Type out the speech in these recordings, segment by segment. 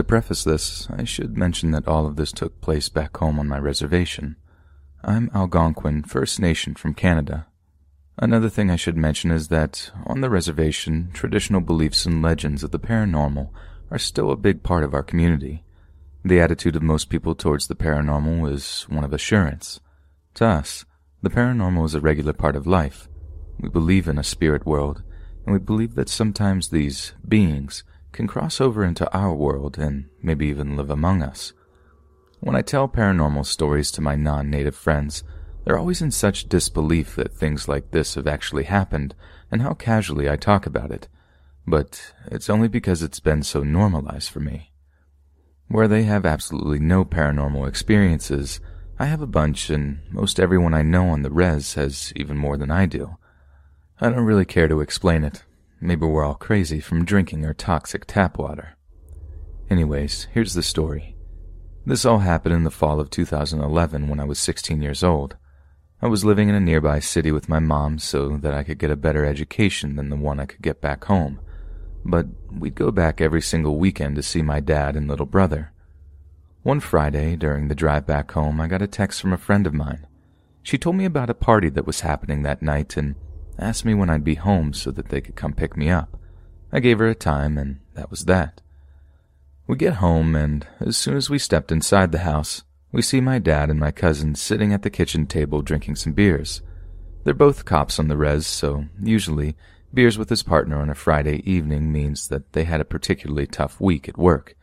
To preface this, I should mention that all of this took place back home on my reservation. I'm Algonquin First Nation from Canada. Another thing I should mention is that, on the reservation, traditional beliefs and legends of the paranormal are still a big part of our community. The attitude of most people towards the paranormal is one of assurance. To us, the paranormal is a regular part of life. We believe in a spirit world, and we believe that sometimes these beings can cross over into our world and maybe even live among us. When I tell paranormal stories to my non native friends, they're always in such disbelief that things like this have actually happened and how casually I talk about it. But it's only because it's been so normalized for me. Where they have absolutely no paranormal experiences, I have a bunch, and most everyone I know on the res has even more than I do. I don't really care to explain it. Maybe we're all crazy from drinking our toxic tap water. Anyways, here's the story. This all happened in the fall of 2011 when I was 16 years old. I was living in a nearby city with my mom so that I could get a better education than the one I could get back home. But we'd go back every single weekend to see my dad and little brother. One Friday, during the drive back home, I got a text from a friend of mine. She told me about a party that was happening that night and asked me when I'd be home so that they could come pick me up. I gave her a time, and that was that. We get home, and as soon as we stepped inside the house, we see my dad and my cousin sitting at the kitchen table drinking some beers. They're both cops on the res, so usually beers with his partner on a Friday evening means that they had a particularly tough week at work.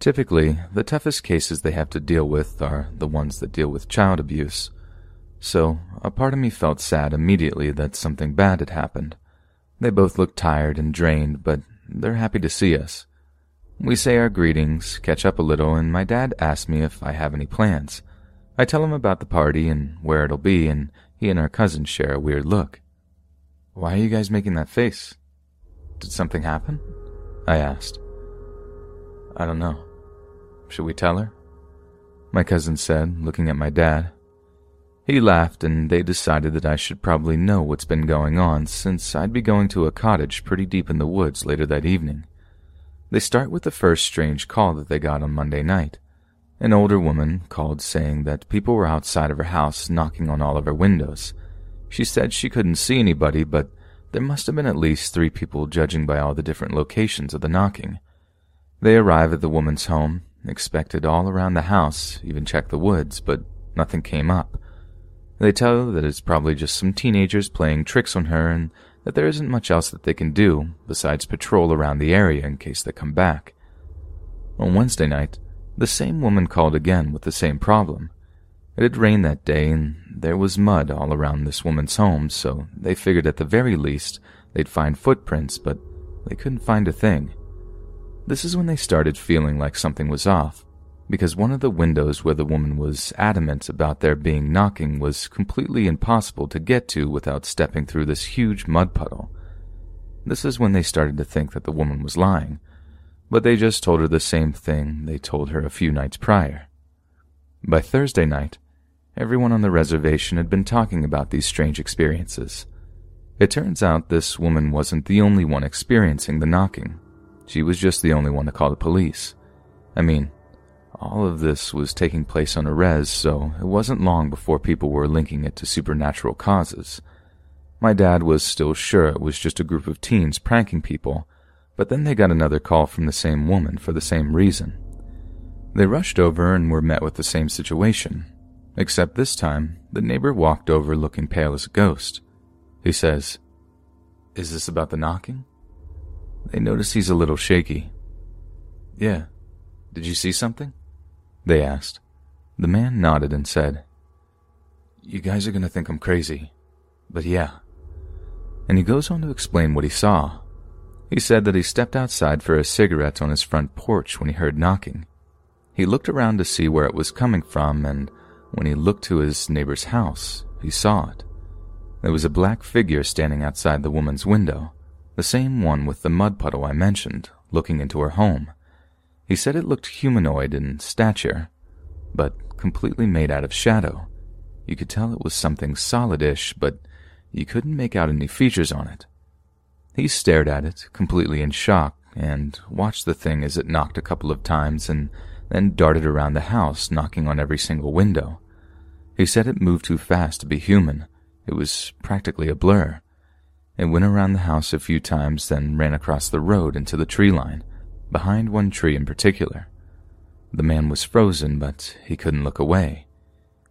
Typically, the toughest cases they have to deal with are the ones that deal with child abuse so a part of me felt sad immediately that something bad had happened. They both looked tired and drained, but they're happy to see us. We say our greetings, catch up a little, and my dad asks me if I have any plans. I tell him about the party and where it'll be, and he and our cousin share a weird look. Why are you guys making that face? Did something happen? I asked. I don't know. Should we tell her? My cousin said, looking at my dad. He laughed, and they decided that I should probably know what's been going on since I'd be going to a cottage pretty deep in the woods later that evening. They start with the first strange call that they got on Monday night. An older woman called saying that people were outside of her house knocking on all of her windows. She said she couldn't see anybody, but there must have been at least three people judging by all the different locations of the knocking. They arrive at the woman's home, inspected all around the house, even checked the woods, but nothing came up. They tell her that it's probably just some teenagers playing tricks on her and that there isn't much else that they can do besides patrol around the area in case they come back. On Wednesday night, the same woman called again with the same problem. It had rained that day and there was mud all around this woman's home, so they figured at the very least they'd find footprints, but they couldn't find a thing. This is when they started feeling like something was off because one of the windows where the woman was adamant about there being knocking was completely impossible to get to without stepping through this huge mud puddle. This is when they started to think that the woman was lying, but they just told her the same thing they told her a few nights prior. By Thursday night, everyone on the reservation had been talking about these strange experiences. It turns out this woman wasn't the only one experiencing the knocking. She was just the only one to call the police. I mean, all of this was taking place on a res, so it wasn't long before people were linking it to supernatural causes. My dad was still sure it was just a group of teens pranking people, but then they got another call from the same woman for the same reason. They rushed over and were met with the same situation, except this time the neighbor walked over looking pale as a ghost. He says, Is this about the knocking? They notice he's a little shaky. Yeah. Did you see something? They asked. The man nodded and said, You guys are going to think I'm crazy, but yeah. And he goes on to explain what he saw. He said that he stepped outside for a cigarette on his front porch when he heard knocking. He looked around to see where it was coming from, and when he looked to his neighbor's house, he saw it. There was a black figure standing outside the woman's window, the same one with the mud puddle I mentioned, looking into her home. He said it looked humanoid in stature, but completely made out of shadow. You could tell it was something solidish, but you couldn't make out any features on it. He stared at it, completely in shock, and watched the thing as it knocked a couple of times and then darted around the house, knocking on every single window. He said it moved too fast to be human. It was practically a blur. It went around the house a few times, then ran across the road into the tree line, behind one tree in particular. The man was frozen, but he couldn't look away.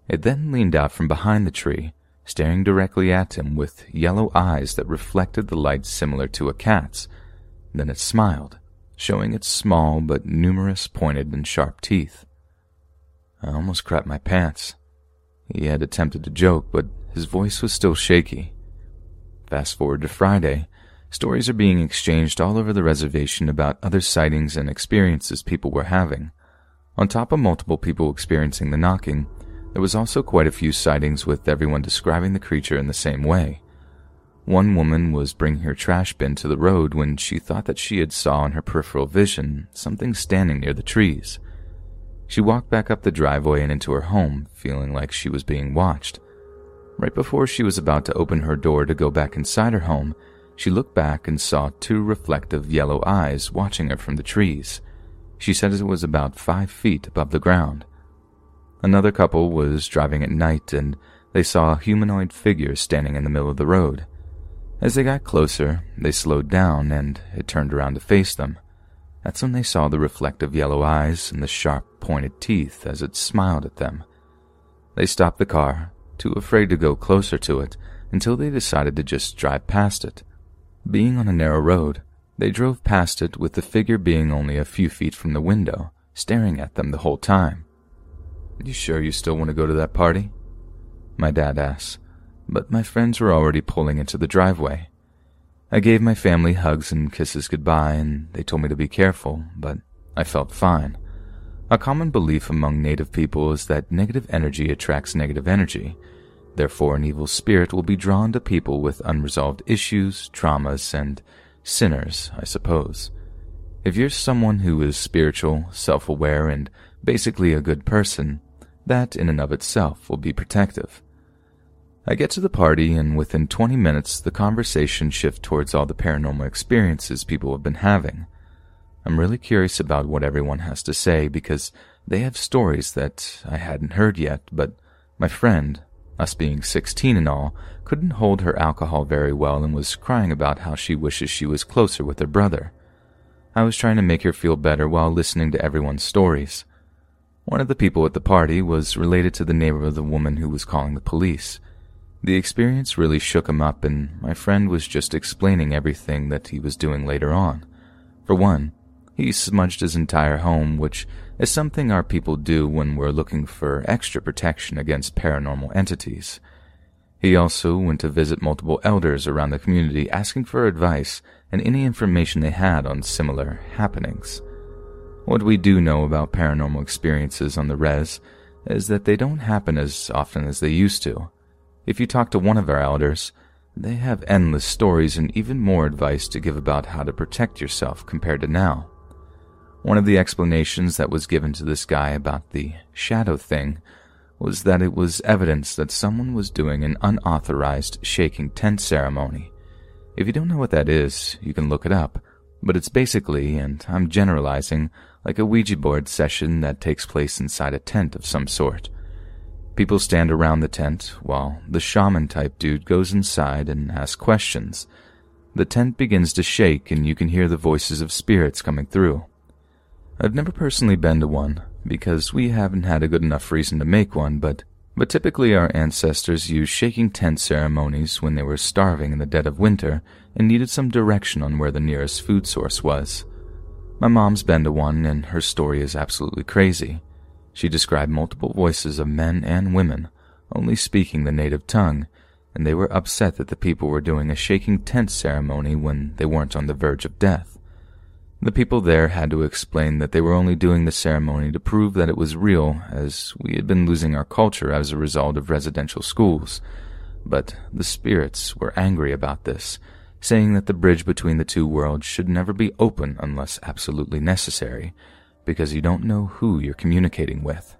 It then leaned out from behind the tree, staring directly at him with yellow eyes that reflected the light similar to a cat's. Then it smiled, showing its small but numerous pointed and sharp teeth. I almost crapped my pants. He had attempted to joke, but his voice was still shaky. Fast forward to Friday, stories are being exchanged all over the reservation about other sightings and experiences people were having. On top of multiple people experiencing the knocking, there was also quite a few sightings with everyone describing the creature in the same way. One woman was bringing her trash bin to the road when she thought that she had saw in her peripheral vision something standing near the trees. She walked back up the driveway and into her home, feeling like she was being watched. Right before she was about to open her door to go back inside her home, she looked back and saw two reflective yellow eyes watching her from the trees. She said it was about five feet above the ground. Another couple was driving at night and they saw a humanoid figure standing in the middle of the road. As they got closer, they slowed down and it turned around to face them. That's when they saw the reflective yellow eyes and the sharp, pointed teeth as it smiled at them. They stopped the car, too afraid to go closer to it, until they decided to just drive past it. Being on a narrow road, they drove past it with the figure being only a few feet from the window, staring at them the whole time. You sure you still want to go to that party? My dad asked, but my friends were already pulling into the driveway. I gave my family hugs and kisses goodbye, and they told me to be careful, but I felt fine. A common belief among native people is that negative energy attracts negative energy. Therefore, an evil spirit will be drawn to people with unresolved issues, traumas, and sinners, I suppose. If you're someone who is spiritual, self aware, and basically a good person, that in and of itself will be protective. I get to the party, and within 20 minutes, the conversation shifts towards all the paranormal experiences people have been having. I'm really curious about what everyone has to say because they have stories that I hadn't heard yet, but my friend, us being 16 and all, couldn't hold her alcohol very well and was crying about how she wishes she was closer with her brother. I was trying to make her feel better while listening to everyone's stories. One of the people at the party was related to the neighbor of the woman who was calling the police. The experience really shook him up, and my friend was just explaining everything that he was doing later on. For one, he smudged his entire home, which is something our people do when we're looking for extra protection against paranormal entities. He also went to visit multiple elders around the community asking for advice and any information they had on similar happenings. What we do know about paranormal experiences on the res is that they don't happen as often as they used to. If you talk to one of our elders, they have endless stories and even more advice to give about how to protect yourself compared to now. One of the explanations that was given to this guy about the shadow thing was that it was evidence that someone was doing an unauthorized shaking tent ceremony. If you don't know what that is, you can look it up, but it's basically, and I'm generalizing, like a Ouija board session that takes place inside a tent of some sort. People stand around the tent while the shaman type dude goes inside and asks questions. The tent begins to shake and you can hear the voices of spirits coming through. I've never personally been to one because we haven't had a good enough reason to make one, but but typically our ancestors used shaking tent ceremonies when they were starving in the dead of winter and needed some direction on where the nearest food source was. My mom's been to one, and her story is absolutely crazy. She described multiple voices of men and women, only speaking the native tongue, and they were upset that the people were doing a shaking tent ceremony when they weren't on the verge of death. The people there had to explain that they were only doing the ceremony to prove that it was real, as we had been losing our culture as a result of residential schools. But the spirits were angry about this, saying that the bridge between the two worlds should never be open unless absolutely necessary, because you don't know who you're communicating with.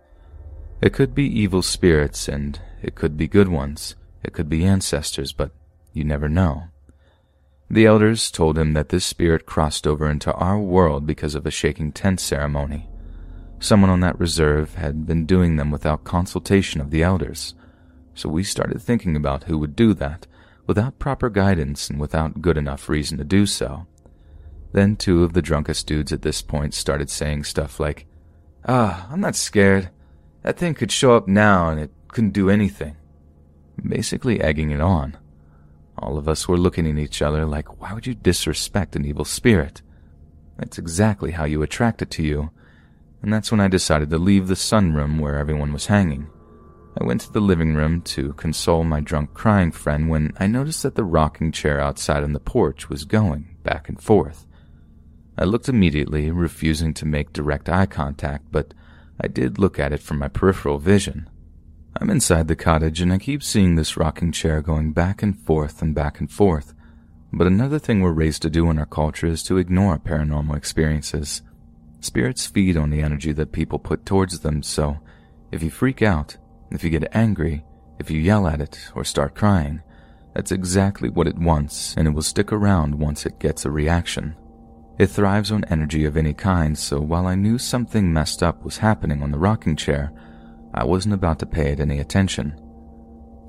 It could be evil spirits, and it could be good ones. It could be ancestors, but you never know. The elders told him that this spirit crossed over into our world because of a shaking tent ceremony. Someone on that reserve had been doing them without consultation of the elders, so we started thinking about who would do that without proper guidance and without good enough reason to do so. Then two of the drunkest dudes at this point started saying stuff like, Ah, I'm not scared. That thing could show up now and it couldn't do anything. Basically egging it on. All of us were looking at each other like, why would you disrespect an evil spirit? That's exactly how you attract it to you. And that's when I decided to leave the sunroom where everyone was hanging. I went to the living room to console my drunk crying friend when I noticed that the rocking chair outside on the porch was going back and forth. I looked immediately, refusing to make direct eye contact, but I did look at it from my peripheral vision. I'm inside the cottage and I keep seeing this rocking chair going back and forth and back and forth. But another thing we're raised to do in our culture is to ignore paranormal experiences. Spirits feed on the energy that people put towards them, so if you freak out, if you get angry, if you yell at it or start crying, that's exactly what it wants and it will stick around once it gets a reaction. It thrives on energy of any kind, so while I knew something messed up was happening on the rocking chair, I wasn't about to pay it any attention.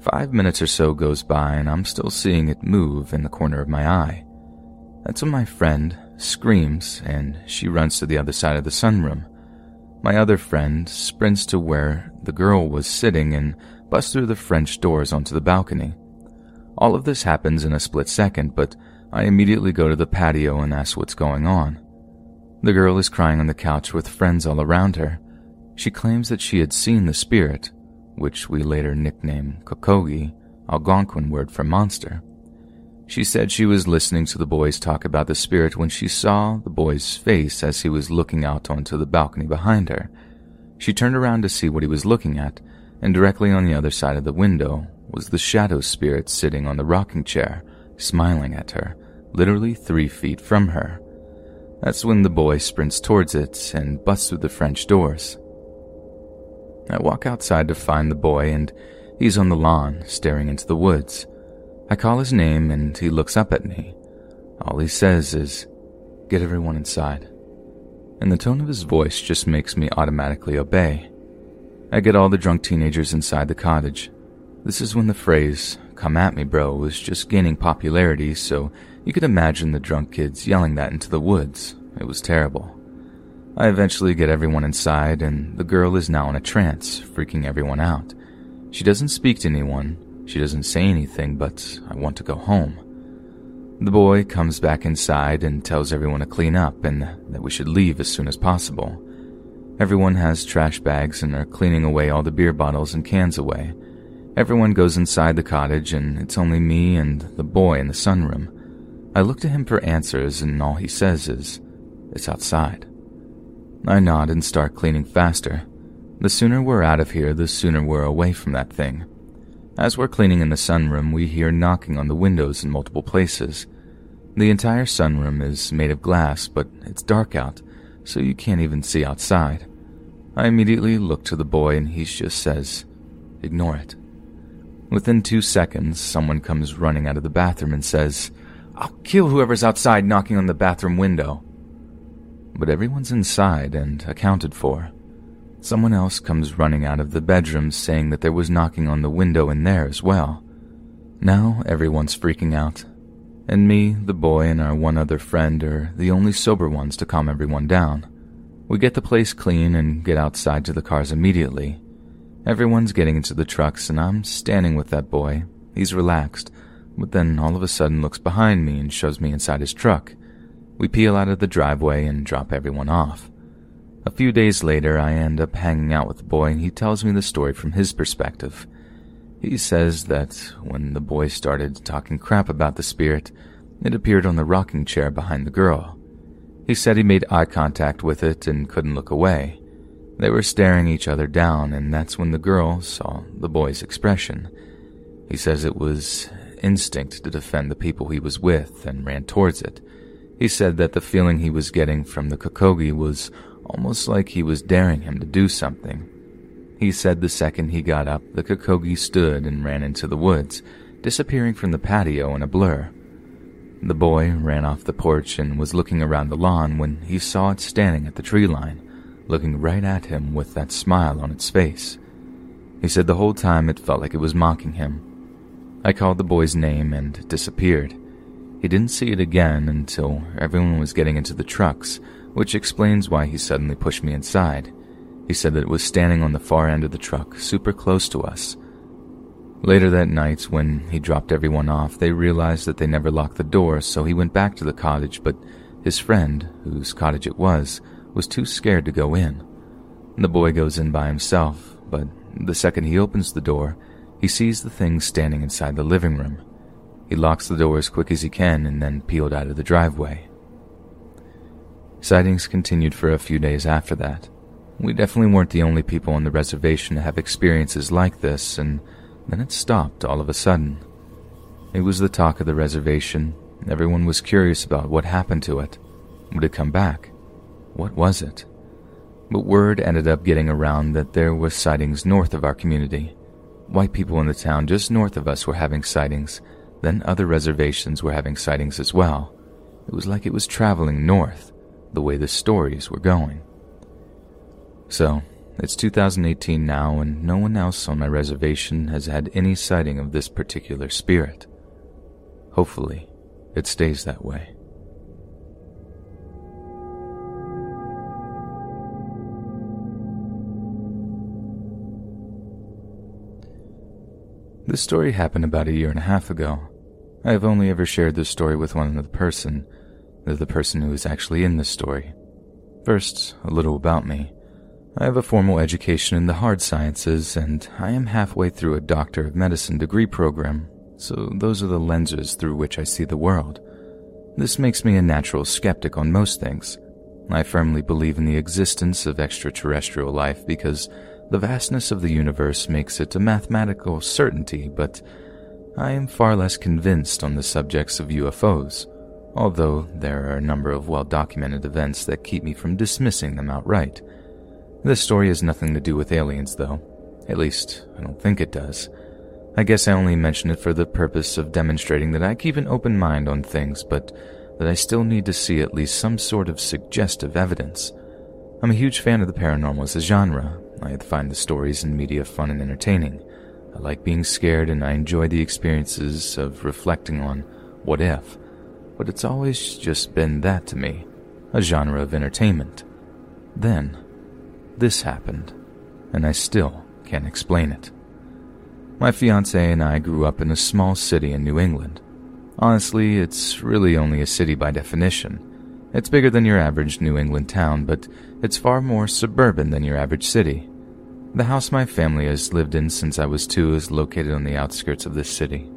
Five minutes or so goes by and I'm still seeing it move in the corner of my eye. That's when my friend screams and she runs to the other side of the sunroom. My other friend sprints to where the girl was sitting and busts through the French doors onto the balcony. All of this happens in a split second, but I immediately go to the patio and ask what's going on. The girl is crying on the couch with friends all around her. She claims that she had seen the spirit, which we later nicknamed Kokogi, Algonquin word for monster. She said she was listening to the boys talk about the spirit when she saw the boy's face as he was looking out onto the balcony behind her. She turned around to see what he was looking at, and directly on the other side of the window was the shadow spirit sitting on the rocking chair, smiling at her, literally three feet from her. That's when the boy sprints towards it and busts through the French doors. I walk outside to find the boy, and he's on the lawn, staring into the woods. I call his name, and he looks up at me. All he says is, Get everyone inside. And the tone of his voice just makes me automatically obey. I get all the drunk teenagers inside the cottage. This is when the phrase, Come at me, bro, was just gaining popularity, so you could imagine the drunk kids yelling that into the woods. It was terrible. I eventually get everyone inside, and the girl is now in a trance, freaking everyone out. She doesn't speak to anyone, she doesn't say anything, but I want to go home. The boy comes back inside and tells everyone to clean up and that we should leave as soon as possible. Everyone has trash bags and are cleaning away all the beer bottles and cans away. Everyone goes inside the cottage, and it's only me and the boy in the sunroom. I look to him for answers, and all he says is, It's outside. I nod and start cleaning faster. The sooner we're out of here, the sooner we're away from that thing. As we're cleaning in the sunroom, we hear knocking on the windows in multiple places. The entire sunroom is made of glass, but it's dark out, so you can't even see outside. I immediately look to the boy and he just says, Ignore it. Within two seconds, someone comes running out of the bathroom and says, I'll kill whoever's outside knocking on the bathroom window but everyone's inside and accounted for. Someone else comes running out of the bedroom saying that there was knocking on the window in there as well. Now everyone's freaking out. And me, the boy, and our one other friend are the only sober ones to calm everyone down. We get the place clean and get outside to the cars immediately. Everyone's getting into the trucks, and I'm standing with that boy. He's relaxed, but then all of a sudden looks behind me and shows me inside his truck. We peel out of the driveway and drop everyone off. A few days later, I end up hanging out with the boy and he tells me the story from his perspective. He says that when the boy started talking crap about the spirit, it appeared on the rocking chair behind the girl. He said he made eye contact with it and couldn't look away. They were staring each other down, and that's when the girl saw the boy's expression. He says it was instinct to defend the people he was with and ran towards it. He said that the feeling he was getting from the Kokogi was almost like he was daring him to do something. He said the second he got up, the Kokogi stood and ran into the woods, disappearing from the patio in a blur. The boy ran off the porch and was looking around the lawn when he saw it standing at the tree line, looking right at him with that smile on its face. He said the whole time it felt like it was mocking him. I called the boy's name and disappeared. He didn't see it again until everyone was getting into the trucks, which explains why he suddenly pushed me inside. He said that it was standing on the far end of the truck, super close to us. Later that night, when he dropped everyone off, they realized that they never locked the door, so he went back to the cottage, but his friend, whose cottage it was, was too scared to go in. The boy goes in by himself, but the second he opens the door, he sees the thing standing inside the living room. He locks the door as quick as he can and then peeled out of the driveway. Sightings continued for a few days after that. We definitely weren't the only people on the reservation to have experiences like this, and then it stopped all of a sudden. It was the talk of the reservation. Everyone was curious about what happened to it. Would it come back? What was it? But word ended up getting around that there were sightings north of our community. White people in the town just north of us were having sightings, then other reservations were having sightings as well. It was like it was traveling north, the way the stories were going. So, it's 2018 now, and no one else on my reservation has had any sighting of this particular spirit. Hopefully, it stays that way. This story happened about a year and a half ago. I have only ever shared this story with one other person, the person who is actually in this story. First, a little about me. I have a formal education in the hard sciences, and I am halfway through a Doctor of Medicine degree program, so those are the lenses through which I see the world. This makes me a natural skeptic on most things. I firmly believe in the existence of extraterrestrial life because the vastness of the universe makes it a mathematical certainty, but I am far less convinced on the subjects of UFOs, although there are a number of well documented events that keep me from dismissing them outright. This story has nothing to do with aliens, though. At least, I don't think it does. I guess I only mention it for the purpose of demonstrating that I keep an open mind on things, but that I still need to see at least some sort of suggestive evidence. I'm a huge fan of the paranormal as a genre, I find the stories and media fun and entertaining. I like being scared and I enjoy the experiences of reflecting on what if, but it's always just been that to me, a genre of entertainment. Then, this happened, and I still can't explain it. My fiance and I grew up in a small city in New England. Honestly, it's really only a city by definition. It's bigger than your average New England town, but it's far more suburban than your average city. The house my family has lived in since I was two is located on the outskirts of this city.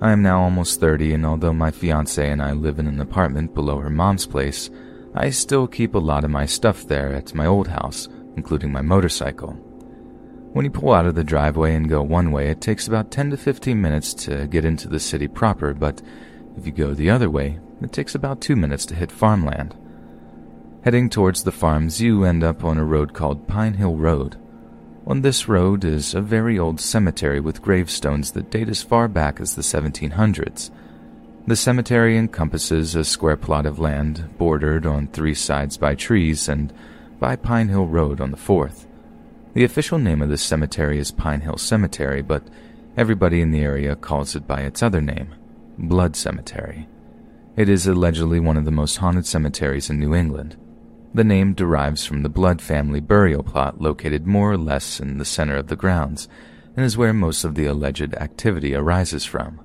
I am now almost 30, and although my fiance and I live in an apartment below her mom's place, I still keep a lot of my stuff there at my old house, including my motorcycle. When you pull out of the driveway and go one way, it takes about 10 to 15 minutes to get into the city proper, but if you go the other way, it takes about 2 minutes to hit farmland. Heading towards the farms, you end up on a road called Pine Hill Road. On this road is a very old cemetery with gravestones that date as far back as the 1700s. The cemetery encompasses a square plot of land bordered on three sides by trees and by Pine Hill Road on the fourth. The official name of this cemetery is Pine Hill Cemetery, but everybody in the area calls it by its other name, Blood Cemetery. It is allegedly one of the most haunted cemeteries in New England. The name derives from the Blood family burial plot located more or less in the center of the grounds, and is where most of the alleged activity arises from.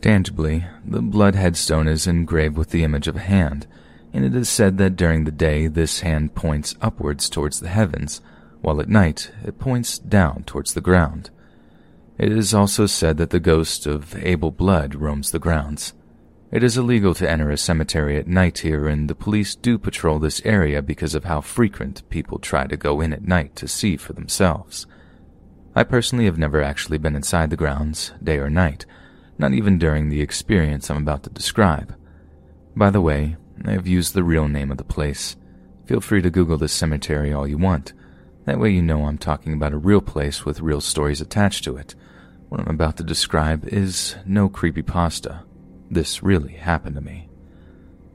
Tangibly, the blood headstone is engraved with the image of a hand, and it is said that during the day this hand points upwards towards the heavens, while at night it points down towards the ground. It is also said that the ghost of Abel Blood roams the grounds. It is illegal to enter a cemetery at night here, and the police do patrol this area because of how frequent people try to go in at night to see for themselves. I personally have never actually been inside the grounds, day or night, not even during the experience I'm about to describe. By the way, I have used the real name of the place. Feel free to Google this cemetery all you want. That way you know I'm talking about a real place with real stories attached to it. What I'm about to describe is no creepy pasta. This really happened to me.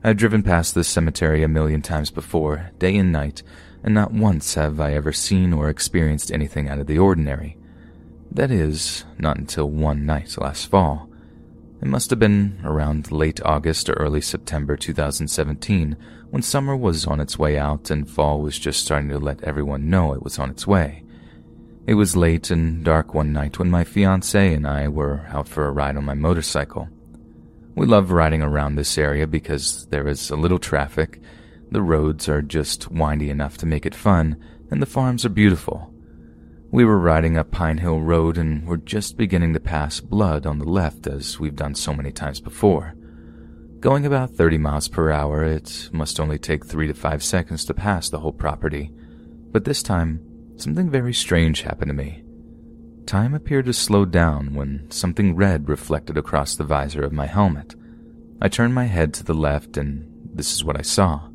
I've driven past this cemetery a million times before, day and night, and not once have I ever seen or experienced anything out of the ordinary. That is, not until one night last fall. It must have been around late August or early September 2017 when summer was on its way out and fall was just starting to let everyone know it was on its way. It was late and dark one night when my fiance and I were out for a ride on my motorcycle. We love riding around this area because there is a little traffic the roads are just windy enough to make it fun, and the farms are beautiful. We were riding up Pine Hill Road and were just beginning to pass Blood on the left as we've done so many times before. Going about 30 miles per hour, it must only take 3 to 5 seconds to pass the whole property. But this time, something very strange happened to me. Time appeared to slow down when something red reflected across the visor of my helmet. I turned my head to the left and this is what I saw.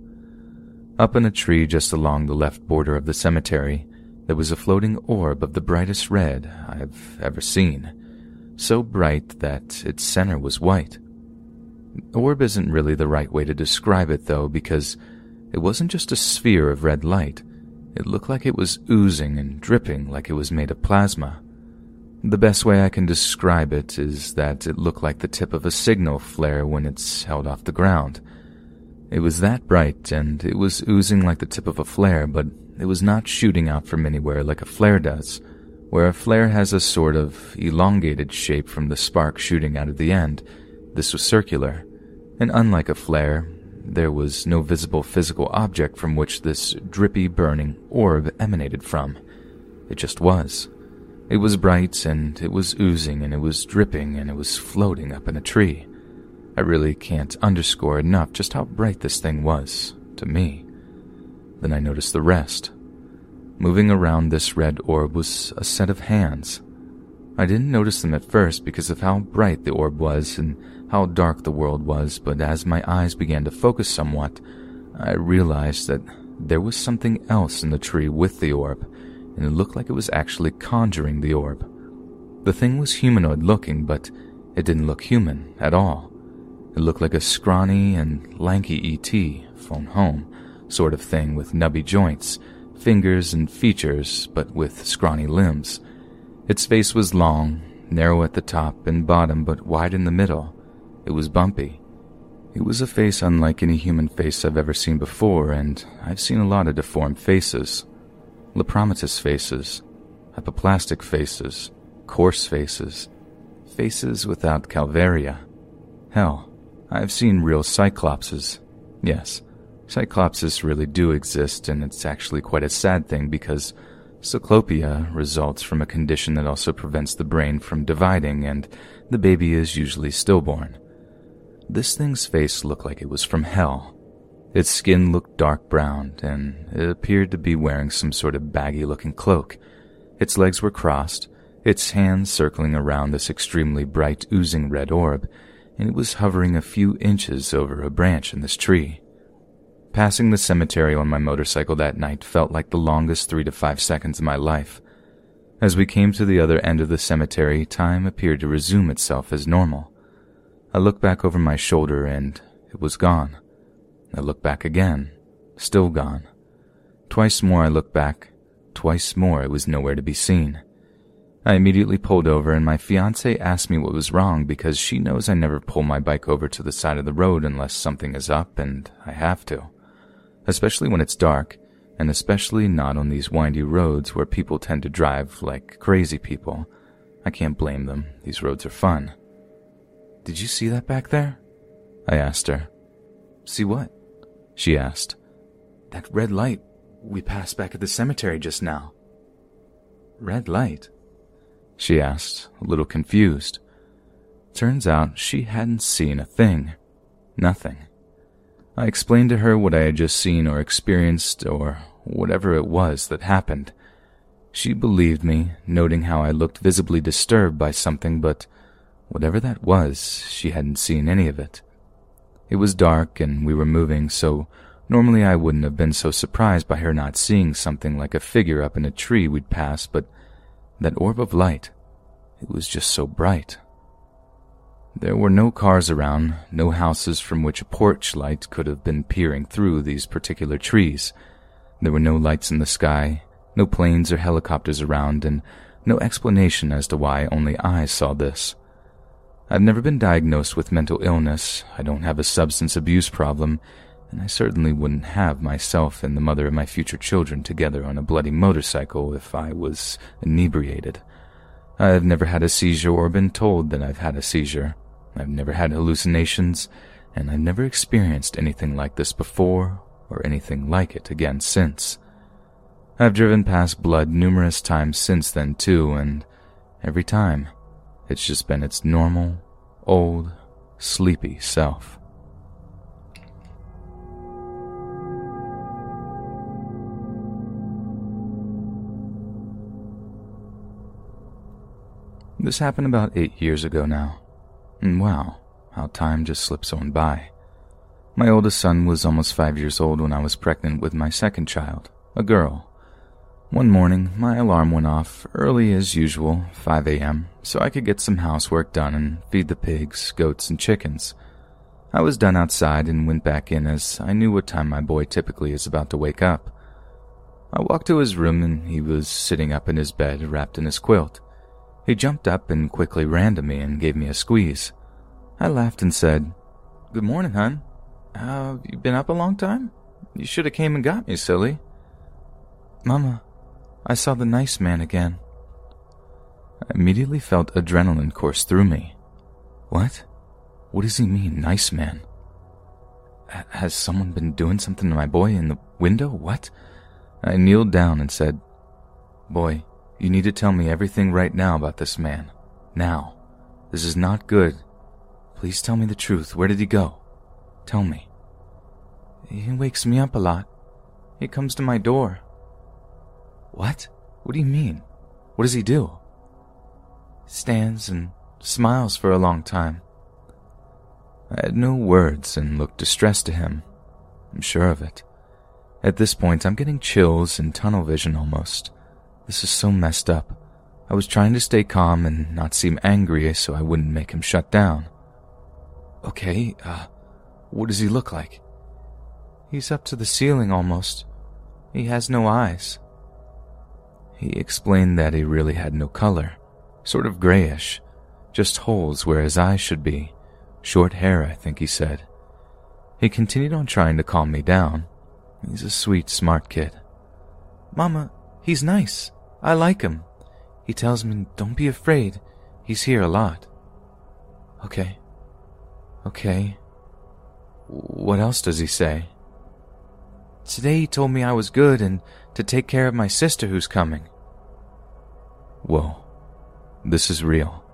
Up in a tree just along the left border of the cemetery, there was a floating orb of the brightest red I've ever seen, so bright that its center was white. Orb isn't really the right way to describe it, though, because it wasn't just a sphere of red light. It looked like it was oozing and dripping like it was made of plasma. The best way I can describe it is that it looked like the tip of a signal flare when it's held off the ground. It was that bright, and it was oozing like the tip of a flare, but it was not shooting out from anywhere like a flare does, where a flare has a sort of elongated shape from the spark shooting out of the end. This was circular, and unlike a flare, there was no visible physical object from which this drippy, burning orb emanated from. It just was. It was bright, and it was oozing, and it was dripping, and it was floating up in a tree. I really can't underscore enough just how bright this thing was, to me. Then I noticed the rest. Moving around this red orb was a set of hands. I didn't notice them at first because of how bright the orb was and how dark the world was, but as my eyes began to focus somewhat, I realized that there was something else in the tree with the orb, and it looked like it was actually conjuring the orb. The thing was humanoid looking, but it didn't look human at all. It looked like a scrawny and lanky E.T. phone home sort of thing with nubby joints, fingers and features, but with scrawny limbs. Its face was long, narrow at the top and bottom, but wide in the middle. It was bumpy. It was a face unlike any human face I've ever seen before, and I've seen a lot of deformed faces. Lepromatous faces, apoplastic faces, coarse faces, faces without calvaria. Hell, I've seen real cyclopses. Yes, cyclopses really do exist, and it's actually quite a sad thing because cyclopia results from a condition that also prevents the brain from dividing, and the baby is usually stillborn. This thing's face looked like it was from hell. Its skin looked dark brown, and it appeared to be wearing some sort of baggy looking cloak. Its legs were crossed, its hands circling around this extremely bright, oozing red orb, and it was hovering a few inches over a branch in this tree. Passing the cemetery on my motorcycle that night felt like the longest three to five seconds of my life. As we came to the other end of the cemetery, time appeared to resume itself as normal. I looked back over my shoulder and it was gone. I looked back again, still gone. Twice more I looked back, twice more it was nowhere to be seen. I immediately pulled over and my fiance asked me what was wrong because she knows I never pull my bike over to the side of the road unless something is up and I have to. Especially when it's dark, and especially not on these windy roads where people tend to drive like crazy people. I can't blame them, these roads are fun. Did you see that back there? I asked her. See what? She asked. That red light we passed back at the cemetery just now. Red light? She asked, a little confused. Turns out she hadn't seen a thing. Nothing. I explained to her what I had just seen or experienced, or whatever it was that happened. She believed me, noting how I looked visibly disturbed by something, but whatever that was, she hadn't seen any of it. It was dark and we were moving, so normally I wouldn't have been so surprised by her not seeing something like a figure up in a tree we'd passed, but that orb of light, it was just so bright. There were no cars around, no houses from which a porch light could have been peering through these particular trees. There were no lights in the sky, no planes or helicopters around, and no explanation as to why only I saw this. I've never been diagnosed with mental illness, I don't have a substance abuse problem, and I certainly wouldn't have myself and the mother of my future children together on a bloody motorcycle if I was inebriated. I've never had a seizure or been told that I've had a seizure. I've never had hallucinations, and I've never experienced anything like this before or anything like it again since. I've driven past blood numerous times since then, too, and every time, it's just been its normal, old, sleepy self. This happened about eight years ago now. And wow, how time just slips on by. My oldest son was almost five years old when I was pregnant with my second child, a girl. One morning, my alarm went off early as usual, 5 a.m., so I could get some housework done and feed the pigs, goats, and chickens. I was done outside and went back in as I knew what time my boy typically is about to wake up. I walked to his room and he was sitting up in his bed wrapped in his quilt. He jumped up and quickly ran to me and gave me a squeeze. I laughed and said, Good morning, hon. Have you been up a long time? You should have came and got me, silly. Mama, I saw the nice man again. I immediately felt adrenaline course through me. What? What does he mean, nice man? H- has someone been doing something to my boy in the window? What? I kneeled down and said, Boy, you need to tell me everything right now about this man. Now. This is not good. Please tell me the truth. Where did he go? Tell me. He wakes me up a lot. He comes to my door. What? What do you mean? What does he do? Stands and smiles for a long time. I had no words and looked distressed to him. I'm sure of it. At this point, I'm getting chills and tunnel vision almost. This is so messed up. I was trying to stay calm and not seem angry so I wouldn't make him shut down. Okay, uh, what does he look like? He's up to the ceiling almost. He has no eyes. He explained that he really had no color, sort of grayish, just holes where his eyes should be. Short hair, I think he said. He continued on trying to calm me down. He's a sweet, smart kid. Mama, he's nice. I like him. He tells me, don't be afraid. He's here a lot. Okay. Okay. What else does he say? Today he told me I was good and to take care of my sister who's coming. Whoa. This is real.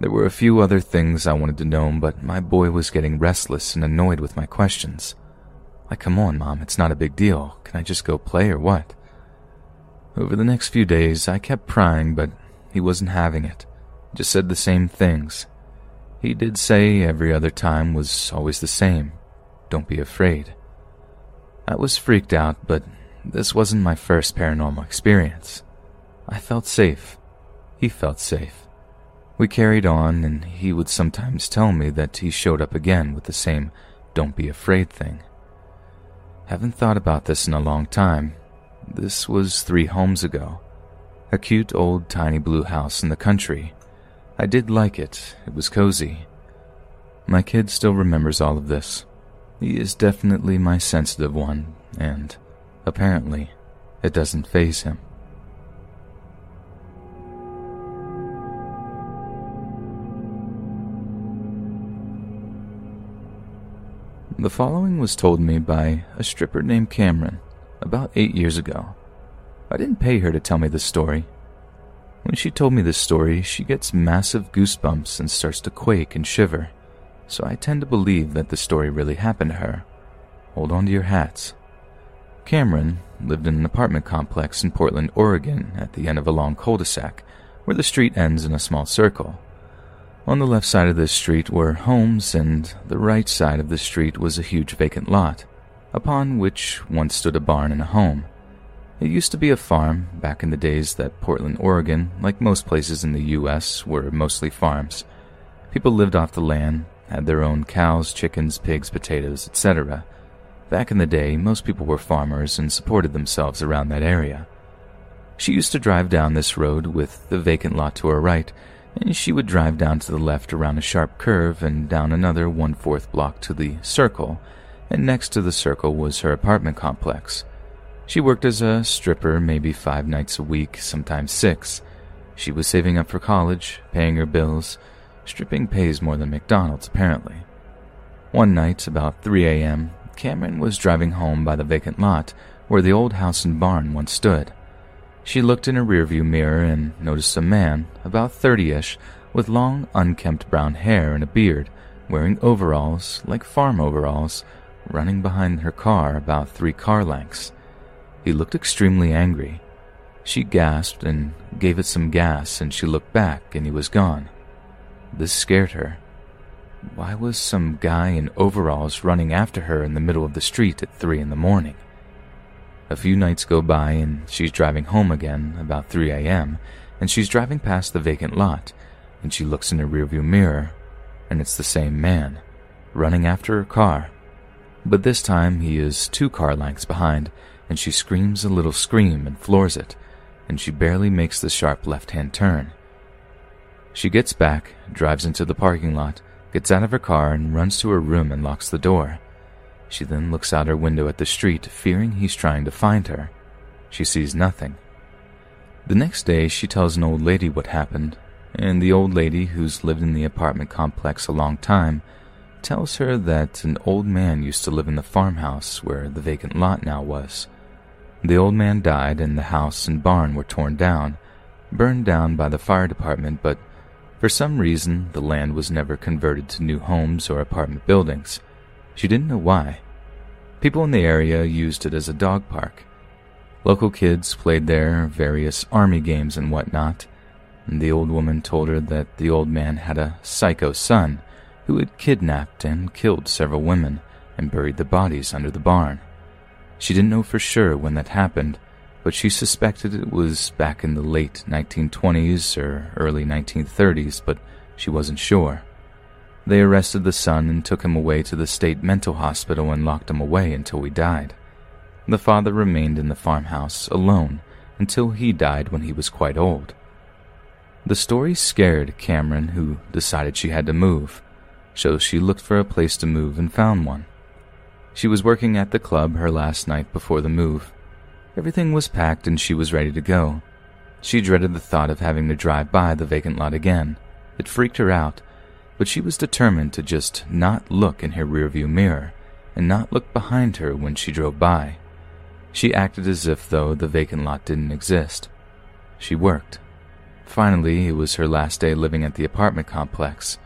There were a few other things I wanted to know, but my boy was getting restless and annoyed with my questions. Like, come on, Mom, it's not a big deal. Can I just go play or what? Over the next few days, I kept prying, but he wasn't having it. Just said the same things. He did say every other time was always the same. Don't be afraid. I was freaked out, but this wasn't my first paranormal experience. I felt safe. He felt safe. We carried on, and he would sometimes tell me that he showed up again with the same don't be afraid thing. Haven't thought about this in a long time. This was three homes ago. A cute old tiny blue house in the country. I did like it. It was cozy. My kid still remembers all of this. He is definitely my sensitive one, and apparently, it doesn't faze him. The following was told me by a stripper named Cameron about eight years ago. I didn't pay her to tell me this story. When she told me this story, she gets massive goosebumps and starts to quake and shiver, so I tend to believe that the story really happened to her. Hold on to your hats. Cameron lived in an apartment complex in Portland, Oregon, at the end of a long cul de sac, where the street ends in a small circle. On the left side of this street were homes, and the right side of the street was a huge vacant lot, upon which once stood a barn and a home. It used to be a farm back in the days that Portland, Oregon, like most places in the U.S., were mostly farms. People lived off the land, had their own cows, chickens, pigs, potatoes, etc. Back in the day, most people were farmers and supported themselves around that area. She used to drive down this road with the vacant lot to her right and she would drive down to the left around a sharp curve and down another one fourth block to the circle, and next to the circle was her apartment complex. She worked as a stripper maybe five nights a week, sometimes six. She was saving up for college, paying her bills. Stripping pays more than McDonald's, apparently. One night, about 3 a.m., Cameron was driving home by the vacant lot where the old house and barn once stood. She looked in a rearview mirror and noticed a man, about 30 ish, with long, unkempt brown hair and a beard, wearing overalls, like farm overalls, running behind her car about three car lengths. He looked extremely angry. She gasped and gave it some gas, and she looked back, and he was gone. This scared her. Why was some guy in overalls running after her in the middle of the street at three in the morning? A few nights go by and she's driving home again about 3 a.m. and she's driving past the vacant lot and she looks in the rearview mirror and it's the same man running after her car. But this time he is two car lengths behind and she screams a little scream and floors it and she barely makes the sharp left-hand turn. She gets back, drives into the parking lot, gets out of her car and runs to her room and locks the door. She then looks out her window at the street, fearing he's trying to find her. She sees nothing. The next day, she tells an old lady what happened, and the old lady, who's lived in the apartment complex a long time, tells her that an old man used to live in the farmhouse where the vacant lot now was. The old man died, and the house and barn were torn down, burned down by the fire department, but for some reason, the land was never converted to new homes or apartment buildings. She didn't know why. People in the area used it as a dog park. Local kids played there various army games and whatnot, and the old woman told her that the old man had a psycho son who had kidnapped and killed several women and buried the bodies under the barn. She didn't know for sure when that happened, but she suspected it was back in the late 1920s or early 1930s, but she wasn't sure. They arrested the son and took him away to the state mental hospital and locked him away until he died. The father remained in the farmhouse alone until he died when he was quite old. The story scared Cameron, who decided she had to move, so she looked for a place to move and found one. She was working at the club her last night before the move. Everything was packed and she was ready to go. She dreaded the thought of having to drive by the vacant lot again. It freaked her out, but she was determined to just not look in her rearview mirror and not look behind her when she drove by. She acted as if, though, the vacant lot didn't exist. She worked. Finally, it was her last day living at the apartment complex.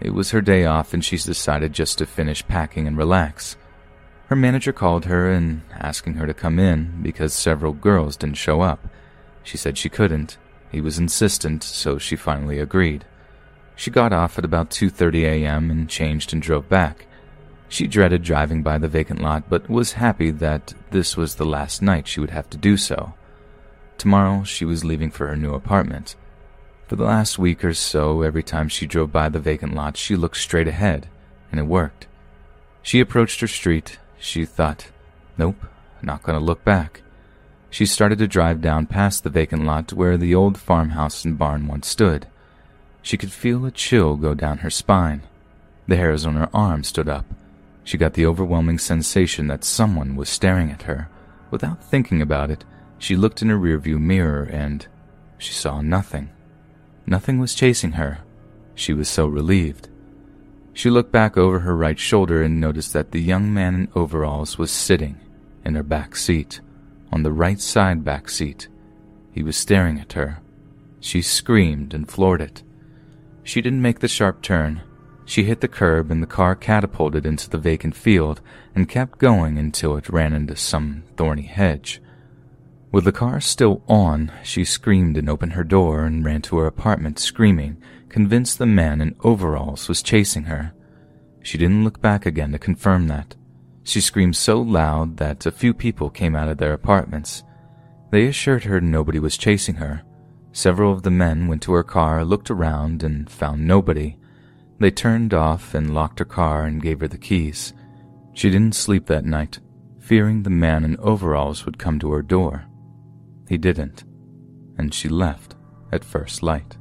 It was her day off, and she decided just to finish packing and relax. Her manager called her and asking her to come in because several girls didn't show up. She said she couldn't. He was insistent, so she finally agreed. She got off at about 2:30 a.m. and changed and drove back. She dreaded driving by the vacant lot but was happy that this was the last night she would have to do so. Tomorrow she was leaving for her new apartment. For the last week or so, every time she drove by the vacant lot, she looked straight ahead, and it worked. She approached her street. She thought, nope, not gonna look back. She started to drive down past the vacant lot where the old farmhouse and barn once stood. She could feel a chill go down her spine. The hairs on her arms stood up. She got the overwhelming sensation that someone was staring at her. Without thinking about it, she looked in her rearview mirror and she saw nothing. Nothing was chasing her. She was so relieved. She looked back over her right shoulder and noticed that the young man in overalls was sitting in her back seat, on the right side back seat. He was staring at her. She screamed and floored it. She didn't make the sharp turn. She hit the curb and the car catapulted into the vacant field and kept going until it ran into some thorny hedge. With the car still on, she screamed and opened her door and ran to her apartment screaming convinced the man in overalls was chasing her. She didn't look back again to confirm that. She screamed so loud that a few people came out of their apartments. They assured her nobody was chasing her. Several of the men went to her car, looked around, and found nobody. They turned off and locked her car and gave her the keys. She didn't sleep that night, fearing the man in overalls would come to her door. He didn't, and she left at first light.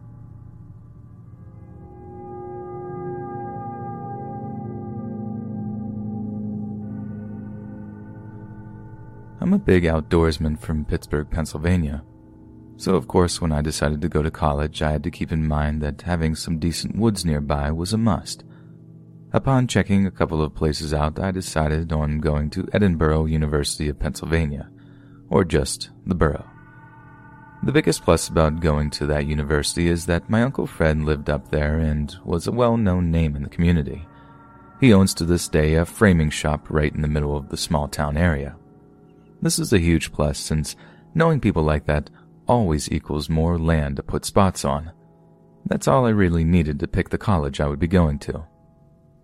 I'm a big outdoorsman from Pittsburgh, Pennsylvania. So, of course, when I decided to go to college, I had to keep in mind that having some decent woods nearby was a must. Upon checking a couple of places out, I decided on going to Edinboro University of Pennsylvania, or just the borough. The biggest plus about going to that university is that my Uncle Fred lived up there and was a well known name in the community. He owns to this day a framing shop right in the middle of the small town area. This is a huge plus since knowing people like that always equals more land to put spots on. That's all I really needed to pick the college I would be going to.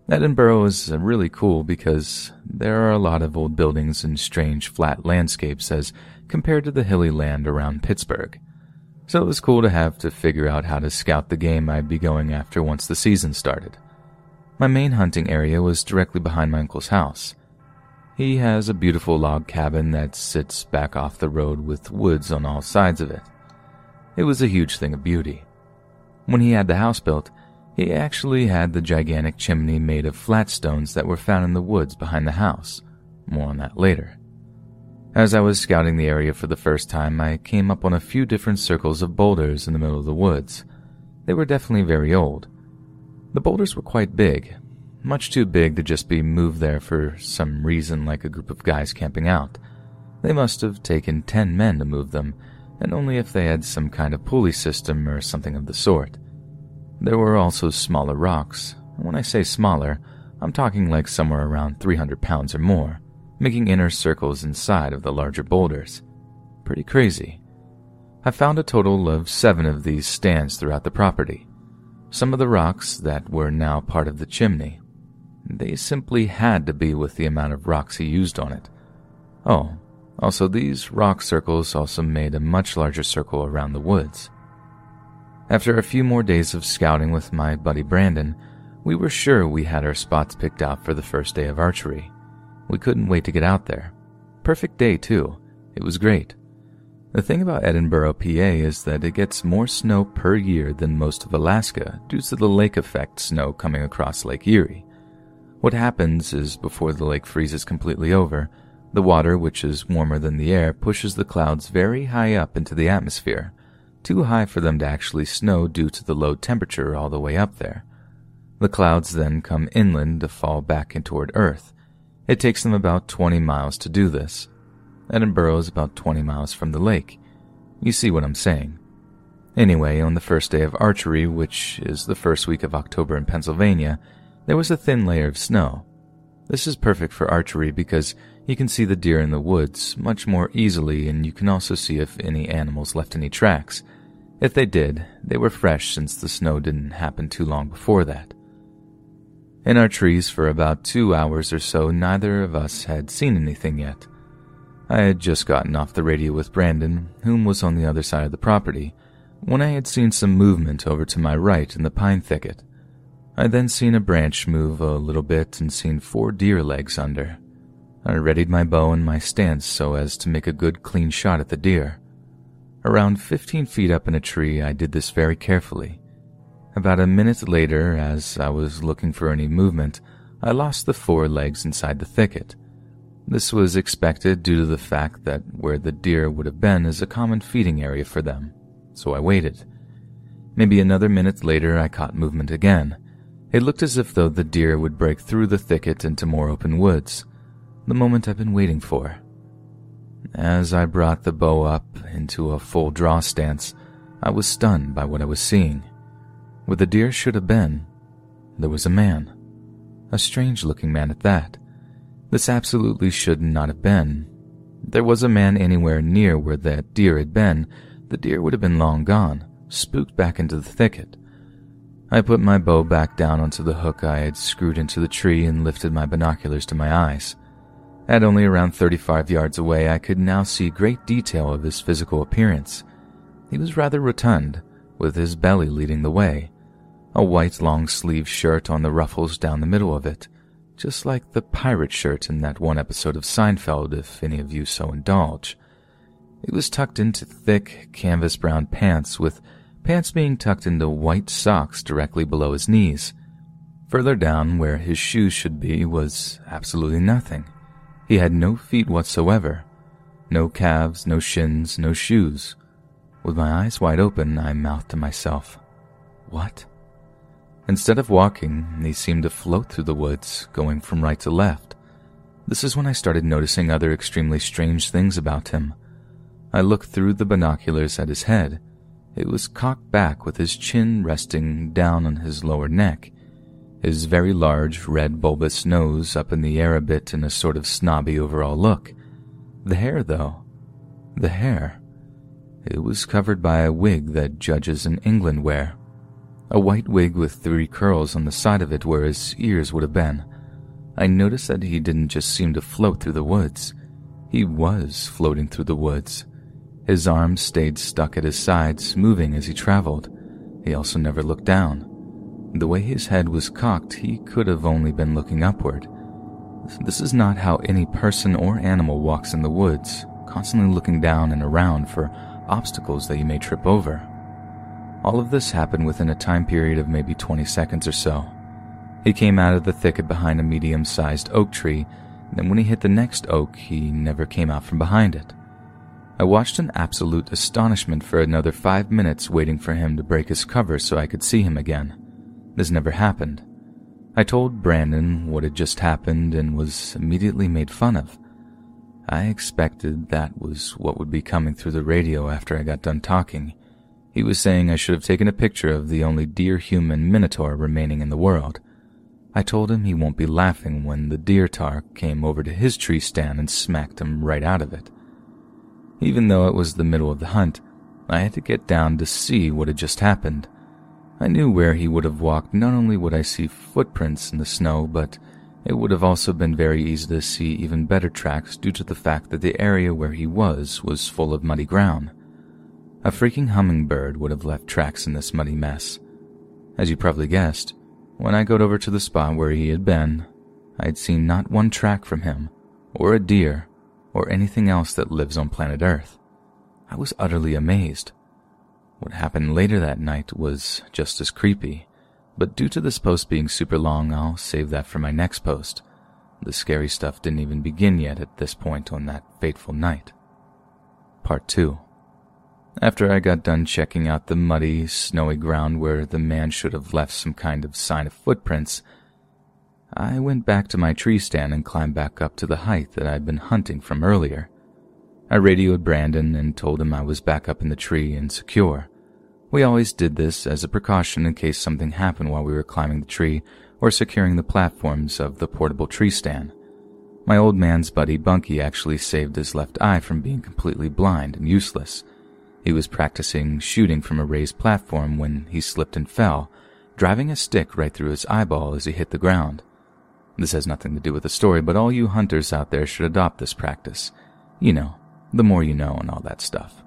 Edinboro is really cool because there are a lot of old buildings and strange flat landscapes as compared to the hilly land around Pittsburgh. So it was cool to have to figure out how to scout the game I'd be going after once the season started. My main hunting area was directly behind my uncle's house, he has a beautiful log cabin that sits back off the road with woods on all sides of it. It was a huge thing of beauty. When he had the house built, he actually had the gigantic chimney made of flat stones that were found in the woods behind the house. More on that later. As I was scouting the area for the first time, I came up on a few different circles of boulders in the middle of the woods. They were definitely very old. The boulders were quite big, much too big to just be moved there for some reason like a group of guys camping out. They must have taken ten men to move them, and only if they had some kind of pulley system or something of the sort. There were also smaller rocks, and when I say smaller, I'm talking like somewhere around 300 pounds or more, making inner circles inside of the larger boulders. Pretty crazy. I found a total of seven of these stands throughout the property. Some of the rocks that were now part of the chimney they simply had to be with the amount of rocks he used on it. Oh, also these rock circles also made a much larger circle around the woods. After a few more days of scouting with my buddy Brandon, we were sure we had our spots picked out for the first day of archery. We couldn't wait to get out there. Perfect day, too. It was great. The thing about Edinboro, PA is that it gets more snow per year than most of Alaska due to the lake effect snow coming across Lake Erie. What happens is before the lake freezes completely over, the water, which is warmer than the air, pushes the clouds very high up into the atmosphere, too high for them to actually snow due to the low temperature all the way up there. The clouds then come inland to fall back in toward Earth. It takes them about 20 miles to do this. Edinboro is about 20 miles from the lake. You see what I'm saying. Anyway, on the first day of archery, which is the first week of October in Pennsylvania, there was a thin layer of snow. This is perfect for archery because you can see the deer in the woods much more easily and you can also see if any animals left any tracks. If they did, they were fresh since the snow didn't happen too long before that. In our trees for about two hours or so, neither of us had seen anything yet. I had just gotten off the radio with Brandon, whom was on the other side of the property, when I had seen some movement over to my right in the pine thicket. I then seen a branch move a little bit and seen four deer legs under. I readied my bow and my stance so as to make a good clean shot at the deer. Around 15 feet up in a tree, I did this very carefully. About a minute later, as I was looking for any movement, I lost the four legs inside the thicket. This was expected due to the fact that where the deer would have been is a common feeding area for them, so I waited. Maybe another minute later, I caught movement again It looked as if though the deer would break through the thicket into more open woods, the moment I've been waiting for. As I brought the bow up into a full draw stance, I was stunned by what I was seeing. Where the deer should have been, there was a man. A strange looking man at that. This absolutely should not have been. There was a man anywhere near where that deer had been, the deer would have been long gone, spooked back into the thicket. I put my bow back down onto the hook I had screwed into the tree and lifted my binoculars to my eyes. At only around 35 yards away, I could now see great detail of his physical appearance. He was rather rotund, with his belly leading the way, a white long sleeved shirt on the ruffles down the middle of it, just like the pirate shirt in that one episode of Seinfeld, if any of you so indulge. It was tucked into thick, canvas brown pants, with pants being tucked into white socks directly below his knees. Further down, where his shoes should be, was absolutely nothing. He had no feet whatsoever. No calves, no shins, no shoes. With my eyes wide open, I mouthed to myself, What? Instead of walking, he seemed to float through the woods, going from right to left. This is when I started noticing other extremely strange things about him. I looked through the binoculars at his head. It was cocked back with his chin resting down on his lower neck, his very large, red, bulbous nose up in the air a bit in a sort of snobby overall look. The hair, though. The hair. It was covered by a wig that judges in England wear. A white wig with three curls on the side of it where his ears would have been. I noticed that he didn't just seem to float through the woods. He was floating through the woods. His arms stayed stuck at his sides, moving as he traveled. He also never looked down. The way his head was cocked, he could have only been looking upward. This is not how any person or animal walks in the woods, constantly looking down and around for obstacles that you may trip over. All of this happened within a time period of maybe 20 seconds or so. He came out of the thicket behind a medium sized oak tree, and when he hit the next oak, he never came out from behind it. I watched in absolute astonishment for another five minutes waiting for him to break his cover so I could see him again. This never happened. I told Brandon what had just happened and was immediately made fun of. I expected that was what would be coming through the radio after I got done talking. He was saying I should have taken a picture of the only deer human minotaur remaining in the world. I told him he won't be laughing when the deer tar came over to his tree stand and smacked him right out of it. Even though it was the middle of the hunt, I had to get down to see what had just happened. I knew where he would have walked. Not only would I see footprints in the snow, but it would have also been very easy to see even better tracks due to the fact that the area where he was was full of muddy ground. A freaking hummingbird would have left tracks in this muddy mess. As you probably guessed, when I got over to the spot where he had been, I had seen not one track from him, or a deer, or anything else that lives on planet Earth. I was utterly amazed. What happened later that night was just as creepy, but due to this post being super long, I'll save that for my next post. The scary stuff didn't even begin yet at this point on that fateful night. Part 2 after I got done checking out the muddy, snowy ground where the man should have left some kind of sign of footprints, I went back to my tree stand and climbed back up to the height that I'd been hunting from earlier. I radioed Brandon and told him I was back up in the tree and secure. We always did this as a precaution in case something happened while we were climbing the tree or securing the platforms of the portable tree stand. My old man's buddy Bunky actually saved his left eye from being completely blind and useless he was practicing shooting from a raised platform when he slipped and fell, driving a stick right through his eyeball as he hit the ground. This has nothing to do with the story, but all you hunters out there should adopt this practice. You know, the more you know and all that stuff.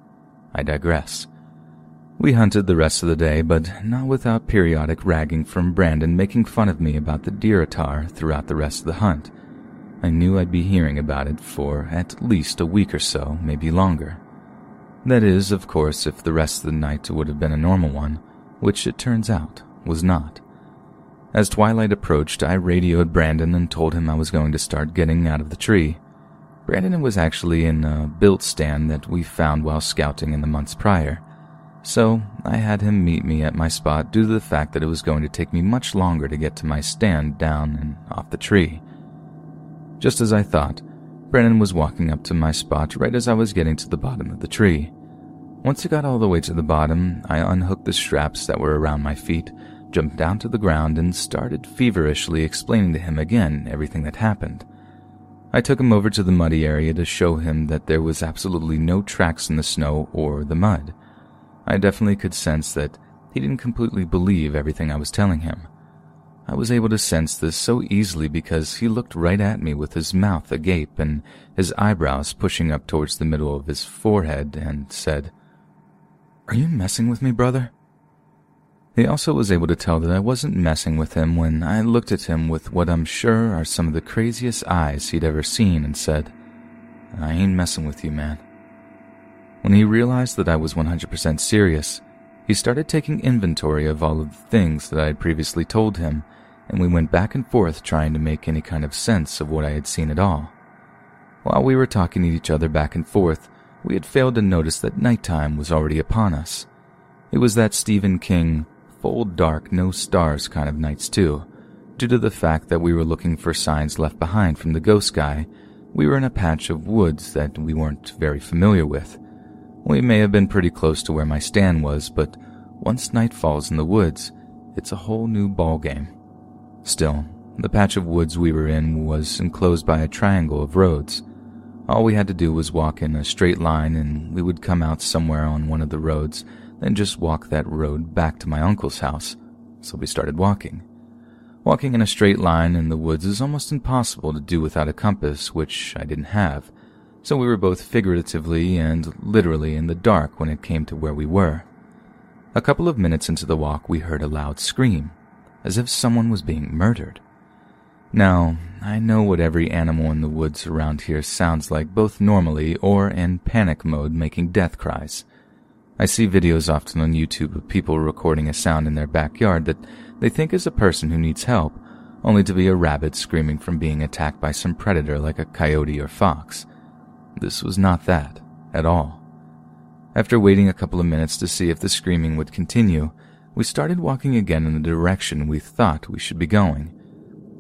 I digress. We hunted the rest of the day, but not without periodic ragging from Brandon making fun of me about the deer attar throughout the rest of the hunt. I knew I'd be hearing about it for at least a week or so, maybe longer. That is, of course, if the rest of the night would have been a normal one, which it turns out was not. As twilight approached, I radioed Brandon and told him I was going to start getting out of the tree. Brandon was actually in a built stand that we found while scouting in the months prior. So I had him meet me at my spot due to the fact that it was going to take me much longer to get to my stand down and off the tree. Just as I thought, Brandon was walking up to my spot right as I was getting to the bottom of the tree. Once he got all the way to the bottom, I unhooked the straps that were around my feet, jumped down to the ground, and started feverishly explaining to him again everything that happened. I took him over to the muddy area to show him that there was absolutely no tracks in the snow or the mud. I definitely could sense that he didn't completely believe everything I was telling him. I was able to sense this so easily because he looked right at me with his mouth agape and his eyebrows pushing up towards the middle of his forehead and said, are you messing with me, brother? He also was able to tell that I wasn't messing with him when I looked at him with what I'm sure are some of the craziest eyes he'd ever seen and said, I ain't messing with you, man. When he realized that I was 100% serious, he started taking inventory of all of the things that I had previously told him, and we went back and forth trying to make any kind of sense of what I had seen at all. While we were talking to each other back and forth, we had failed to notice that nighttime was already upon us. It was that Stephen King, full dark, no stars kind of nights too. Due to the fact that we were looking for signs left behind from the ghost guy, we were in a patch of woods that we weren't very familiar with. We may have been pretty close to where my stand was, but once night falls in the woods, it's a whole new ballgame. Still, the patch of woods we were in was enclosed by a triangle of roads. All we had to do was walk in a straight line and we would come out somewhere on one of the roads, then just walk that road back to my uncle's house. So we started walking. Walking in a straight line in the woods is almost impossible to do without a compass, which I didn't have. So we were both figuratively and literally in the dark when it came to where we were. A couple of minutes into the walk, we heard a loud scream, as if someone was being murdered. Now, I know what every animal in the woods around here sounds like both normally or in panic mode making death cries. I see videos often on YouTube of people recording a sound in their backyard that they think is a person who needs help, only to be a rabbit screaming from being attacked by some predator like a coyote or fox. This was not that, at all. After waiting a couple of minutes to see if the screaming would continue, we started walking again in the direction we thought we should be going.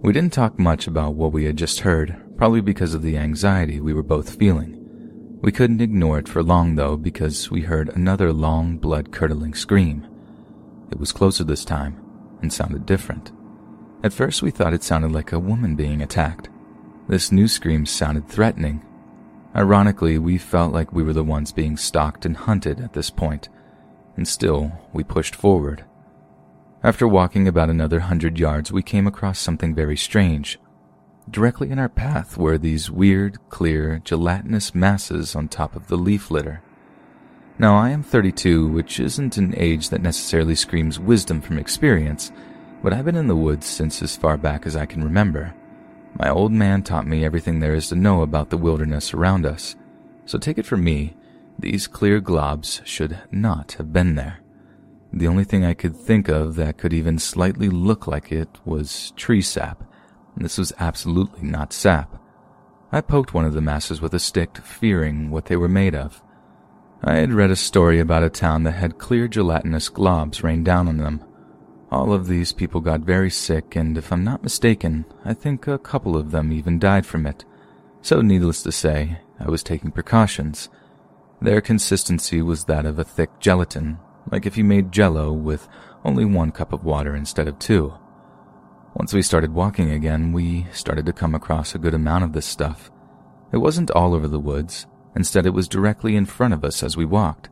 We didn't talk much about what we had just heard, probably because of the anxiety we were both feeling. We couldn't ignore it for long, though, because we heard another long, blood curdling scream. It was closer this time and sounded different. At first, we thought it sounded like a woman being attacked. This new scream sounded threatening. Ironically, we felt like we were the ones being stalked and hunted at this point, and still, we pushed forward. After walking about another hundred yards, we came across something very strange. Directly in our path were these weird, clear, gelatinous masses on top of the leaf litter. Now, I am 32, which isn't an age that necessarily screams wisdom from experience, but I've been in the woods since as far back as I can remember. My old man taught me everything there is to know about the wilderness around us, so take it from me, these clear globs should not have been there. The only thing I could think of that could even slightly look like it was tree sap. This was absolutely not sap. I poked one of the masses with a stick, fearing what they were made of. I had read a story about a town that had clear gelatinous globs rain down on them. All of these people got very sick, and if I'm not mistaken, I think a couple of them even died from it. So, needless to say, I was taking precautions. Their consistency was that of a thick gelatin, like if you made jello with only one cup of water instead of two. Once we started walking again, we started to come across a good amount of this stuff. It wasn't all over the woods, instead, it was directly in front of us as we walked,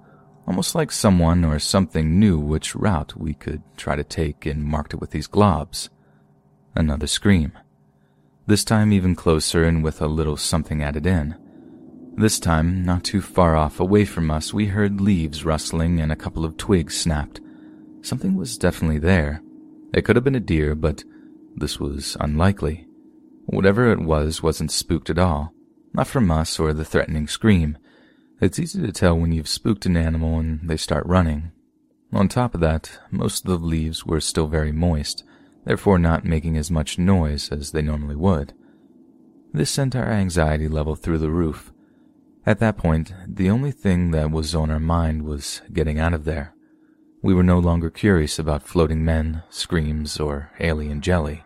almost like someone or something knew which route we could try to take and marked it with these globs. Another scream. This time even closer and with a little something added in. This time, not too far off away from us, we heard leaves rustling and a couple of twigs snapped. Something was definitely there. It could have been a deer, but this was unlikely. Whatever it was wasn't spooked at all. Not from us or the threatening scream. It's easy to tell when you've spooked an animal and they start running. On top of that, most of the leaves were still very moist, therefore not making as much noise as they normally would. This sent our anxiety level through the roof. At that point, the only thing that was on our mind was getting out of there. We were no longer curious about floating men, screams, or alien jelly.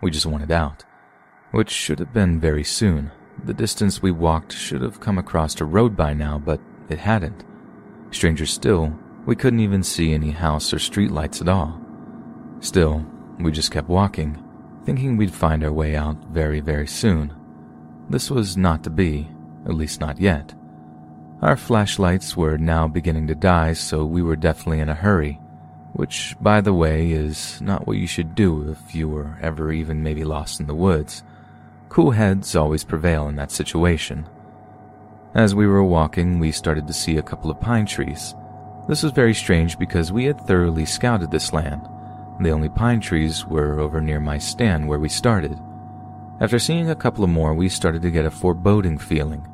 We just wanted out, which should have been very soon. The distance we walked should have come across a road by now, but it hadn't. Stranger still, we couldn't even see any house or street lights at all. Still, we just kept walking, thinking we'd find our way out very, very soon. This was not to be, at least not yet. Our flashlights were now beginning to die, so we were definitely in a hurry, which, by the way, is not what you should do if you were ever even maybe lost in the woods. Cool heads always prevail in that situation. As we were walking, we started to see a couple of pine trees. This was very strange because we had thoroughly scouted this land. The only pine trees were over near my stand where we started. After seeing a couple of more, we started to get a foreboding feeling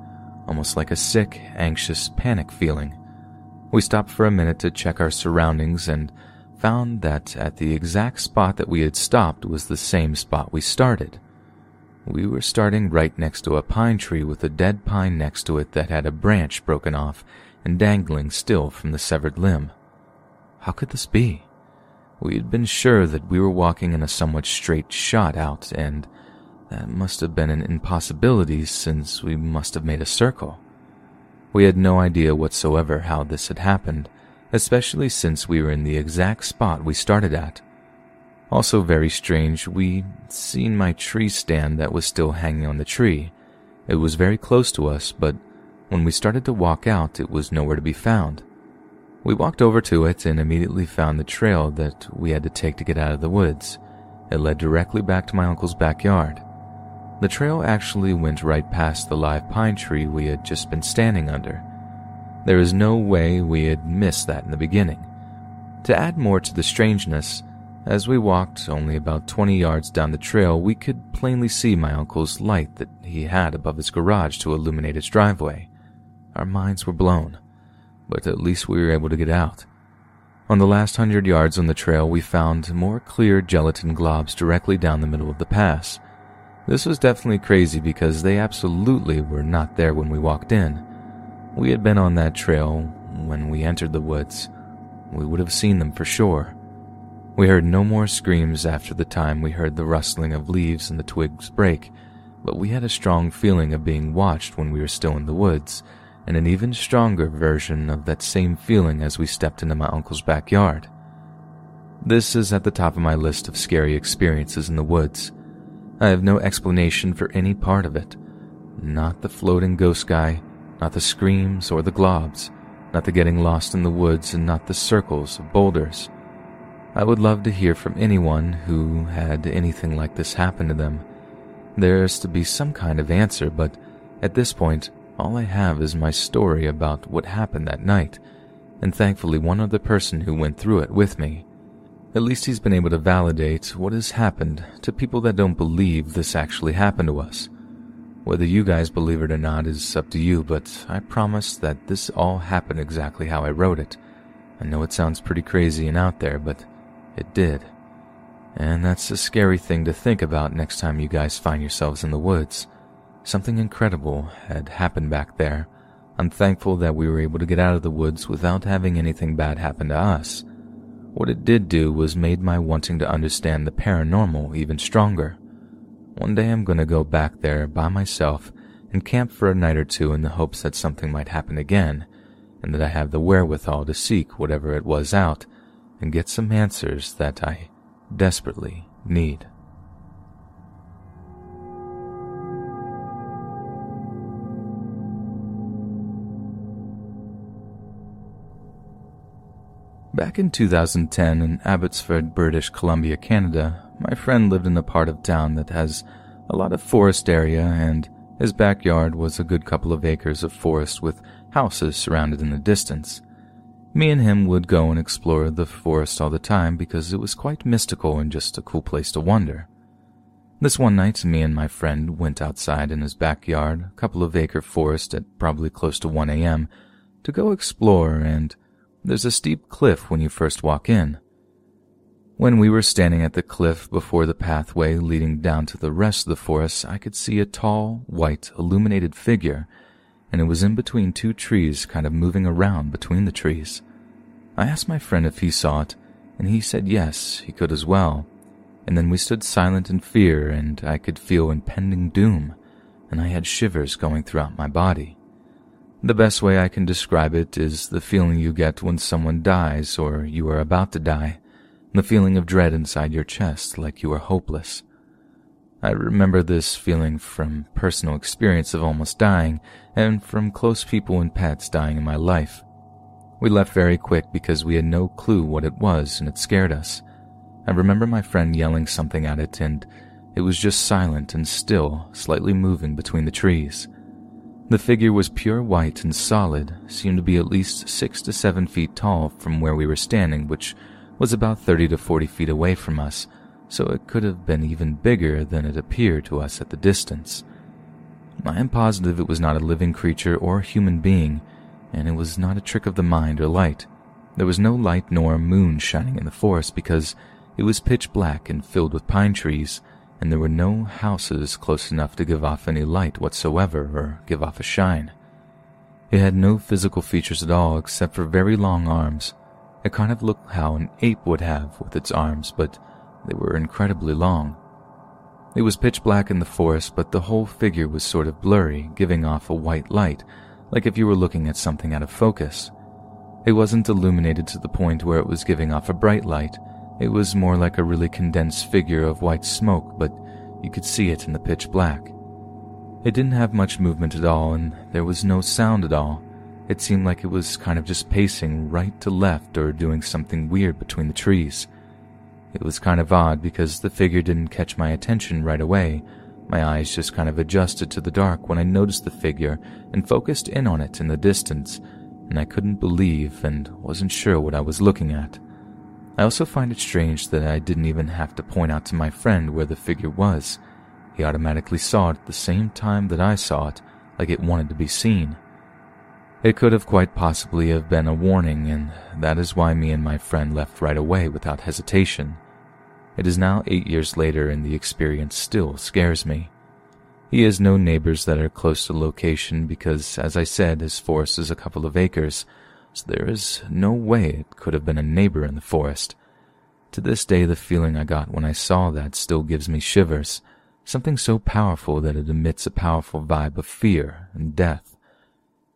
almost like a sick, anxious panic feeling. We stopped for a minute to check our surroundings and found that at the exact spot that we had stopped was the same spot we started. We were starting right next to a pine tree with a dead pine next to it that had a branch broken off and dangling still from the severed limb. How could this be? We had been sure that we were walking in a somewhat straight shot out, and that must have been an impossibility since we must have made a circle. We had no idea whatsoever how this had happened, especially since we were in the exact spot we started at. Also very strange, we seen my tree stand that was still hanging on the tree. It was very close to us, but when we started to walk out, it was nowhere to be found. We walked over to it and immediately found the trail that we had to take to get out of the woods. It led directly back to my uncle's backyard. The trail actually went right past the live pine tree we had just been standing under. There is no way we had missed that in the beginning. To add more to the strangeness, as we walked only about 20 yards down the trail, we could plainly see my uncle's light that he had above his garage to illuminate his driveway. Our minds were blown, but at least we were able to get out. On the last hundred yards on the trail, we found more clear gelatin globs directly down the middle of the pass. This was definitely crazy because they absolutely were not there when we walked in. We had been on that trail when we entered the woods. We would have seen them for sure. We heard no more screams after the time we heard the rustling of leaves and the twigs break, but we had a strong feeling of being watched when we were still in the woods, and an even stronger version of that same feeling as we stepped into my uncle's backyard. This is at the top of my list of scary experiences in the woods. I have no explanation for any part of it. Not the floating ghost guy, not the screams or the globs, not the getting lost in the woods, and not the circles of boulders. I would love to hear from anyone who had anything like this happen to them. There's to be some kind of answer, but at this point, all I have is my story about what happened that night, and thankfully one other person who went through it with me. At least he's been able to validate what has happened to people that don't believe this actually happened to us. Whether you guys believe it or not is up to you, but I promise that this all happened exactly how I wrote it. I know it sounds pretty crazy and out there, but it did. And that's a scary thing to think about next time you guys find yourselves in the woods. Something incredible had happened back there. I'm thankful that we were able to get out of the woods without having anything bad happen to us. What it did do was made my wanting to understand the paranormal even stronger. One day I'm gonna go back there by myself and camp for a night or two in the hopes that something might happen again, and that I have the wherewithal to seek whatever it was out and get some answers that I desperately need. Back in 2010 in Abbotsford, British Columbia, Canada, my friend lived in a part of town that has a lot of forest area and his backyard was a good couple of acres of forest with houses surrounded in the distance. Me and him would go and explore the forest all the time because it was quite mystical and just a cool place to wander. This one night, me and my friend went outside in his backyard, a couple of acre forest at probably close to 1 a.m., to go explore and there's a steep cliff when you first walk in. When we were standing at the cliff before the pathway leading down to the rest of the forest, I could see a tall, white, illuminated figure, and it was in between two trees, kind of moving around between the trees. I asked my friend if he saw it, and he said yes, he could as well. And then we stood silent in fear, and I could feel impending doom, and I had shivers going throughout my body. The best way I can describe it is the feeling you get when someone dies or you are about to die, the feeling of dread inside your chest like you are hopeless. I remember this feeling from personal experience of almost dying and from close people and pets dying in my life. We left very quick because we had no clue what it was and it scared us. I remember my friend yelling something at it and it was just silent and still, slightly moving between the trees. The figure was pure white and solid, seemed to be at least six to seven feet tall from where we were standing, which was about 30 to 40 feet away from us, so it could have been even bigger than it appeared to us at the distance. I am positive it was not a living creature or human being, and it was not a trick of the mind or light. There was no light nor moon shining in the forest because it was pitch black and filled with pine trees, and there were no houses close enough to give off any light whatsoever or give off a shine. It had no physical features at all except for very long arms. It kind of looked how an ape would have with its arms, but they were incredibly long. It was pitch black in the forest, but the whole figure was sort of blurry, giving off a white light, like if you were looking at something out of focus. It wasn't illuminated to the point where it was giving off a bright light. It was more like a really condensed figure of white smoke, but you could see it in the pitch black. It didn't have much movement at all, and there was no sound at all. It seemed like it was kind of just pacing right to left or doing something weird between the trees. It was kind of odd because the figure didn't catch my attention right away. My eyes just kind of adjusted to the dark when I noticed the figure and focused in on it in the distance, and I couldn't believe and wasn't sure what I was looking at. I also find it strange that I didn't even have to point out to my friend where the figure was. He automatically saw it at the same time that I saw it, like it wanted to be seen. It could have quite possibly have been a warning, and that is why me and my friend left right away without hesitation. It is now eight years later and the experience still scares me. He has no neighbors that are close to the location because, as I said, his forest is a couple of acres, there is no way it could have been a neighbor in the forest. To this day, the feeling I got when I saw that still gives me shivers, something so powerful that it emits a powerful vibe of fear and death.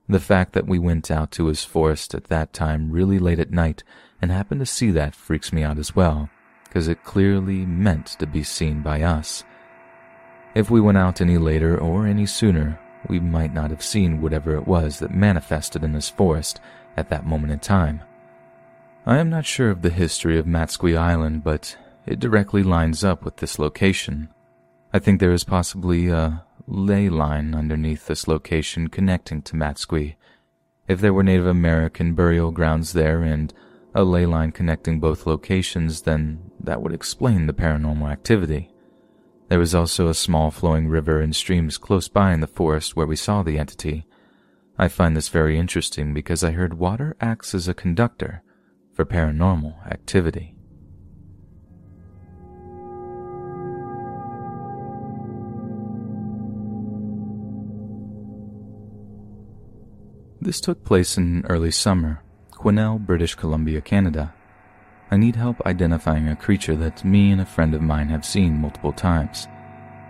The fact that we went out to his forest at that time really late at night and happened to see that freaks me out as well because it clearly meant to be seen by us. If we went out any later or any sooner, we might not have seen whatever it was that manifested in this forest at that moment in time. I am not sure of the history of Matsqui Island, but it directly lines up with this location. I think there is possibly a ley line underneath this location connecting to Matsqui. If there were Native American burial grounds there and a ley line connecting both locations, then that would explain the paranormal activity. There was also a small flowing river and streams close by in the forest where we saw the entity. I find this very interesting because I heard water acts as a conductor for paranormal activity. This took place in early summer, Quesnel, British Columbia, Canada. I need help identifying a creature that me and a friend of mine have seen multiple times.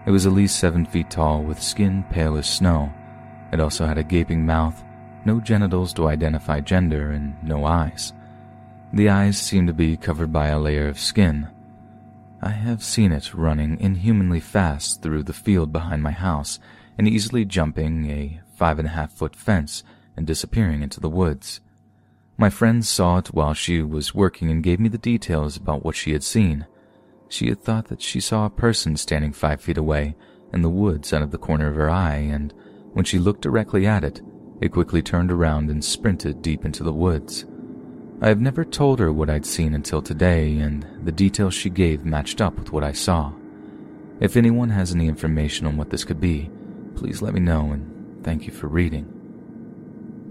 It was at least seven feet tall with skin pale as snow. It also had a gaping mouth, no genitals to identify gender, and no eyes. The eyes seemed to be covered by a layer of skin. I have seen it running inhumanly fast through the field behind my house and easily jumping a five and a half foot fence and disappearing into the woods. My friend saw it while she was working and gave me the details about what she had seen. She had thought that she saw a person standing five feet away in the woods out of the corner of her eye, and when she looked directly at it, it quickly turned around and sprinted deep into the woods. I have never told her what I'd seen until today, and the details she gave matched up with what I saw. If anyone has any information on what this could be, please let me know and thank you for reading.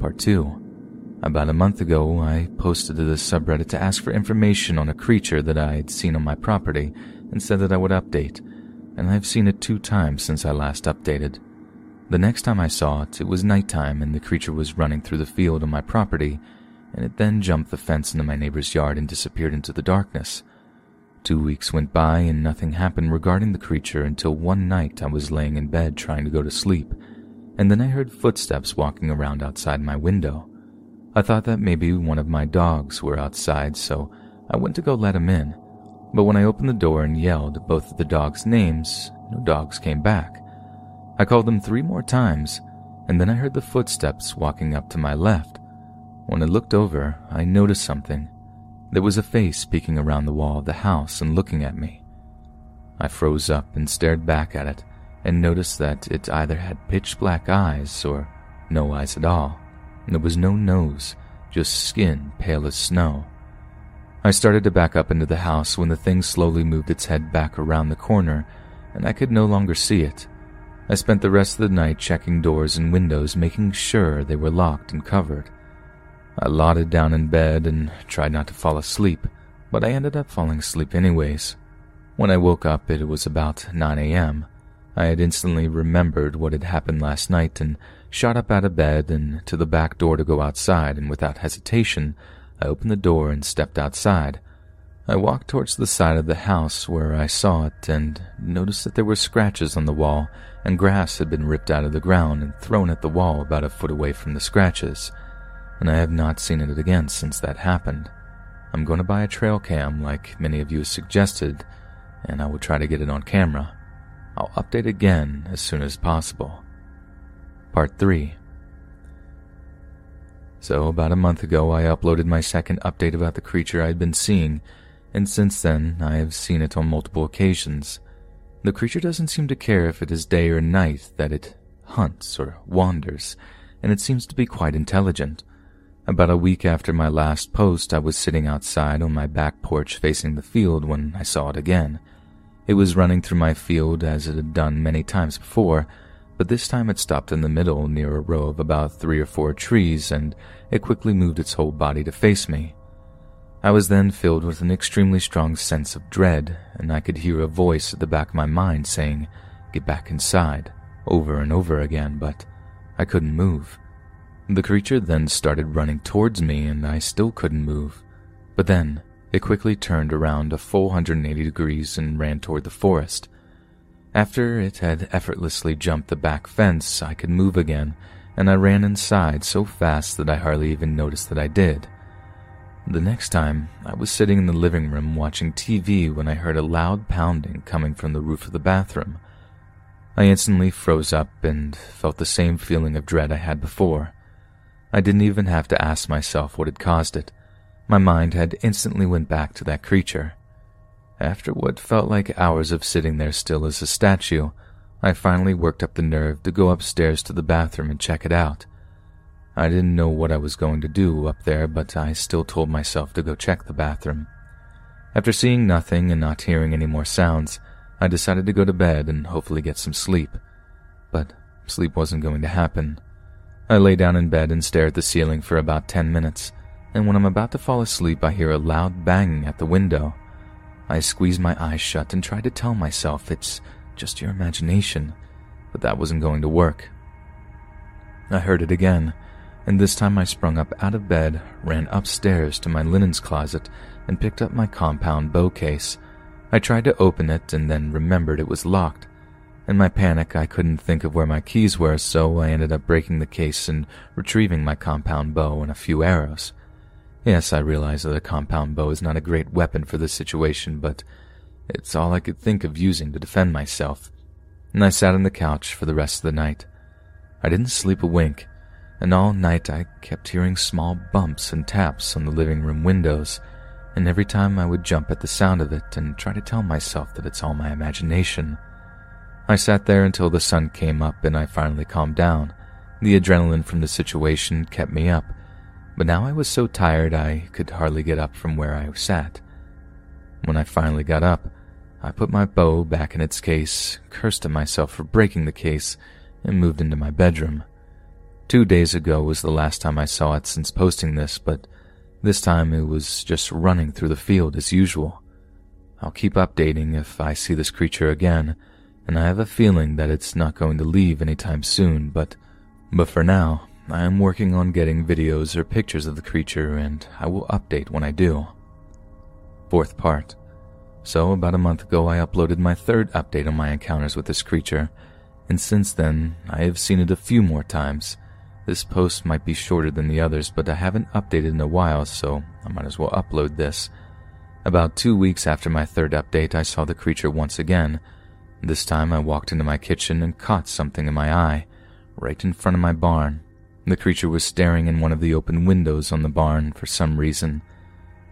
Part 2 about a month ago, I posted to the subreddit to ask for information on a creature that I had seen on my property and said that I would update, and I've seen it two times since I last updated. The next time I saw it, it was nighttime and the creature was running through the field on my property, and it then jumped the fence into my neighbor's yard and disappeared into the darkness. Two weeks went by and nothing happened regarding the creature until one night I was laying in bed trying to go to sleep, and then I heard footsteps walking around outside my window. I thought that maybe one of my dogs were outside, so I went to go let him in. But when I opened the door and yelled both of the dogs' names, no dogs came back. I called them three more times, and then I heard the footsteps walking up to my left. When I looked over, I noticed something. There was a face peeking around the wall of the house and looking at me. I froze up and stared back at it and noticed that it either had pitch black eyes or no eyes at all. There was no nose, just skin pale as snow. I started to back up into the house when the thing slowly moved its head back around the corner and I could no longer see it. I spent the rest of the night checking doors and windows, making sure they were locked and covered. I lotted down in bed and tried not to fall asleep, but I ended up falling asleep anyways. When I woke up, it was about 9 a.m. I had instantly remembered what had happened last night and shot up out of bed and to the back door to go outside, and without hesitation, I opened the door and stepped outside. I walked towards the side of the house where I saw it and noticed that there were scratches on the wall and grass had been ripped out of the ground and thrown at the wall about a foot away from the scratches, and I have not seen it again since that happened. I'm going to buy a trail cam like many of you suggested, and I will try to get it on camera. I'll update again as soon as possible. Part 3 So, about a month ago, I uploaded my second update about the creature I'd been seeing and since then I have seen it on multiple occasions. The creature doesn't seem to care if it is day or night that it hunts or wanders, and it seems to be quite intelligent. About a week after my last post, I was sitting outside on my back porch facing the field when I saw it again. It was running through my field as it had done many times before, but this time it stopped in the middle near a row of about three or four trees and it quickly moved its whole body to face me. I was then filled with an extremely strong sense of dread, and I could hear a voice at the back of my mind saying, Get back inside, over and over again, but I couldn't move. The creature then started running towards me, and I still couldn't move. But then, it quickly turned around a full 180 degrees and ran toward the forest. After it had effortlessly jumped the back fence, I could move again, and I ran inside so fast that I hardly even noticed that I did. The next time, I was sitting in the living room watching TV when I heard a loud pounding coming from the roof of the bathroom. I instantly froze up and felt the same feeling of dread I had before. I didn't even have to ask myself what had caused it. My mind had instantly went back to that creature. After what felt like hours of sitting there still as a statue, I finally worked up the nerve to go upstairs to the bathroom and check it out. I didn't know what I was going to do up there, but I still told myself to go check the bathroom. After seeing nothing and not hearing any more sounds, I decided to go to bed and hopefully get some sleep. But sleep wasn't going to happen. I lay down in bed and stare at the ceiling for about 10 minutes, and when I'm about to fall asleep, I hear a loud banging at the window. I squeeze my eyes shut and try to tell myself it's just your imagination, but that wasn't going to work. I heard it again and this time I sprung up out of bed, ran upstairs to my linens closet, and picked up my compound bow case. I tried to open it and then remembered it was locked. In my panic, I couldn't think of where my keys were, so I ended up breaking the case and retrieving my compound bow and a few arrows. Yes, I realize that a compound bow is not a great weapon for this situation, but it's all I could think of using to defend myself. And I sat on the couch for the rest of the night. I didn't sleep a wink and all night I kept hearing small bumps and taps on the living room windows, and every time I would jump at the sound of it and try to tell myself that it's all my imagination. I sat there until the sun came up and I finally calmed down. The adrenaline from the situation kept me up, but now I was so tired I could hardly get up from where I sat. When I finally got up, I put my bow back in its case, cursed at myself for breaking the case, and moved into my bedroom. Two days ago was the last time I saw it since posting this, but this time it was just running through the field as usual. I'll keep updating if I see this creature again, and I have a feeling that it's not going to leave anytime soon, but but for now, I am working on getting videos or pictures of the creature, and I will update when I do. Fourth part. So, about a month ago, I uploaded my third update on my encounters with this creature, and since then, I have seen it a few more times. This post might be shorter than the others, but I haven't updated in a while, so I might as well upload this. About two weeks after my third update, I saw the creature once again. This time, I walked into my kitchen and caught something in my eye, right in front of my barn. The creature was staring in one of the open windows on the barn for some reason.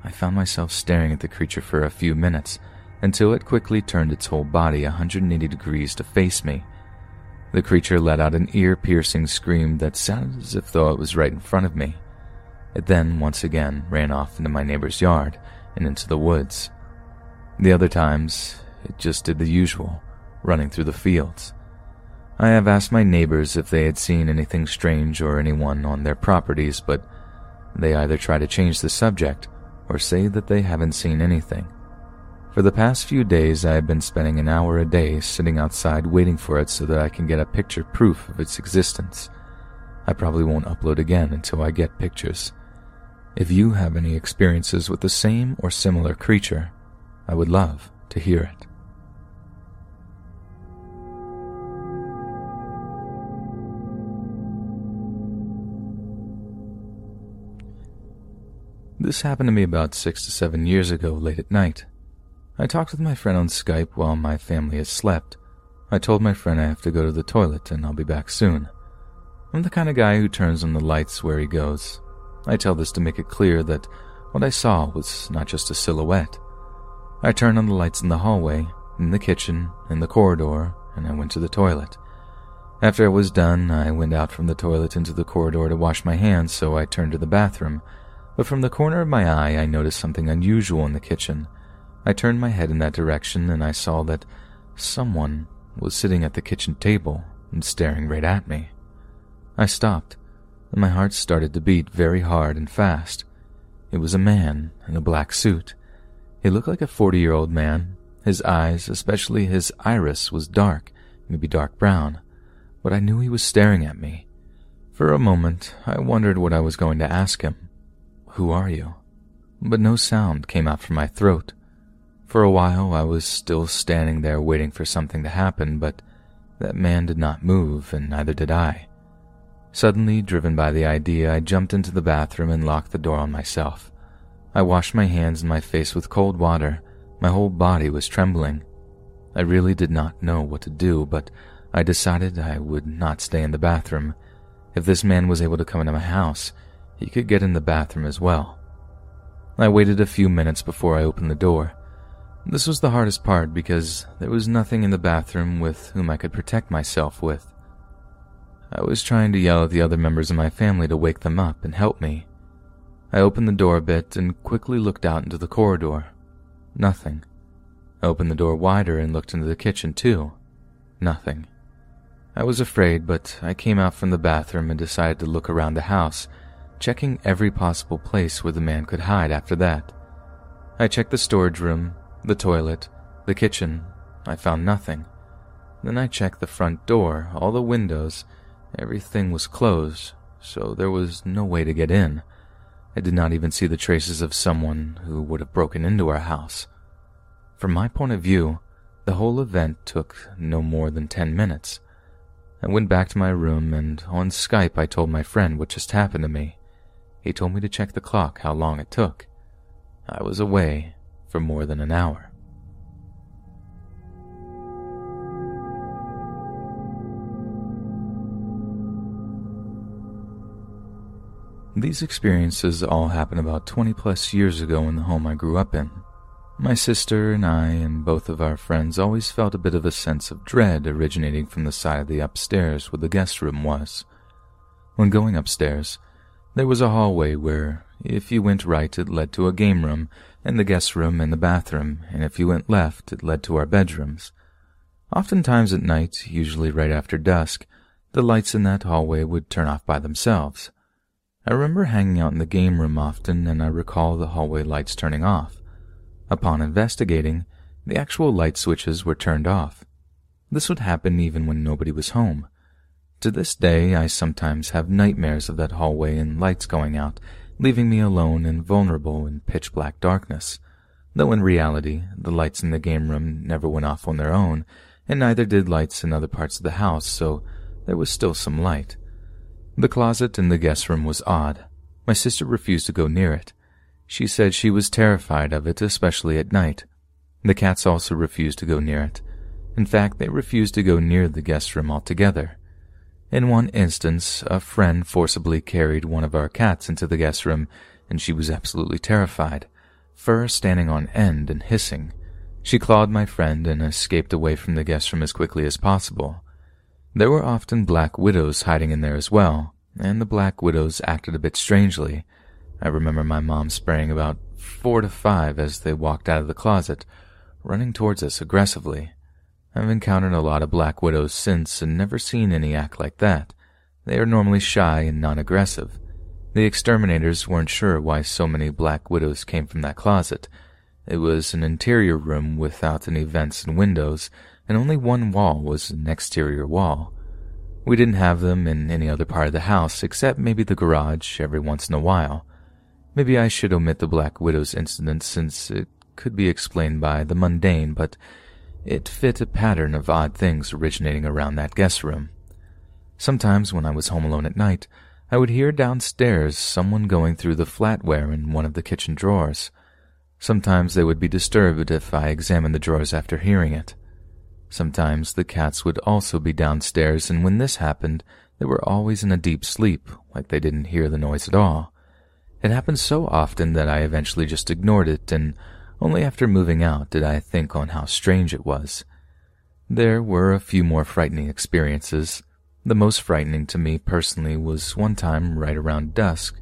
I found myself staring at the creature for a few minutes until it quickly turned its whole body 180 degrees to face me. The creature let out an ear piercing scream that sounded as if though it was right in front of me. It then once again ran off into my neighbor's yard and into the woods. The other times, it just did the usual, running through the fields. I have asked my neighbors if they had seen anything strange or anyone on their properties, but they either try to change the subject or say that they haven't seen anything. For the past few days, I have been spending an hour a day sitting outside waiting for it so that I can get a picture proof of its existence. I probably won't upload again until I get pictures. If you have any experiences with the same or similar creature, I would love to hear it. This happened to me about six to seven years ago late at night. I talked with my friend on Skype while my family has slept. I told my friend I have to go to the toilet and I'll be back soon. I'm the kind of guy who turns on the lights where he goes. I tell this to make it clear that what I saw was not just a silhouette. I turned on the lights in the hallway, in the kitchen, in the corridor, and I went to the toilet. After I was done, I went out from the toilet into the corridor to wash my hands, so I turned to the bathroom but from the corner of my eye I noticed something unusual in the kitchen. I turned my head in that direction and I saw that someone was sitting at the kitchen table and staring right at me. I stopped, and my heart started to beat very hard and fast. It was a man in a black suit. He looked like a 40 year old man. His eyes, especially his iris, was dark, maybe dark brown, but I knew he was staring at me. For a moment, I wondered what I was going to ask him. Who are you? But no sound came out from my throat. For a while, I was still standing there waiting for something to happen, but that man did not move, and neither did I. Suddenly, driven by the idea, I jumped into the bathroom and locked the door on myself. I washed my hands and my face with cold water. My whole body was trembling. I really did not know what to do, but I decided I would not stay in the bathroom. If this man was able to come into my house, he could get in the bathroom as well. I waited a few minutes before I opened the door. This was the hardest part because there was nothing in the bathroom with whom I could protect myself with. I was trying to yell at the other members of my family to wake them up and help me. I opened the door a bit and quickly looked out into the corridor. Nothing. I opened the door wider and looked into the kitchen too. Nothing. I was afraid, but I came out from the bathroom and decided to look around the house checking every possible place where the man could hide after that. I checked the storage room, the toilet, the kitchen. I found nothing. Then I checked the front door, all the windows. Everything was closed, so there was no way to get in. I did not even see the traces of someone who would have broken into our house. From my point of view, the whole event took no more than ten minutes. I went back to my room and on Skype I told my friend what just happened to me. He told me to check the clock how long it took. I was away for more than an hour. These experiences all happened about 20 plus years ago in the home I grew up in. My sister and I and both of our friends always felt a bit of a sense of dread originating from the side of the upstairs where the guest room was. When going upstairs, there was a hallway where, if you went right, it led to a game room, and the guest room and the bathroom, and if you went left, it led to our bedrooms. Oftentimes at night, usually right after dusk, the lights in that hallway would turn off by themselves. I remember hanging out in the game room often, and I recall the hallway lights turning off. Upon investigating, the actual light switches were turned off. This would happen even when nobody was home. To this day, I sometimes have nightmares of that hallway and lights going out, leaving me alone and vulnerable in pitch black darkness. Though in reality, the lights in the game room never went off on their own, and neither did lights in other parts of the house, so there was still some light. The closet in the guest room was odd. My sister refused to go near it. She said she was terrified of it, especially at night. The cats also refused to go near it. In fact, they refused to go near the guest room altogether. In one instance, a friend forcibly carried one of our cats into the guest room, and she was absolutely terrified, fur standing on end and hissing. She clawed my friend and escaped away from the guest room as quickly as possible. There were often black widows hiding in there as well, and the black widows acted a bit strangely. I remember my mom spraying about four to five as they walked out of the closet, running towards us aggressively. I've encountered a lot of black widows since and never seen any act like that. They are normally shy and non-aggressive. The exterminators weren't sure why so many black widows came from that closet. It was an interior room without any vents and windows, and only one wall was an exterior wall. We didn't have them in any other part of the house except maybe the garage every once in a while. Maybe I should omit the Black Widow's incident since it could be explained by the mundane, but it fit a pattern of odd things originating around that guest room. Sometimes when I was home alone at night, I would hear downstairs someone going through the flatware in one of the kitchen drawers. Sometimes they would be disturbed if I examined the drawers after hearing it. Sometimes the cats would also be downstairs, and when this happened, they were always in a deep sleep, like they didn't hear the noise at all. It happened so often that I eventually just ignored it, and only after moving out did I think on how strange it was. There were a few more frightening experiences. The most frightening to me personally was one time right around dusk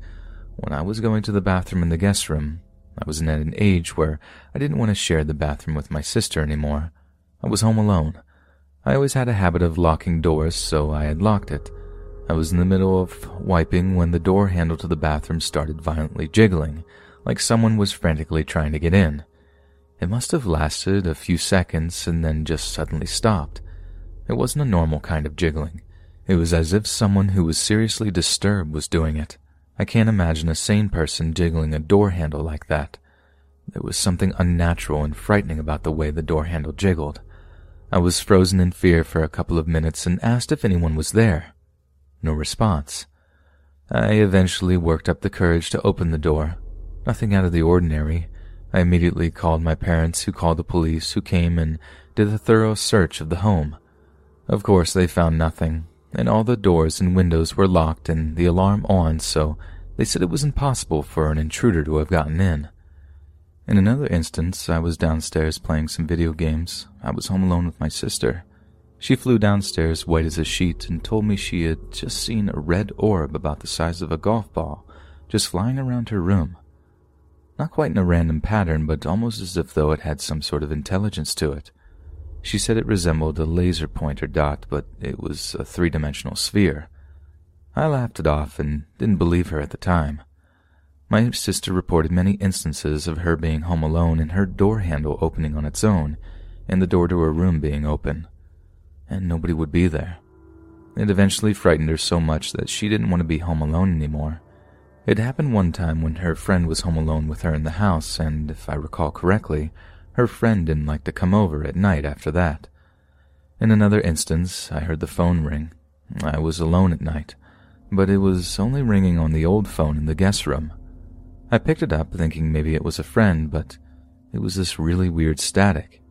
when I was going to the bathroom in the guest room. I was at an age where I didn't want to share the bathroom with my sister anymore. I was home alone. I always had a habit of locking doors, so I had locked it. I was in the middle of wiping when the door handle to the bathroom started violently jiggling, like someone was frantically trying to get in. It must have lasted a few seconds and then just suddenly stopped. It wasn't a normal kind of jiggling. It was as if someone who was seriously disturbed was doing it. I can't imagine a sane person jiggling a door handle like that. There was something unnatural and frightening about the way the door handle jiggled. I was frozen in fear for a couple of minutes and asked if anyone was there. No response. I eventually worked up the courage to open the door. Nothing out of the ordinary. I immediately called my parents, who called the police, who came and did a thorough search of the home. Of course, they found nothing, and all the doors and windows were locked and the alarm on, so they said it was impossible for an intruder to have gotten in. In another instance, I was downstairs playing some video games. I was home alone with my sister. She flew downstairs white as a sheet and told me she had just seen a red orb about the size of a golf ball just flying around her room. Not quite in a random pattern, but almost as if though it had some sort of intelligence to it. She said it resembled a laser pointer dot, but it was a three-dimensional sphere. I laughed it off and didn't believe her at the time. My sister reported many instances of her being home alone and her door handle opening on its own, and the door to her room being open. And nobody would be there. It eventually frightened her so much that she didn't want to be home alone anymore. It happened one time when her friend was home alone with her in the house, and if I recall correctly, her friend didn't like to come over at night after that. In another instance, I heard the phone ring. I was alone at night, but it was only ringing on the old phone in the guest room. I picked it up thinking maybe it was a friend, but it was this really weird static.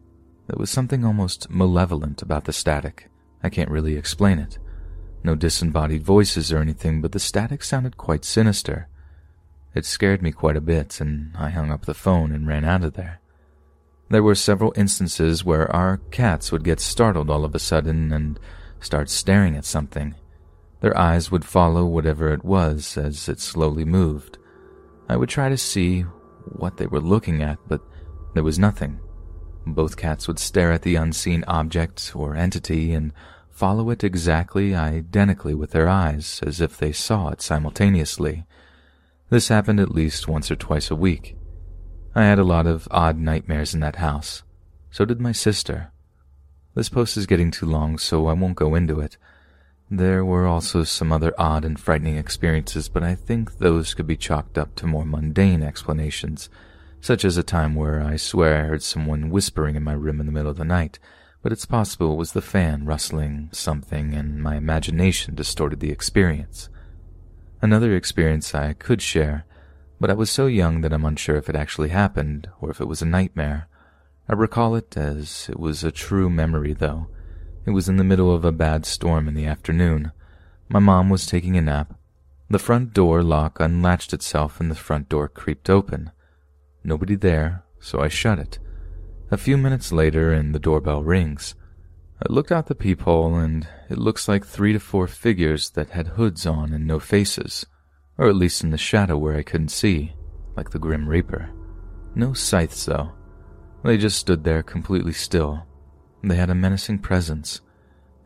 There was something almost malevolent about the static. I can't really explain it. No disembodied voices or anything, but the static sounded quite sinister. It scared me quite a bit, and I hung up the phone and ran out of there. There were several instances where our cats would get startled all of a sudden and start staring at something. Their eyes would follow whatever it was as it slowly moved. I would try to see what they were looking at, but there was nothing. Both cats would stare at the unseen object or entity and follow it exactly identically with their eyes, as if they saw it simultaneously. This happened at least once or twice a week. I had a lot of odd nightmares in that house. So did my sister. This post is getting too long, so I won't go into it. There were also some other odd and frightening experiences, but I think those could be chalked up to more mundane explanations, such as a time where I swear I heard someone whispering in my room in the middle of the night, but it's possible it was the fan rustling something and my imagination distorted the experience. Another experience I could share, but I was so young that I'm unsure if it actually happened or if it was a nightmare. I recall it as it was a true memory, though. It was in the middle of a bad storm in the afternoon. My mom was taking a nap. The front door lock unlatched itself and the front door creaked open. Nobody there, so I shut it. A few minutes later, and the doorbell rings. I looked out the peephole, and it looks like three to four figures that had hoods on and no faces, or at least in the shadow where I couldn't see, like the Grim Reaper. No scythes, though. They just stood there completely still, they had a menacing presence.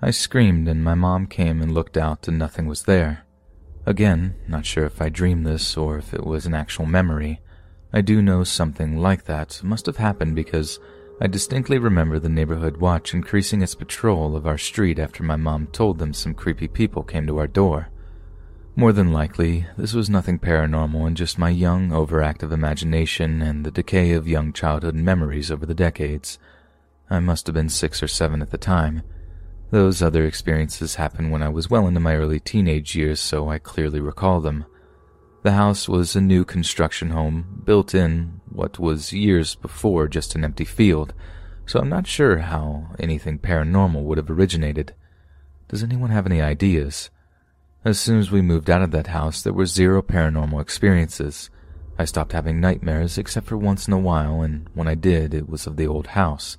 I screamed, and my mom came and looked out, and nothing was there. Again, not sure if I dreamed this or if it was an actual memory. I do know something like that must have happened because I distinctly remember the neighborhood watch increasing its patrol of our street after my mom told them some creepy people came to our door. More than likely, this was nothing paranormal and just my young, overactive imagination and the decay of young childhood memories over the decades. I must have been six or seven at the time. Those other experiences happened when I was well into my early teenage years, so I clearly recall them. The house was a new construction home, built in what was years before just an empty field, so I'm not sure how anything paranormal would have originated. Does anyone have any ideas? As soon as we moved out of that house, there were zero paranormal experiences. I stopped having nightmares except for once in a while, and when I did, it was of the old house.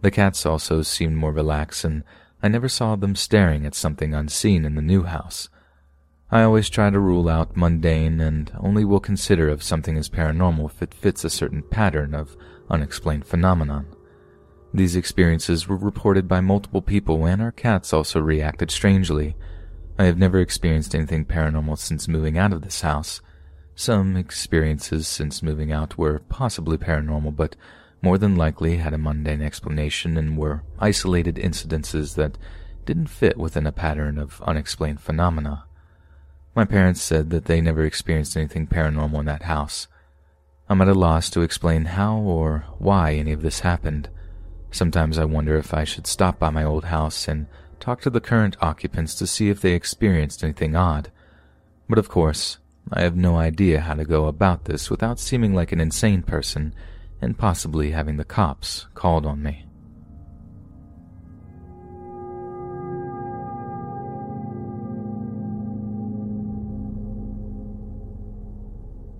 The cats also seemed more relaxed, and I never saw them staring at something unseen in the new house. I always try to rule out mundane and only will consider if something is paranormal if it fits a certain pattern of unexplained phenomenon. These experiences were reported by multiple people, and our cats also reacted strangely. I have never experienced anything paranormal since moving out of this house. Some experiences since moving out were possibly paranormal, but more than likely had a mundane explanation and were isolated incidences that didn't fit within a pattern of unexplained phenomena. My parents said that they never experienced anything paranormal in that house. I'm at a loss to explain how or why any of this happened. Sometimes I wonder if I should stop by my old house and talk to the current occupants to see if they experienced anything odd. But of course, I have no idea how to go about this without seeming like an insane person and possibly having the cops called on me.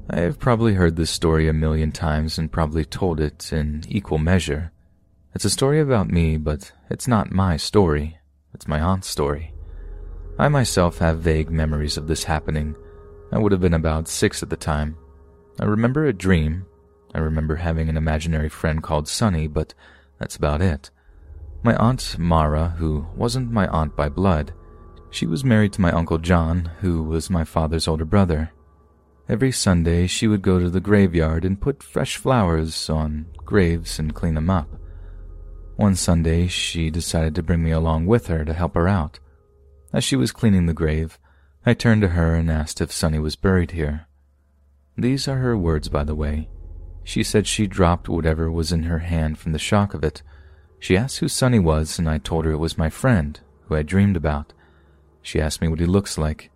I have probably heard this story a million times and probably told it in equal measure. It's a story about me, but it's not my story. It's my aunt's story. I myself have vague memories of this happening. I would have been about six at the time. I remember a dream I remember having an imaginary friend called Sonny, but that's about it. My aunt Mara, who wasn't my aunt by blood, she was married to my uncle John, who was my father's older brother. Every Sunday she would go to the graveyard and put fresh flowers on graves and clean them up. One Sunday she decided to bring me along with her to help her out. As she was cleaning the grave, I turned to her and asked if Sonny was buried here. These are her words, by the way. She said she dropped whatever was in her hand from the shock of it. She asked who Sonny was, and I told her it was my friend, who I dreamed about. She asked me what he looks like.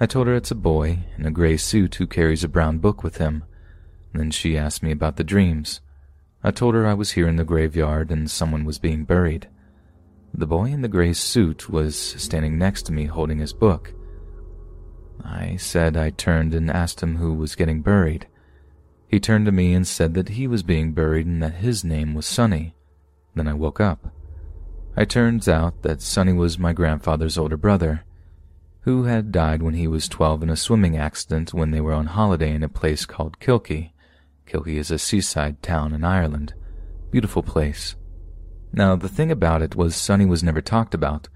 I told her it's a boy in a gray suit who carries a brown book with him. Then she asked me about the dreams. I told her I was here in the graveyard and someone was being buried. The boy in the gray suit was standing next to me holding his book. I said I turned and asked him who was getting buried. He turned to me and said that he was being buried and that his name was Sonny. Then I woke up. It turns out that Sonny was my grandfather's older brother, who had died when he was 12 in a swimming accident when they were on holiday in a place called Kilkee. Kilkee is a seaside town in Ireland. Beautiful place. Now, the thing about it was Sonny was never talked about.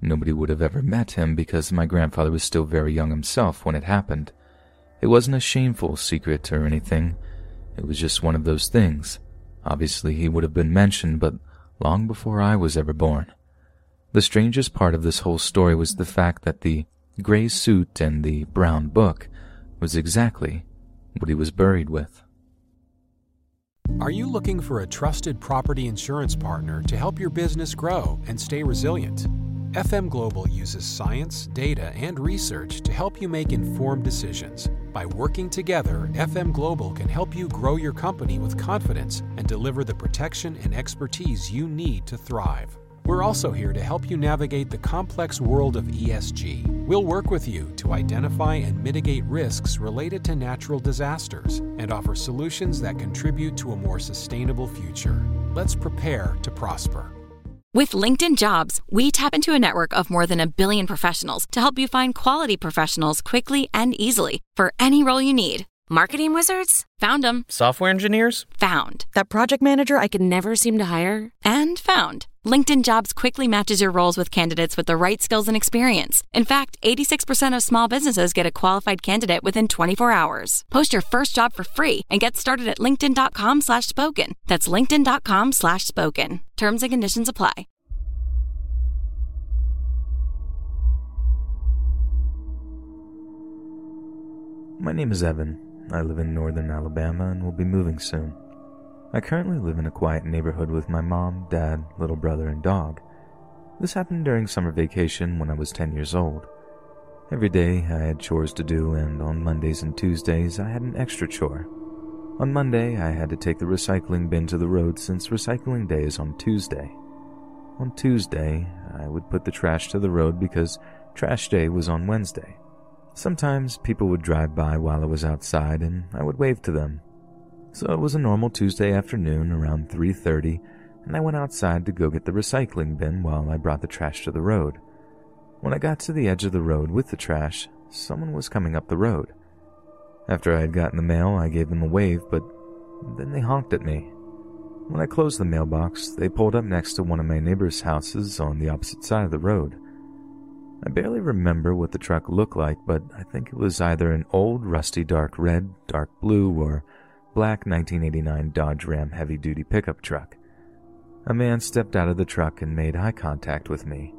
Nobody would have ever met him because my grandfather was still very young himself when it happened. It wasn't a shameful secret or anything. It was just one of those things. Obviously, he would have been mentioned, but long before I was ever born. The strangest part of this whole story was the fact that the gray suit and the brown book was exactly what he was buried with. Are you looking for a trusted property insurance partner to help your business grow and stay resilient? FM Global uses science, data, and research to help you make informed decisions. By working together, FM Global can help you grow your company with confidence and deliver the protection and expertise you need to thrive. We're also here to help you navigate the complex world of ESG. We'll work with you to identify and mitigate risks related to natural disasters and offer solutions that contribute to a more sustainable future. Let's prepare to prosper. With LinkedIn Jobs, we tap into a network of more than a billion professionals to help you find quality professionals quickly and easily for any role you need. Marketing wizards? Found them. Software engineers? Found. That project manager I could never seem to hire? And found. LinkedIn Jobs quickly matches your roles with candidates with the right skills and experience. In fact, 86% of small businesses get a qualified candidate within 24 hours. Post your first job for free and get started at linkedin.com slash spoken. That's linkedin.com slash spoken. Terms and conditions apply. My name is Evan. I live in northern Alabama and will be moving soon. I currently live in a quiet neighborhood with my mom, dad, little brother, and dog. This happened during summer vacation when I was 10 years old. Every day I had chores to do, and on Mondays and Tuesdays I had an extra chore. On Monday, I had to take the recycling bin to the road since recycling day is on Tuesday. On Tuesday, I would put the trash to the road because trash day was on Wednesday. Sometimes people would drive by while I was outside and I would wave to them. So it was a normal Tuesday afternoon around 3:30 and I went outside to go get the recycling bin while I brought the trash to the road. When I got to the edge of the road with the trash, someone was coming up the road. After I had gotten the mail, I gave them a wave, but then they honked at me. When I closed the mailbox, they pulled up next to one of my neighbor's houses on the opposite side of the road. I barely remember what the truck looked like, but I think it was either an old rusty dark red, dark blue, or black 1989 Dodge Ram heavy duty pickup truck. A man stepped out of the truck and made eye contact with me.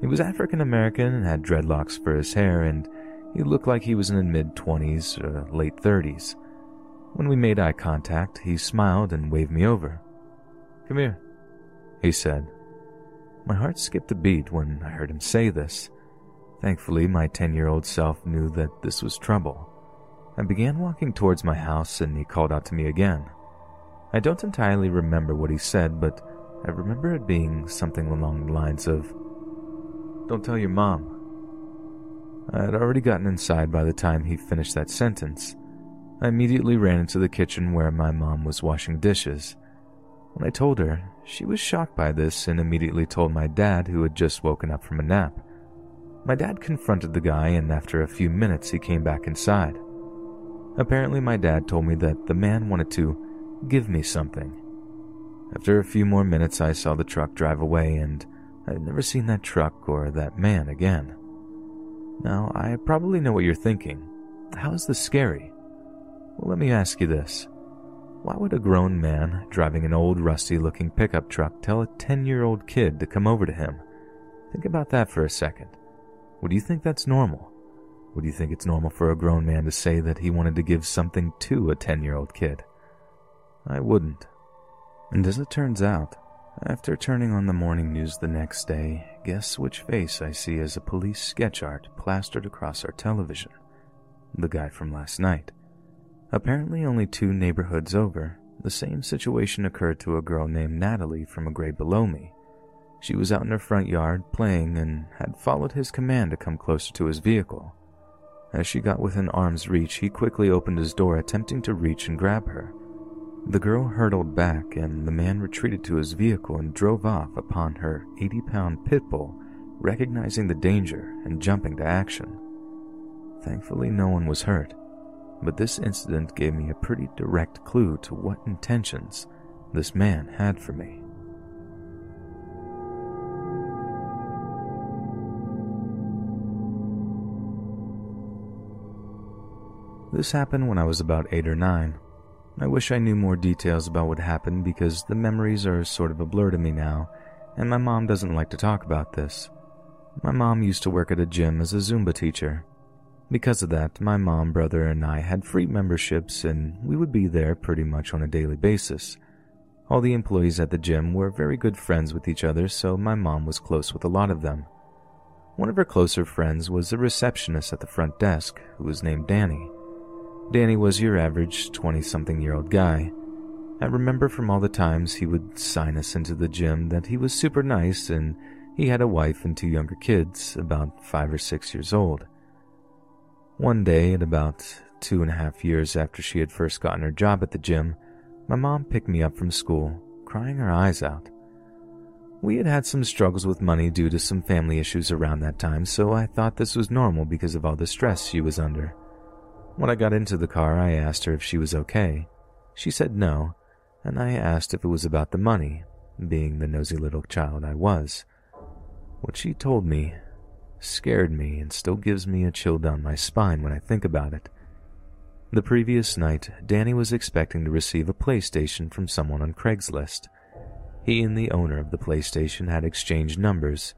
He was African American and had dreadlocks for his hair, and he looked like he was in his mid 20s or late 30s. When we made eye contact, he smiled and waved me over. Come here, he said. My heart skipped a beat when I heard him say this. Thankfully, my 10 year old self knew that this was trouble. I began walking towards my house and he called out to me again. I don't entirely remember what he said, but I remember it being something along the lines of, Don't tell your mom. I had already gotten inside by the time he finished that sentence. I immediately ran into the kitchen where my mom was washing dishes. When I told her, she was shocked by this and immediately told my dad, who had just woken up from a nap. My dad confronted the guy, and after a few minutes, he came back inside. Apparently, my dad told me that the man wanted to give me something. After a few more minutes, I saw the truck drive away, and I've never seen that truck or that man again. Now, I probably know what you're thinking. How is this scary? Well, let me ask you this. Why would a grown man driving an old rusty looking pickup truck tell a 10 year old kid to come over to him? Think about that for a second. Would you think that's normal? Would you think it's normal for a grown man to say that he wanted to give something to a 10 year old kid? I wouldn't. And as it turns out, after turning on the morning news the next day, guess which face I see as a police sketch art plastered across our television? The guy from last night. Apparently, only two neighborhoods over, the same situation occurred to a girl named Natalie from a grade below me. She was out in her front yard playing and had followed his command to come closer to his vehicle. As she got within arm's reach, he quickly opened his door, attempting to reach and grab her. The girl hurtled back, and the man retreated to his vehicle and drove off upon her 80 pound pit bull, recognizing the danger and jumping to action. Thankfully, no one was hurt, but this incident gave me a pretty direct clue to what intentions this man had for me. This happened when I was about eight or nine. I wish I knew more details about what happened because the memories are sort of a blur to me now, and my mom doesn't like to talk about this. My mom used to work at a gym as a Zumba teacher. Because of that, my mom, brother, and I had free memberships, and we would be there pretty much on a daily basis. All the employees at the gym were very good friends with each other, so my mom was close with a lot of them. One of her closer friends was a receptionist at the front desk who was named Danny. Danny was your average 20 something year old guy. I remember from all the times he would sign us into the gym that he was super nice and he had a wife and two younger kids, about five or six years old. One day, at about two and a half years after she had first gotten her job at the gym, my mom picked me up from school, crying her eyes out. We had had some struggles with money due to some family issues around that time, so I thought this was normal because of all the stress she was under. When I got into the car, I asked her if she was okay. She said no, and I asked if it was about the money, being the nosy little child I was. What she told me scared me and still gives me a chill down my spine when I think about it. The previous night, Danny was expecting to receive a PlayStation from someone on Craigslist. He and the owner of the PlayStation had exchanged numbers,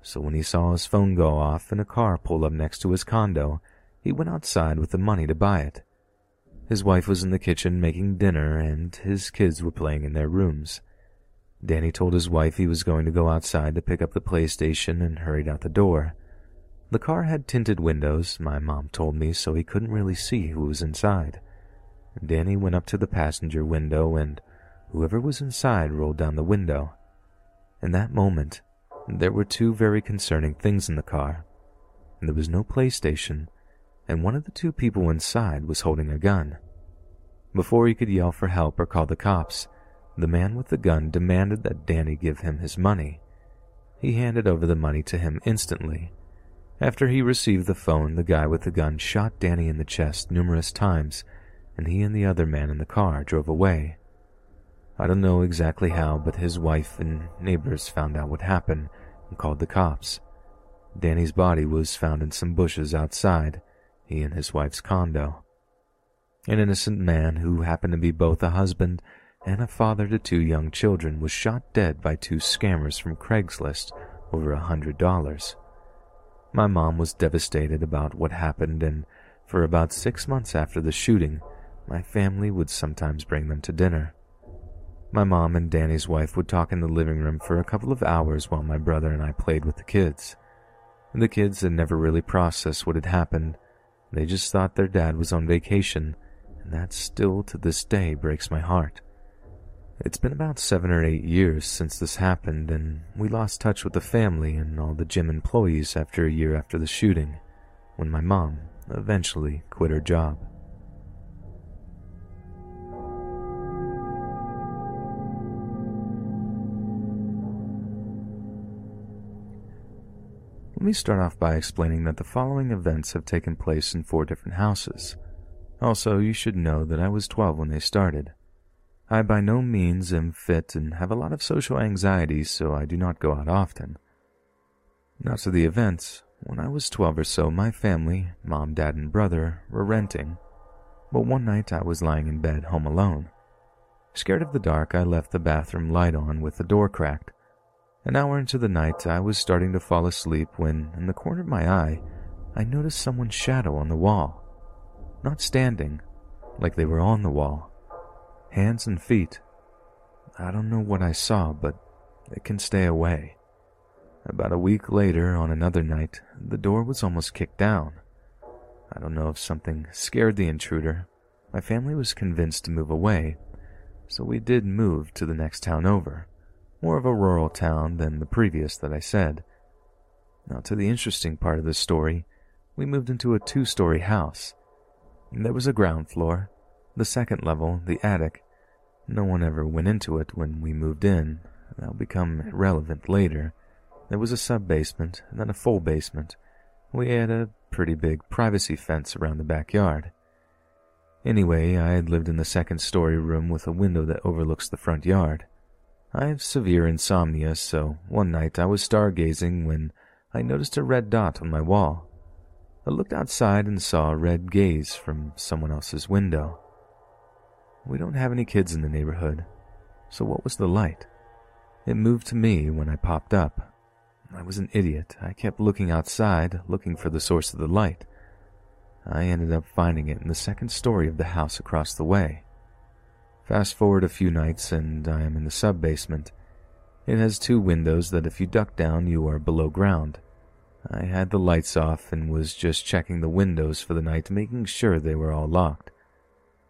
so when he saw his phone go off and a car pull up next to his condo, he went outside with the money to buy it. His wife was in the kitchen making dinner, and his kids were playing in their rooms. Danny told his wife he was going to go outside to pick up the PlayStation and hurried out the door. The car had tinted windows, my mom told me, so he couldn't really see who was inside. Danny went up to the passenger window and Whoever was inside rolled down the window. In that moment, there were two very concerning things in the car. There was no PlayStation, and one of the two people inside was holding a gun. Before he could yell for help or call the cops, the man with the gun demanded that Danny give him his money. He handed over the money to him instantly. After he received the phone, the guy with the gun shot Danny in the chest numerous times, and he and the other man in the car drove away. I don't know exactly how, but his wife and neighbors found out what happened and called the cops. Danny's body was found in some bushes outside, he and his wife's condo. An innocent man who happened to be both a husband and a father to two young children was shot dead by two scammers from Craigslist over a hundred dollars. My mom was devastated about what happened, and for about six months after the shooting, my family would sometimes bring them to dinner. My mom and Danny's wife would talk in the living room for a couple of hours while my brother and I played with the kids. The kids had never really processed what had happened. They just thought their dad was on vacation, and that still to this day breaks my heart. It's been about seven or eight years since this happened, and we lost touch with the family and all the gym employees after a year after the shooting, when my mom eventually quit her job. Let me start off by explaining that the following events have taken place in four different houses. Also, you should know that I was 12 when they started. I by no means am fit and have a lot of social anxiety, so I do not go out often. Now to the events. When I was 12 or so, my family, mom, dad, and brother, were renting. But one night I was lying in bed home alone. Scared of the dark, I left the bathroom light on with the door cracked. An hour into the night, I was starting to fall asleep when, in the corner of my eye, I noticed someone's shadow on the wall. Not standing, like they were on the wall. Hands and feet. I don't know what I saw, but it can stay away. About a week later, on another night, the door was almost kicked down. I don't know if something scared the intruder. My family was convinced to move away, so we did move to the next town over more of a rural town than the previous that I said. Now, to the interesting part of the story, we moved into a two story house. There was a ground floor, the second level, the attic. No one ever went into it when we moved in. That'll become relevant later. There was a sub basement, then a full basement. We had a pretty big privacy fence around the backyard. Anyway, I had lived in the second story room with a window that overlooks the front yard. I have severe insomnia, so one night I was stargazing when I noticed a red dot on my wall. I looked outside and saw a red gaze from someone else's window. We don't have any kids in the neighborhood, so what was the light? It moved to me when I popped up. I was an idiot. I kept looking outside, looking for the source of the light. I ended up finding it in the second story of the house across the way. Fast forward a few nights, and I am in the sub basement. It has two windows that, if you duck down, you are below ground. I had the lights off and was just checking the windows for the night, making sure they were all locked.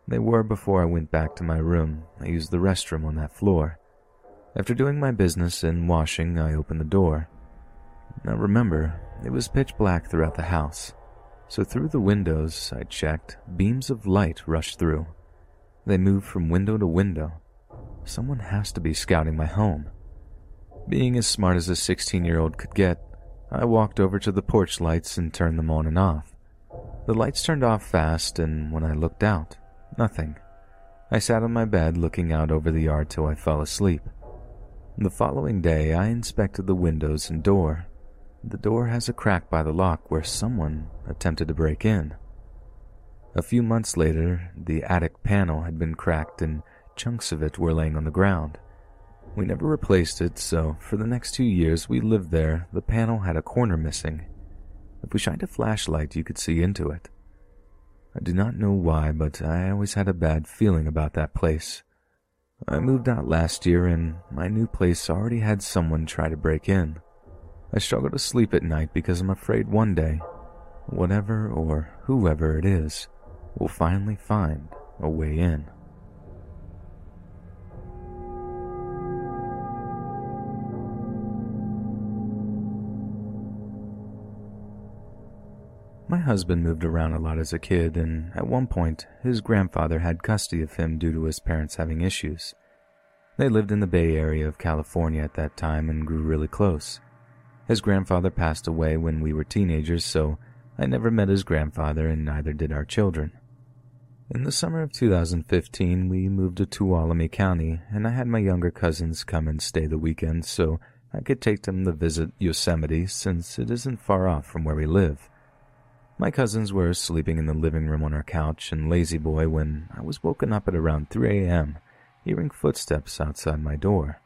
They were before I went back to my room. I used the restroom on that floor. After doing my business and washing, I opened the door. Now remember, it was pitch black throughout the house, so through the windows I checked, beams of light rushed through. They moved from window to window. Someone has to be scouting my home. Being as smart as a 16 year old could get, I walked over to the porch lights and turned them on and off. The lights turned off fast, and when I looked out, nothing. I sat on my bed looking out over the yard till I fell asleep. The following day, I inspected the windows and door. The door has a crack by the lock where someone attempted to break in. A few months later, the attic panel had been cracked and chunks of it were laying on the ground. We never replaced it, so for the next two years we lived there, the panel had a corner missing. If we shined a flashlight, you could see into it. I do not know why, but I always had a bad feeling about that place. I moved out last year, and my new place already had someone try to break in. I struggle to sleep at night because I'm afraid one day, whatever or whoever it is, will finally find a way in. My husband moved around a lot as a kid, and at one point, his grandfather had custody of him due to his parents having issues. They lived in the Bay Area of California at that time and grew really close. His grandfather passed away when we were teenagers, so I never met his grandfather, and neither did our children. In the summer of 2015, we moved to Tuolumne County, and I had my younger cousins come and stay the weekend so I could take them to visit Yosemite since it isn't far off from where we live. My cousins were sleeping in the living room on our couch and lazy boy when I was woken up at around 3 a.m., hearing footsteps outside my door.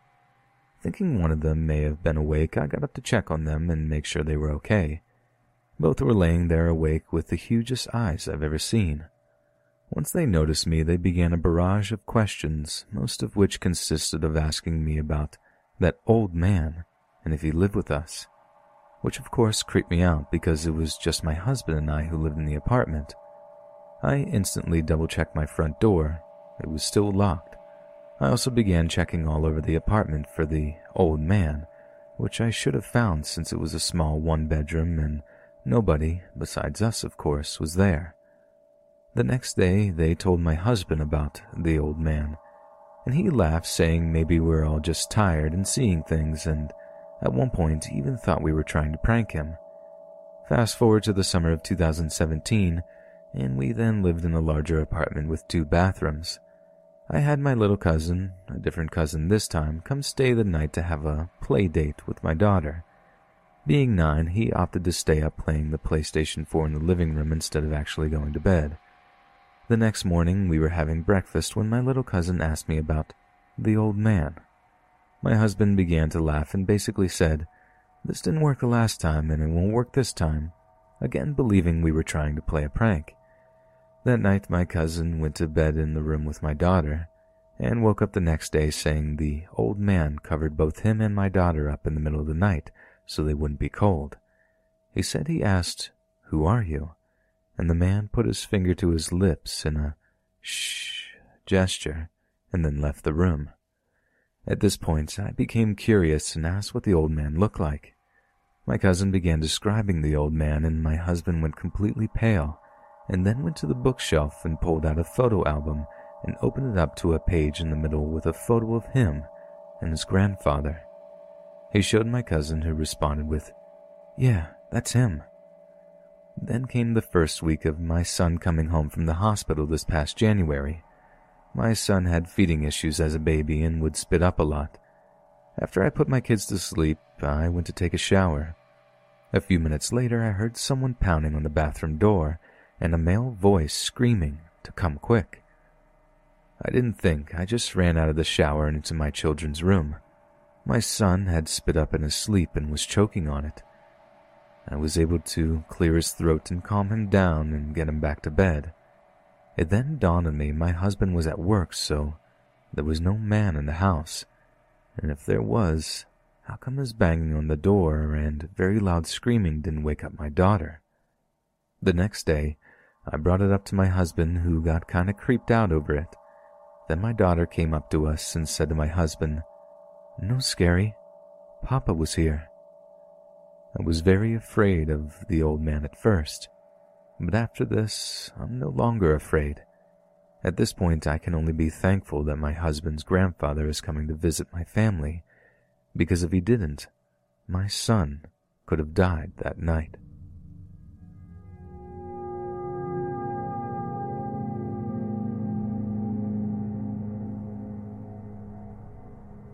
Thinking one of them may have been awake, I got up to check on them and make sure they were okay. Both were laying there awake with the hugest eyes I've ever seen. Once they noticed me, they began a barrage of questions, most of which consisted of asking me about that old man and if he lived with us which of course creeped me out because it was just my husband and I who lived in the apartment. I instantly double checked my front door. It was still locked. I also began checking all over the apartment for the old man, which I should have found since it was a small one bedroom and nobody, besides us of course, was there. The next day, they told my husband about the old man, and he laughed, saying maybe we're all just tired and seeing things and at one point, even thought we were trying to prank him. Fast forward to the summer of 2017, and we then lived in a larger apartment with two bathrooms. I had my little cousin, a different cousin this time, come stay the night to have a play date with my daughter. Being nine, he opted to stay up playing the PlayStation 4 in the living room instead of actually going to bed. The next morning, we were having breakfast when my little cousin asked me about the old man. My husband began to laugh and basically said, This didn't work the last time and it won't work this time, again believing we were trying to play a prank. That night, my cousin went to bed in the room with my daughter and woke up the next day saying the old man covered both him and my daughter up in the middle of the night so they wouldn't be cold. He said he asked, Who are you? And the man put his finger to his lips in a shh gesture and then left the room. At this point, I became curious and asked what the old man looked like. My cousin began describing the old man, and my husband went completely pale, and then went to the bookshelf and pulled out a photo album and opened it up to a page in the middle with a photo of him and his grandfather. He showed my cousin, who responded with, Yeah, that's him. Then came the first week of my son coming home from the hospital this past January. My son had feeding issues as a baby and would spit up a lot. After I put my kids to sleep, I went to take a shower. A few minutes later, I heard someone pounding on the bathroom door and a male voice screaming to come quick. I didn't think, I just ran out of the shower and into my children's room. My son had spit up in his sleep and was choking on it. I was able to clear his throat and calm him down and get him back to bed. It then dawned on me my husband was at work, so there was no man in the house. And if there was, how come his banging on the door and very loud screaming didn't wake up my daughter? The next day, I brought it up to my husband, who got kind of creeped out over it. Then my daughter came up to us and said to my husband, No, Scary, Papa was here. I was very afraid of the old man at first, but after this, I'm no longer afraid. At this point, I can only be thankful that my husband's grandfather is coming to visit my family, because if he didn't, my son could have died that night.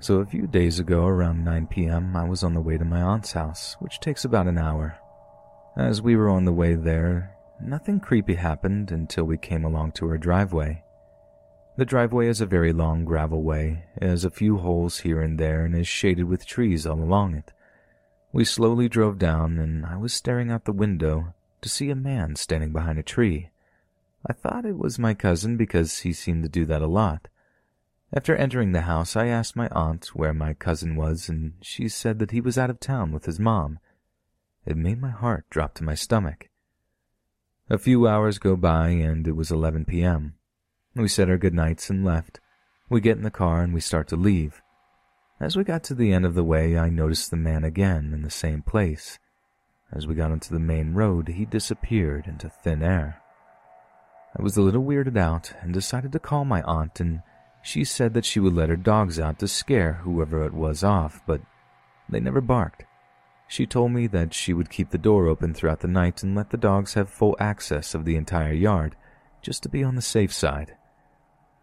So a few days ago, around 9 p.m., I was on the way to my aunt's house, which takes about an hour. As we were on the way there, nothing creepy happened until we came along to her driveway. The driveway is a very long gravel way, it has a few holes here and there, and is shaded with trees all along it. We slowly drove down, and I was staring out the window to see a man standing behind a tree. I thought it was my cousin because he seemed to do that a lot. After entering the house, I asked my aunt where my cousin was, and she said that he was out of town with his mom. It made my heart drop to my stomach. A few hours go by, and it was 11 p.m. We said our good nights and left. We get in the car and we start to leave. As we got to the end of the way, I noticed the man again in the same place. As we got onto the main road, he disappeared into thin air. I was a little weirded out and decided to call my aunt and she said that she would let her dogs out to scare whoever it was off, but they never barked. She told me that she would keep the door open throughout the night and let the dogs have full access of the entire yard, just to be on the safe side.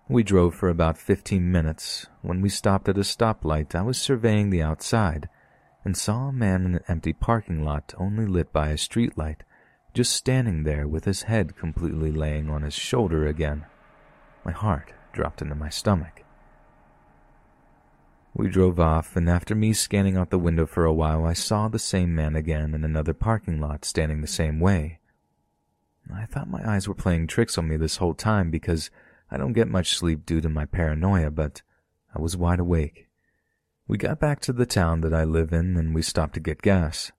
We drove for about 15 minutes. When we stopped at a stoplight, I was surveying the outside and saw a man in an empty parking lot only lit by a streetlight, just standing there with his head completely laying on his shoulder again. My heart dropped into my stomach. We drove off, and after me scanning out the window for a while, I saw the same man again in another parking lot standing the same way. I thought my eyes were playing tricks on me this whole time because I don't get much sleep due to my paranoia, but I was wide awake. We got back to the town that I live in and we stopped to get gas.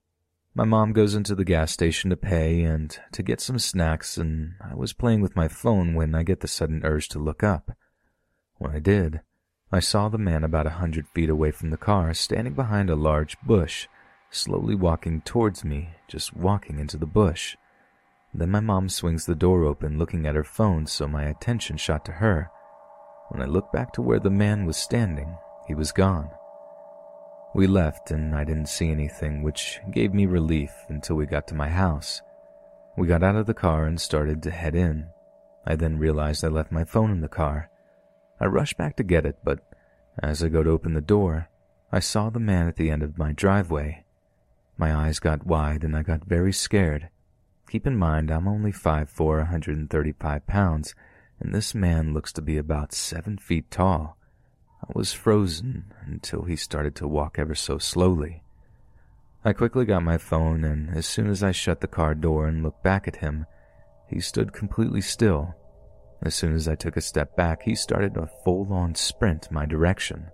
My mom goes into the gas station to pay and to get some snacks, and I was playing with my phone when I get the sudden urge to look up. When I did, I saw the man about a hundred feet away from the car, standing behind a large bush, slowly walking towards me, just walking into the bush. Then my mom swings the door open, looking at her phone, so my attention shot to her. When I looked back to where the man was standing, he was gone. We left, and I didn't see anything, which gave me relief until we got to my house. We got out of the car and started to head in. I then realized I left my phone in the car. I rushed back to get it, but as I go to open the door, I saw the man at the end of my driveway. My eyes got wide and I got very scared. Keep in mind, I'm only 5'4", 135 pounds, and this man looks to be about seven feet tall. I was frozen until he started to walk ever so slowly. I quickly got my phone, and as soon as I shut the car door and looked back at him, he stood completely still, as soon as I took a step back, he started a full on sprint my direction.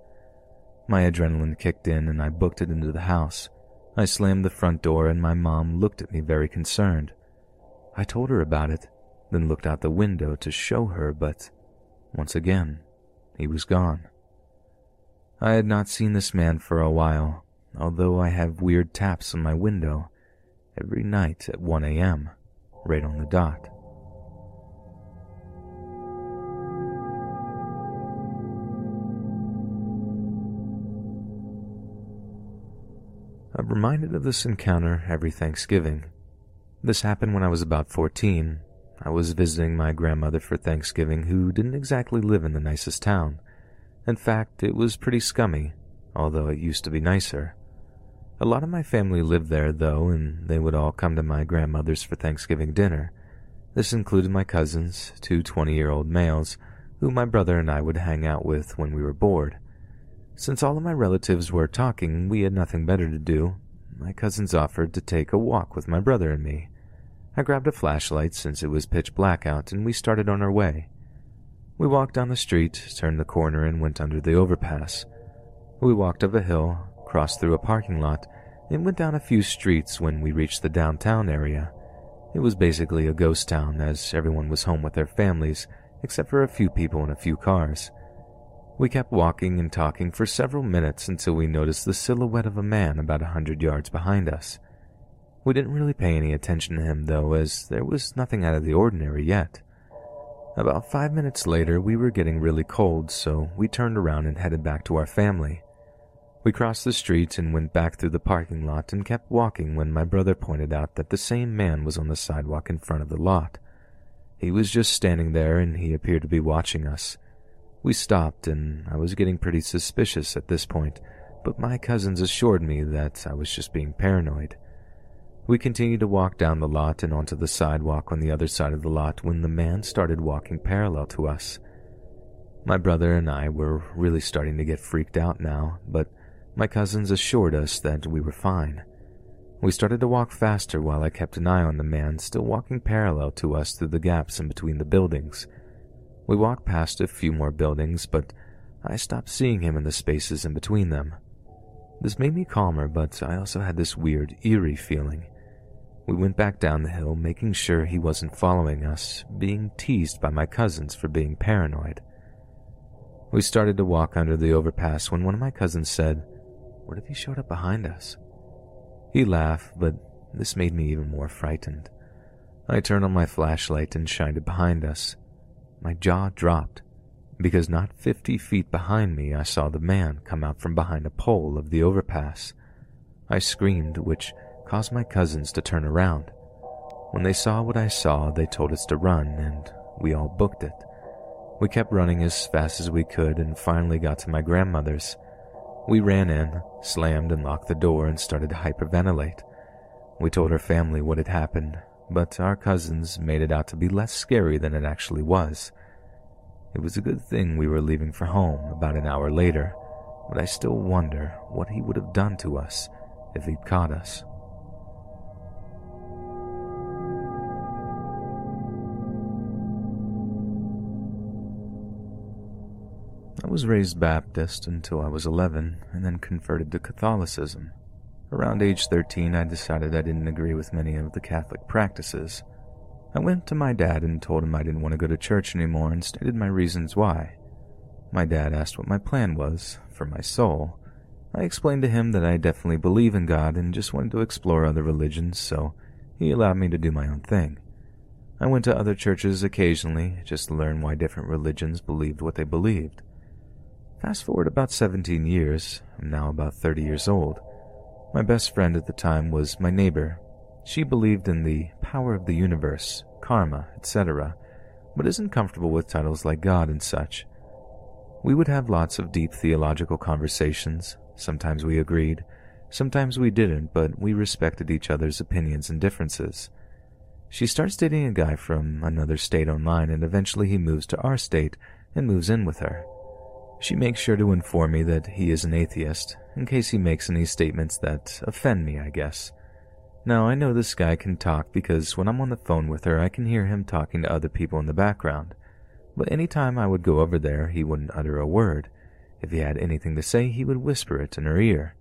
My adrenaline kicked in and I booked it into the house. I slammed the front door and my mom looked at me very concerned. I told her about it, then looked out the window to show her, but once again, he was gone. I had not seen this man for a while, although I have weird taps on my window every night at 1 a.m., right on the dot. I'm reminded of this encounter every Thanksgiving. This happened when I was about 14. I was visiting my grandmother for Thanksgiving, who didn't exactly live in the nicest town. In fact, it was pretty scummy, although it used to be nicer. A lot of my family lived there, though, and they would all come to my grandmother's for Thanksgiving dinner. This included my cousins, two 20 year old males, who my brother and I would hang out with when we were bored. Since all of my relatives were talking, we had nothing better to do. My cousins offered to take a walk with my brother and me. I grabbed a flashlight since it was pitch black out, and we started on our way. We walked down the street, turned the corner, and went under the overpass. We walked up a hill, crossed through a parking lot, and went down a few streets when we reached the downtown area. It was basically a ghost town, as everyone was home with their families, except for a few people in a few cars. We kept walking and talking for several minutes until we noticed the silhouette of a man about a hundred yards behind us. We didn't really pay any attention to him, though, as there was nothing out of the ordinary yet. About five minutes later, we were getting really cold, so we turned around and headed back to our family. We crossed the street and went back through the parking lot and kept walking when my brother pointed out that the same man was on the sidewalk in front of the lot. He was just standing there and he appeared to be watching us. We stopped, and I was getting pretty suspicious at this point, but my cousins assured me that I was just being paranoid. We continued to walk down the lot and onto the sidewalk on the other side of the lot when the man started walking parallel to us. My brother and I were really starting to get freaked out now, but my cousins assured us that we were fine. We started to walk faster while I kept an eye on the man still walking parallel to us through the gaps in between the buildings. We walked past a few more buildings, but I stopped seeing him in the spaces in between them. This made me calmer, but I also had this weird, eerie feeling. We went back down the hill, making sure he wasn't following us, being teased by my cousins for being paranoid. We started to walk under the overpass when one of my cousins said, What if he showed up behind us? He laughed, but this made me even more frightened. I turned on my flashlight and shined it behind us. My jaw dropped, because not fifty feet behind me I saw the man come out from behind a pole of the overpass. I screamed, which caused my cousins to turn around. When they saw what I saw, they told us to run, and we all booked it. We kept running as fast as we could and finally got to my grandmother's. We ran in, slammed and locked the door, and started to hyperventilate. We told her family what had happened, but our cousins made it out to be less scary than it actually was. It was a good thing we were leaving for home about an hour later, but I still wonder what he would have done to us if he'd caught us. I was raised Baptist until I was 11 and then converted to Catholicism. Around age 13, I decided I didn't agree with many of the Catholic practices. I went to my dad and told him I didn't want to go to church anymore and stated my reasons why. My dad asked what my plan was for my soul. I explained to him that I definitely believe in God and just wanted to explore other religions, so he allowed me to do my own thing. I went to other churches occasionally just to learn why different religions believed what they believed. Fast forward about 17 years, I'm now about 30 years old. My best friend at the time was my neighbor. She believed in the power of the universe, karma, etc., but isn't comfortable with titles like God and such. We would have lots of deep theological conversations. Sometimes we agreed, sometimes we didn't, but we respected each other's opinions and differences. She starts dating a guy from another state online, and eventually he moves to our state and moves in with her. She makes sure to inform me that he is an atheist, in case he makes any statements that offend me, I guess. Now, I know this guy can talk because when I'm on the phone with her, I can hear him talking to other people in the background. But any time I would go over there, he wouldn't utter a word. If he had anything to say, he would whisper it in her ear.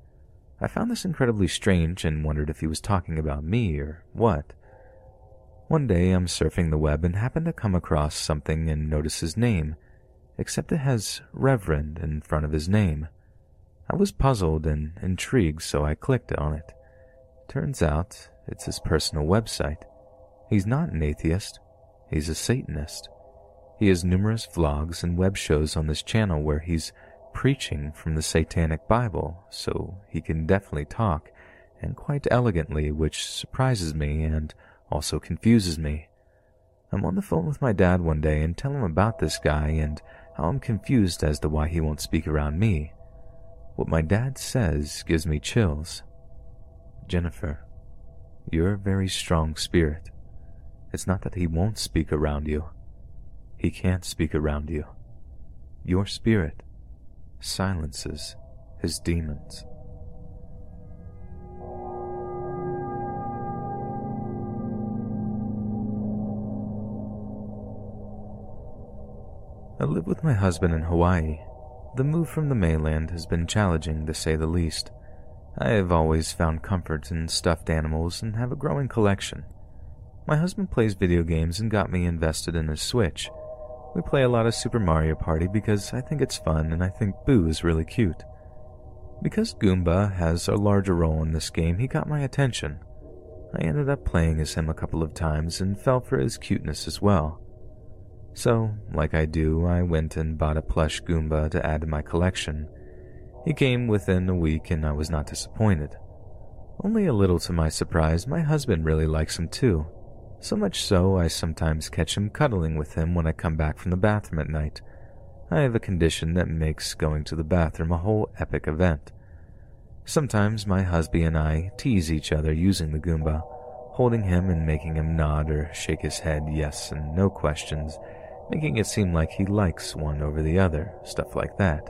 I found this incredibly strange and wondered if he was talking about me or what. One day I'm surfing the web and happen to come across something and notice his name, except it has Reverend in front of his name. I was puzzled and intrigued, so I clicked on it. Turns out it's his personal website. He's not an atheist, he's a Satanist. He has numerous vlogs and web shows on this channel where he's preaching from the Satanic Bible, so he can definitely talk, and quite elegantly, which surprises me and also confuses me. I'm on the phone with my dad one day and tell him about this guy and I'm confused as to why he won't speak around me. What my dad says gives me chills. Jennifer, you're a very strong spirit. It's not that he won't speak around you. He can't speak around you. Your spirit silences his demons. I live with my husband in Hawaii. The move from the mainland has been challenging, to say the least. I have always found comfort in stuffed animals and have a growing collection. My husband plays video games and got me invested in his Switch. We play a lot of Super Mario Party because I think it's fun and I think Boo is really cute. Because Goomba has a larger role in this game, he got my attention. I ended up playing as him a couple of times and fell for his cuteness as well. So, like I do, I went and bought a plush Goomba to add to my collection. He came within a week and I was not disappointed. Only a little to my surprise, my husband really likes him too. So much so, I sometimes catch him cuddling with him when I come back from the bathroom at night. I have a condition that makes going to the bathroom a whole epic event. Sometimes my husband and I tease each other using the Goomba, holding him and making him nod or shake his head yes and no questions, making it seem like he likes one over the other, stuff like that.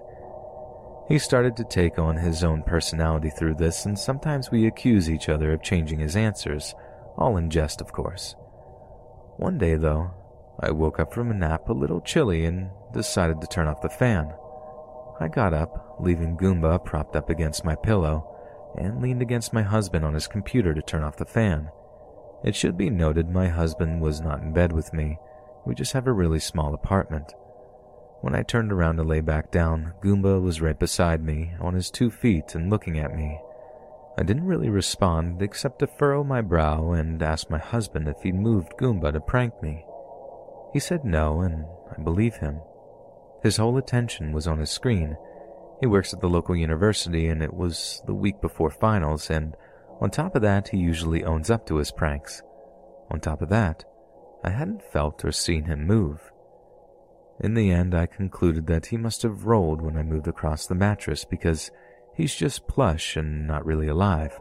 He started to take on his own personality through this, and sometimes we accuse each other of changing his answers, all in jest, of course. One day, though, I woke up from a nap a little chilly and decided to turn off the fan. I got up, leaving Goomba propped up against my pillow, and leaned against my husband on his computer to turn off the fan. It should be noted my husband was not in bed with me, we just have a really small apartment. When I turned around to lay back down, Goomba was right beside me, on his two feet and looking at me. I didn't really respond except to furrow my brow and ask my husband if he'd moved Goomba to prank me. He said no, and I believe him. His whole attention was on his screen. He works at the local university, and it was the week before finals, and on top of that, he usually owns up to his pranks. On top of that, I hadn't felt or seen him move. In the end, I concluded that he must have rolled when I moved across the mattress because he's just plush and not really alive.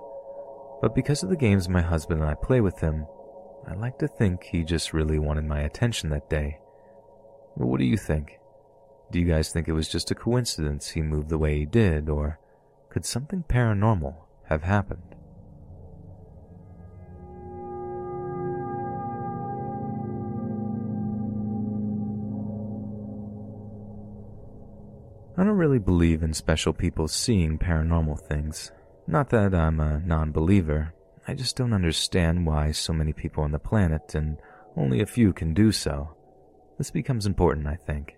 But because of the games my husband and I play with him, I like to think he just really wanted my attention that day. But what do you think? Do you guys think it was just a coincidence he moved the way he did, or could something paranormal have happened? I don't really believe in special people seeing paranormal things. Not that I'm a non believer, I just don't understand why so many people on the planet and only a few can do so. This becomes important, I think.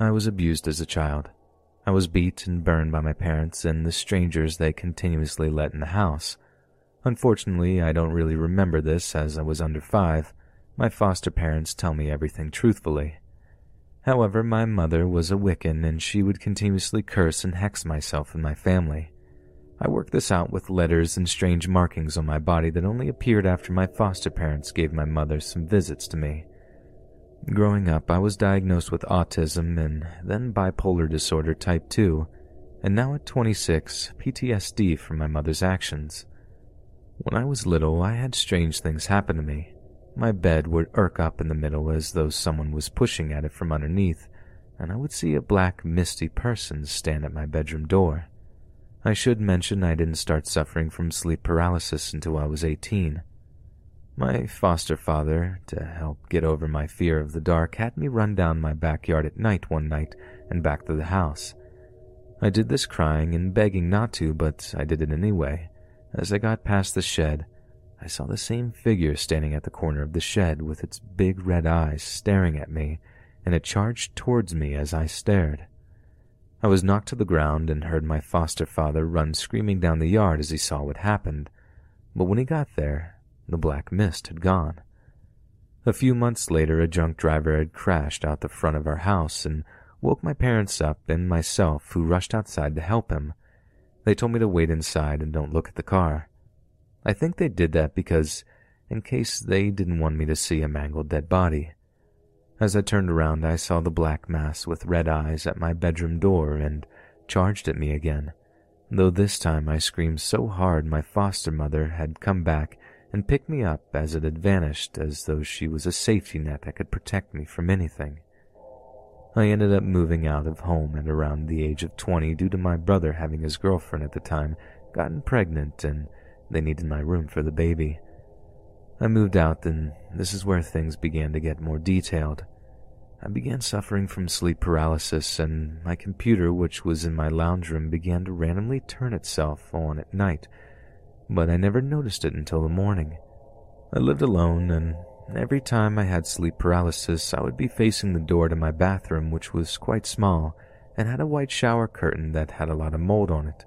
I was abused as a child. I was beat and burned by my parents and the strangers they continuously let in the house. Unfortunately, I don't really remember this as I was under five. My foster parents tell me everything truthfully. However, my mother was a Wiccan and she would continuously curse and hex myself and my family. I worked this out with letters and strange markings on my body that only appeared after my foster parents gave my mother some visits to me. Growing up, I was diagnosed with autism and then bipolar disorder type 2, and now at 26, PTSD from my mother's actions. When I was little, I had strange things happen to me. My bed would irk up in the middle as though someone was pushing at it from underneath, and I would see a black, misty person stand at my bedroom door. I should mention I didn't start suffering from sleep paralysis until I was 18. My foster father, to help get over my fear of the dark, had me run down my backyard at night one night and back to the house. I did this crying and begging not to, but I did it anyway. As I got past the shed, I saw the same figure standing at the corner of the shed with its big red eyes staring at me, and it charged towards me as I stared. I was knocked to the ground and heard my foster father run screaming down the yard as he saw what happened, but when he got there, the black mist had gone. A few months later, a drunk driver had crashed out the front of our house and woke my parents up and myself, who rushed outside to help him. They told me to wait inside and don't look at the car. I think they did that because, in case they didn't want me to see a mangled dead body. As I turned around, I saw the black mass with red eyes at my bedroom door and charged at me again, though this time I screamed so hard my foster mother had come back and picked me up as it had vanished as though she was a safety net that could protect me from anything. I ended up moving out of home at around the age of 20 due to my brother having his girlfriend at the time gotten pregnant and they needed my room for the baby. I moved out, and this is where things began to get more detailed. I began suffering from sleep paralysis, and my computer, which was in my lounge room, began to randomly turn itself on at night, but I never noticed it until the morning. I lived alone, and every time I had sleep paralysis, I would be facing the door to my bathroom, which was quite small and had a white shower curtain that had a lot of mold on it.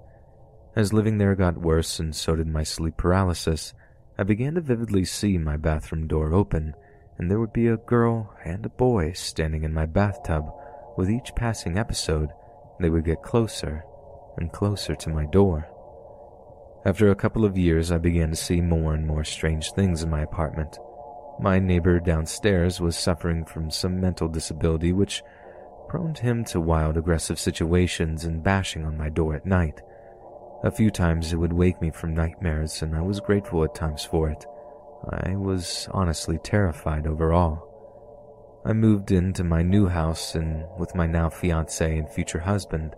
As living there got worse, and so did my sleep paralysis, I began to vividly see my bathroom door open, and there would be a girl and a boy standing in my bathtub. With each passing episode, they would get closer and closer to my door. After a couple of years, I began to see more and more strange things in my apartment. My neighbor downstairs was suffering from some mental disability which prone him to wild aggressive situations and bashing on my door at night. A few times it would wake me from nightmares, and I was grateful at times for it. I was honestly terrified overall. I moved into my new house and with my now fiance and future husband.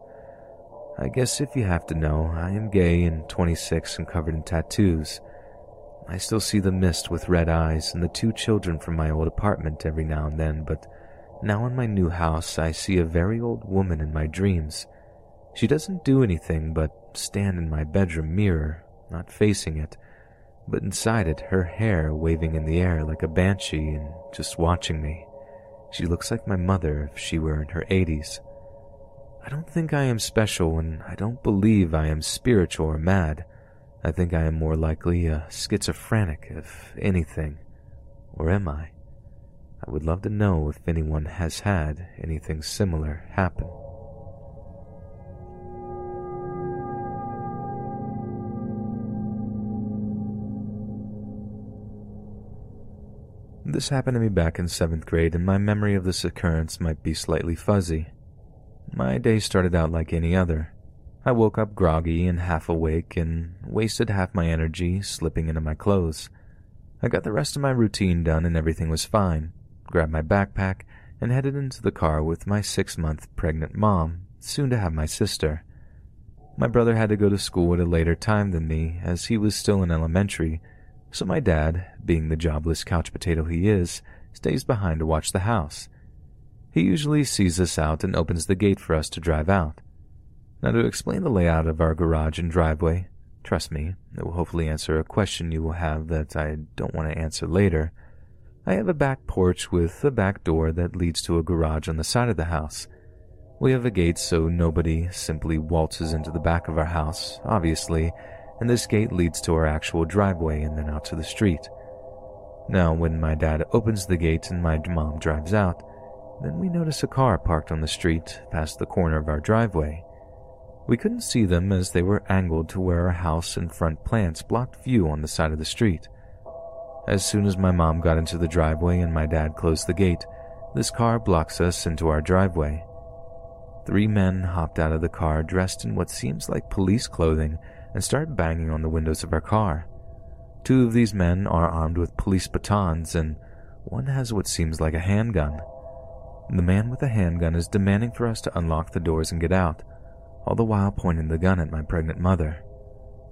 I guess if you have to know, I am gay and 26 and covered in tattoos. I still see the mist with red eyes and the two children from my old apartment every now and then, but now in my new house I see a very old woman in my dreams. She doesn't do anything but stand in my bedroom mirror, not facing it, but inside it, her hair waving in the air like a banshee and just watching me. She looks like my mother if she were in her 80s. I don't think I am special, and I don't believe I am spiritual or mad. I think I am more likely a schizophrenic, if anything. Or am I? I would love to know if anyone has had anything similar happen. This happened to me back in seventh grade, and my memory of this occurrence might be slightly fuzzy. My day started out like any other. I woke up groggy and half awake and wasted half my energy slipping into my clothes. I got the rest of my routine done and everything was fine. Grabbed my backpack and headed into the car with my six month pregnant mom, soon to have my sister. My brother had to go to school at a later time than me, as he was still in elementary, so my dad, being the jobless couch potato he is, stays behind to watch the house. He usually sees us out and opens the gate for us to drive out. Now, to explain the layout of our garage and driveway, trust me, it will hopefully answer a question you will have that I don't want to answer later. I have a back porch with a back door that leads to a garage on the side of the house. We have a gate so nobody simply waltzes into the back of our house, obviously, and this gate leads to our actual driveway and then out to the street. Now, when my dad opens the gate and my mom drives out, then we notice a car parked on the street past the corner of our driveway. We couldn't see them as they were angled to where our house and front plants blocked view on the side of the street. As soon as my mom got into the driveway and my dad closed the gate, this car blocks us into our driveway. Three men hopped out of the car dressed in what seems like police clothing and start banging on the windows of our car. Two of these men are armed with police batons, and one has what seems like a handgun. The man with the handgun is demanding for us to unlock the doors and get out, all the while pointing the gun at my pregnant mother.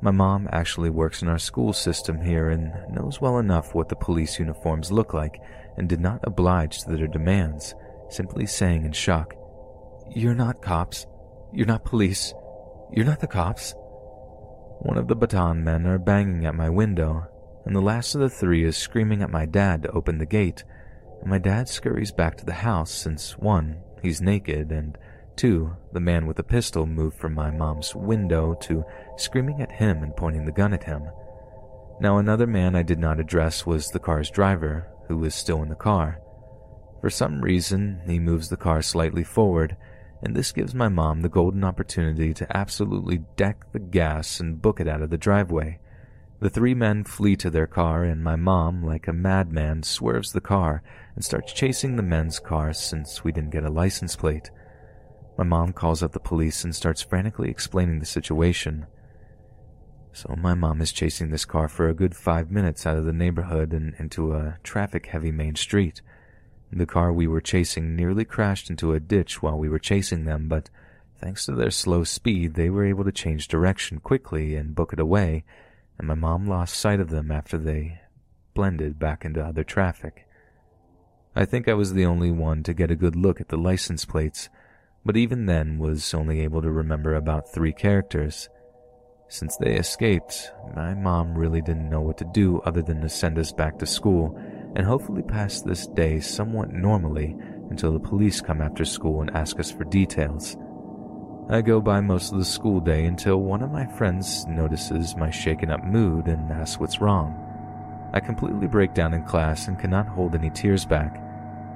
My mom actually works in our school system here and knows well enough what the police uniforms look like and did not oblige to their demands, simply saying in shock, You're not cops. You're not police. You're not the cops. One of the baton men are banging at my window, and the last of the three is screaming at my dad to open the gate. And my dad scurries back to the house since one, he's naked, and two, the man with the pistol moved from my mom's window to screaming at him and pointing the gun at him. Now, another man I did not address was the car's driver, who was still in the car. For some reason, he moves the car slightly forward and this gives my mom the golden opportunity to absolutely deck the gas and book it out of the driveway. The three men flee to their car, and my mom, like a madman, swerves the car and starts chasing the men's car since we didn't get a license plate. My mom calls up the police and starts frantically explaining the situation. So my mom is chasing this car for a good five minutes out of the neighborhood and into a traffic heavy main street. The car we were chasing nearly crashed into a ditch while we were chasing them, but thanks to their slow speed, they were able to change direction quickly and book it away, and my mom lost sight of them after they blended back into other traffic. I think I was the only one to get a good look at the license plates, but even then was only able to remember about three characters. Since they escaped, my mom really didn't know what to do other than to send us back to school and hopefully pass this day somewhat normally until the police come after school and ask us for details. I go by most of the school day until one of my friends notices my shaken up mood and asks what's wrong. I completely break down in class and cannot hold any tears back.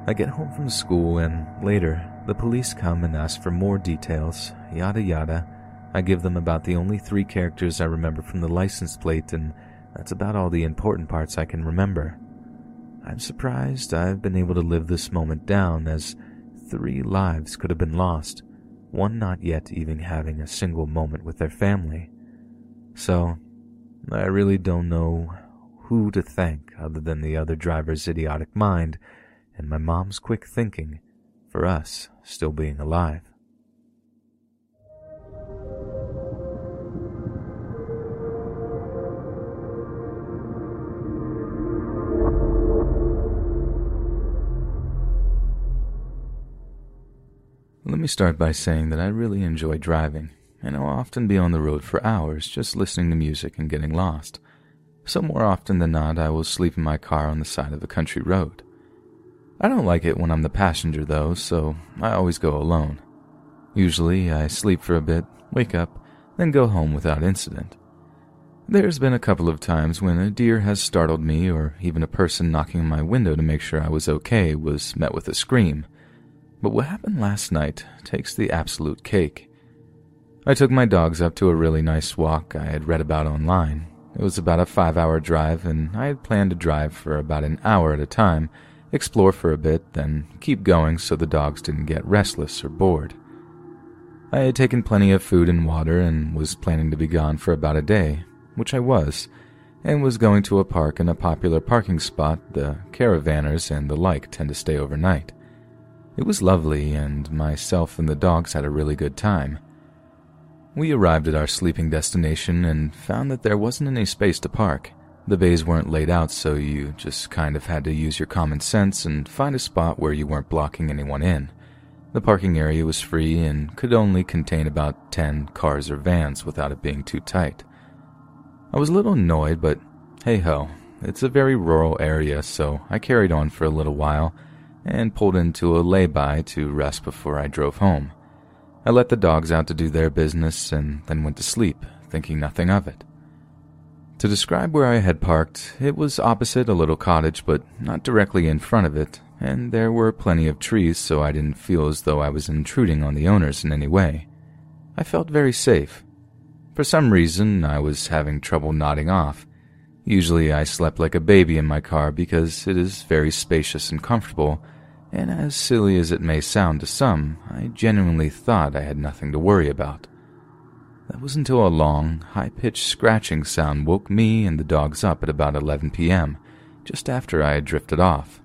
I get home from school and later, the police come and ask for more details, yada yada. I give them about the only three characters I remember from the license plate, and that's about all the important parts I can remember. I'm surprised I've been able to live this moment down, as three lives could have been lost, one not yet even having a single moment with their family. So, I really don't know who to thank other than the other driver's idiotic mind and my mom's quick thinking for us still being alive. Let me start by saying that I really enjoy driving, and I'll often be on the road for hours just listening to music and getting lost. So, more often than not, I will sleep in my car on the side of a country road. I don't like it when I'm the passenger, though, so I always go alone. Usually, I sleep for a bit, wake up, then go home without incident. There's been a couple of times when a deer has startled me, or even a person knocking on my window to make sure I was okay was met with a scream. But what happened last night takes the absolute cake. I took my dogs up to a really nice walk I had read about online. It was about a five hour drive, and I had planned to drive for about an hour at a time explore for a bit, then keep going so the dogs didn't get restless or bored. I had taken plenty of food and water and was planning to be gone for about a day, which I was, and was going to a park in a popular parking spot the caravanners and the like tend to stay overnight. It was lovely, and myself and the dogs had a really good time. We arrived at our sleeping destination and found that there wasn't any space to park. The bays weren't laid out, so you just kind of had to use your common sense and find a spot where you weren't blocking anyone in. The parking area was free and could only contain about 10 cars or vans without it being too tight. I was a little annoyed, but hey ho, it's a very rural area, so I carried on for a little while and pulled into a lay-by to rest before I drove home. I let the dogs out to do their business and then went to sleep, thinking nothing of it. To describe where I had parked, it was opposite a little cottage, but not directly in front of it, and there were plenty of trees, so I didn't feel as though I was intruding on the owners in any way. I felt very safe. For some reason, I was having trouble nodding off. Usually, I slept like a baby in my car because it is very spacious and comfortable, and as silly as it may sound to some, I genuinely thought I had nothing to worry about. That was until a long, high pitched scratching sound woke me and the dogs up at about 11 p.m., just after I had drifted off.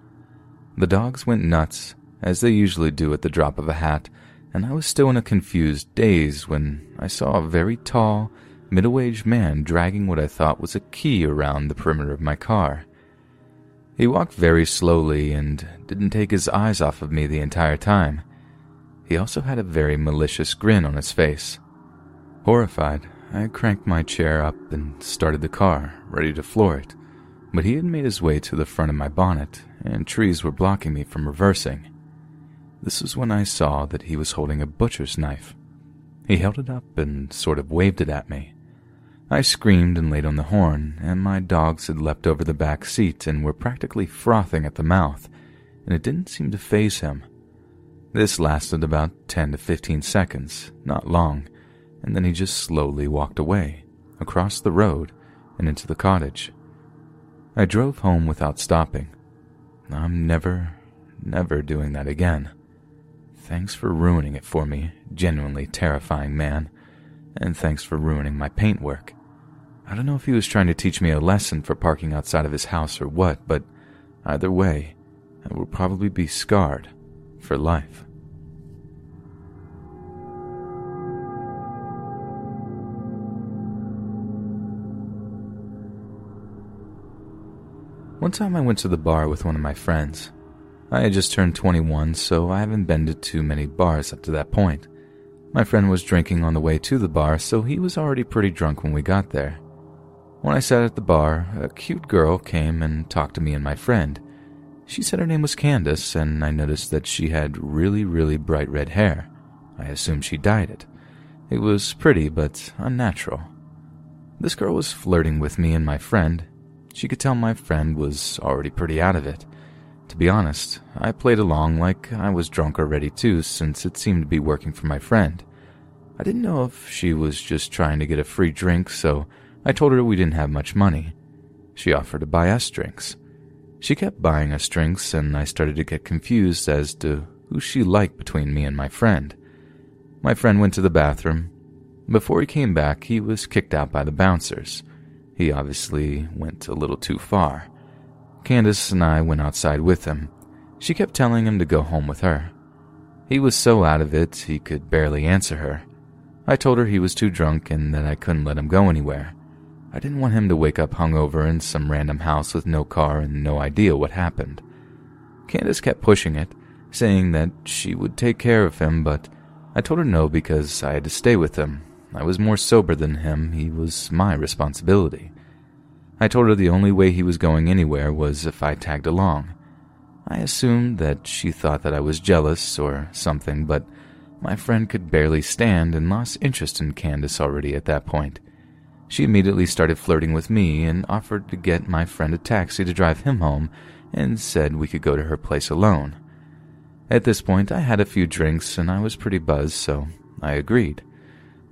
The dogs went nuts, as they usually do at the drop of a hat, and I was still in a confused daze when I saw a very tall, middle aged man dragging what I thought was a key around the perimeter of my car. He walked very slowly and didn't take his eyes off of me the entire time. He also had a very malicious grin on his face. Horrified, I cranked my chair up and started the car, ready to floor it, but he had made his way to the front of my bonnet, and trees were blocking me from reversing. This was when I saw that he was holding a butcher's knife. He held it up and sort of waved it at me. I screamed and laid on the horn, and my dogs had leapt over the back seat and were practically frothing at the mouth, and it didn't seem to faze him. This lasted about 10 to 15 seconds, not long, and then he just slowly walked away, across the road, and into the cottage. I drove home without stopping. I'm never, never doing that again. Thanks for ruining it for me, genuinely terrifying man, and thanks for ruining my paintwork. I don't know if he was trying to teach me a lesson for parking outside of his house or what, but either way, I will probably be scarred for life. One time I went to the bar with one of my friends. I had just turned 21, so I haven't been to too many bars up to that point. My friend was drinking on the way to the bar, so he was already pretty drunk when we got there. When I sat at the bar, a cute girl came and talked to me and my friend. She said her name was Candace, and I noticed that she had really, really bright red hair. I assumed she dyed it. It was pretty, but unnatural. This girl was flirting with me and my friend. She could tell my friend was already pretty out of it. To be honest, I played along like I was drunk already too, since it seemed to be working for my friend. I didn't know if she was just trying to get a free drink, so I told her we didn't have much money. She offered to buy us drinks. She kept buying us drinks, and I started to get confused as to who she liked between me and my friend. My friend went to the bathroom. Before he came back, he was kicked out by the bouncers. He obviously went a little too far. Candace and I went outside with him. She kept telling him to go home with her. He was so out of it, he could barely answer her. I told her he was too drunk and that I couldn't let him go anywhere. I didn't want him to wake up hungover in some random house with no car and no idea what happened. Candace kept pushing it, saying that she would take care of him, but I told her no because I had to stay with him. I was more sober than him, he was my responsibility. I told her the only way he was going anywhere was if I tagged along. I assumed that she thought that I was jealous or something, but my friend could barely stand and lost interest in Candace already at that point. She immediately started flirting with me and offered to get my friend a taxi to drive him home and said we could go to her place alone. At this point, I had a few drinks and I was pretty buzzed, so I agreed.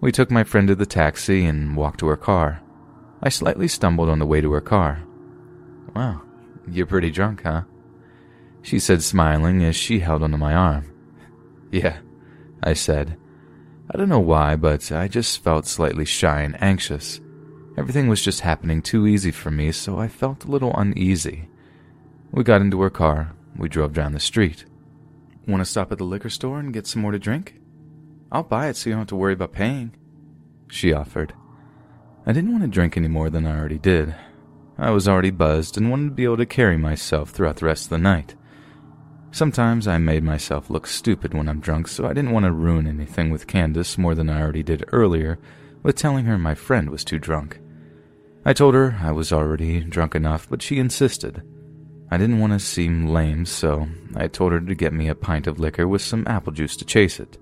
We took my friend to the taxi and walked to her car. I slightly stumbled on the way to her car. Wow, you're pretty drunk, huh? She said, smiling as she held onto my arm. Yeah, I said. I don't know why, but I just felt slightly shy and anxious. Everything was just happening too easy for me, so I felt a little uneasy. We got into her car. We drove down the street. Want to stop at the liquor store and get some more to drink? I'll buy it so you don't have to worry about paying. She offered. I didn't want to drink any more than I already did. I was already buzzed and wanted to be able to carry myself throughout the rest of the night. Sometimes I made myself look stupid when I'm drunk, so I didn't want to ruin anything with Candace more than I already did earlier with telling her my friend was too drunk. I told her I was already drunk enough, but she insisted. I didn't want to seem lame, so I told her to get me a pint of liquor with some apple juice to chase it.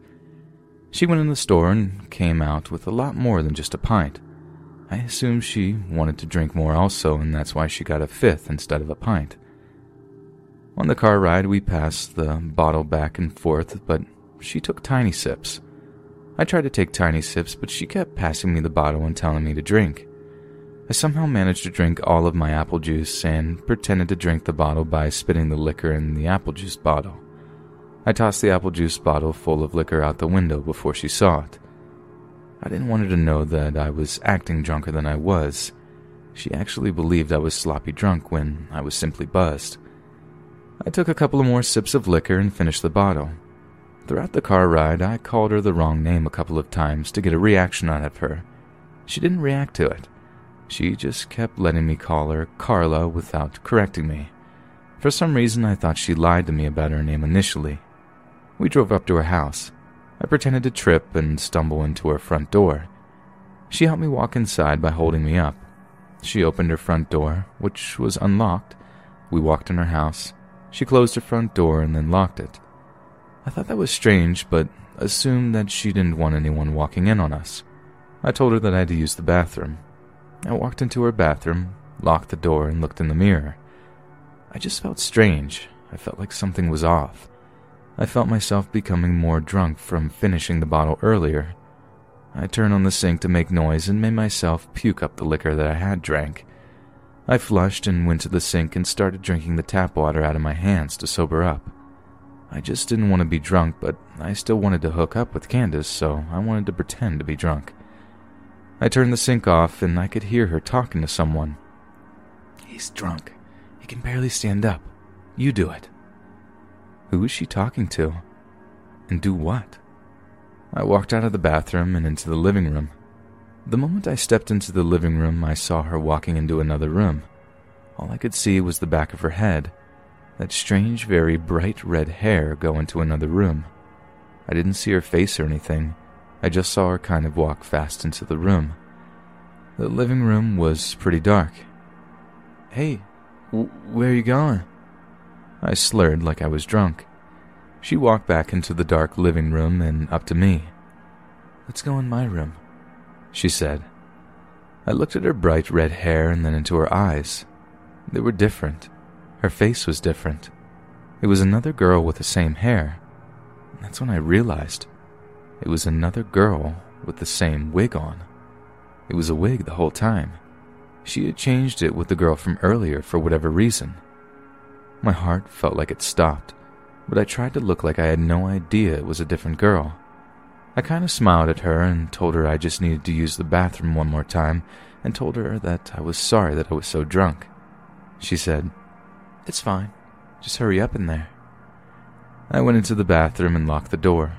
She went in the store and came out with a lot more than just a pint. I assumed she wanted to drink more also, and that's why she got a fifth instead of a pint. On the car ride, we passed the bottle back and forth, but she took tiny sips. I tried to take tiny sips, but she kept passing me the bottle and telling me to drink. I somehow managed to drink all of my apple juice and pretended to drink the bottle by spitting the liquor in the apple juice bottle. I tossed the apple juice bottle full of liquor out the window before she saw it. I didn't want her to know that I was acting drunker than I was. She actually believed I was sloppy drunk when I was simply buzzed. I took a couple of more sips of liquor and finished the bottle. Throughout the car ride, I called her the wrong name a couple of times to get a reaction out of her. She didn't react to it. She just kept letting me call her Carla without correcting me. For some reason, I thought she lied to me about her name initially. We drove up to her house. I pretended to trip and stumble into her front door. She helped me walk inside by holding me up. She opened her front door, which was unlocked. We walked in her house. She closed her front door and then locked it. I thought that was strange, but assumed that she didn't want anyone walking in on us. I told her that I had to use the bathroom. I walked into her bathroom, locked the door, and looked in the mirror. I just felt strange. I felt like something was off. I felt myself becoming more drunk from finishing the bottle earlier. I turned on the sink to make noise and made myself puke up the liquor that I had drank. I flushed and went to the sink and started drinking the tap water out of my hands to sober up. I just didn't want to be drunk, but I still wanted to hook up with Candace, so I wanted to pretend to be drunk. I turned the sink off and I could hear her talking to someone. He's drunk. He can barely stand up. You do it. Who is she talking to? And do what? I walked out of the bathroom and into the living room. The moment I stepped into the living room, I saw her walking into another room. All I could see was the back of her head, that strange, very bright red hair go into another room. I didn't see her face or anything. I just saw her kind of walk fast into the room. The living room was pretty dark. Hey, w- where are you going? I slurred like I was drunk. She walked back into the dark living room and up to me. Let's go in my room, she said. I looked at her bright red hair and then into her eyes. They were different. Her face was different. It was another girl with the same hair. That's when I realized it was another girl with the same wig on. It was a wig the whole time. She had changed it with the girl from earlier for whatever reason. My heart felt like it stopped, but I tried to look like I had no idea it was a different girl. I kind of smiled at her and told her I just needed to use the bathroom one more time and told her that I was sorry that I was so drunk. She said, It's fine. Just hurry up in there. I went into the bathroom and locked the door.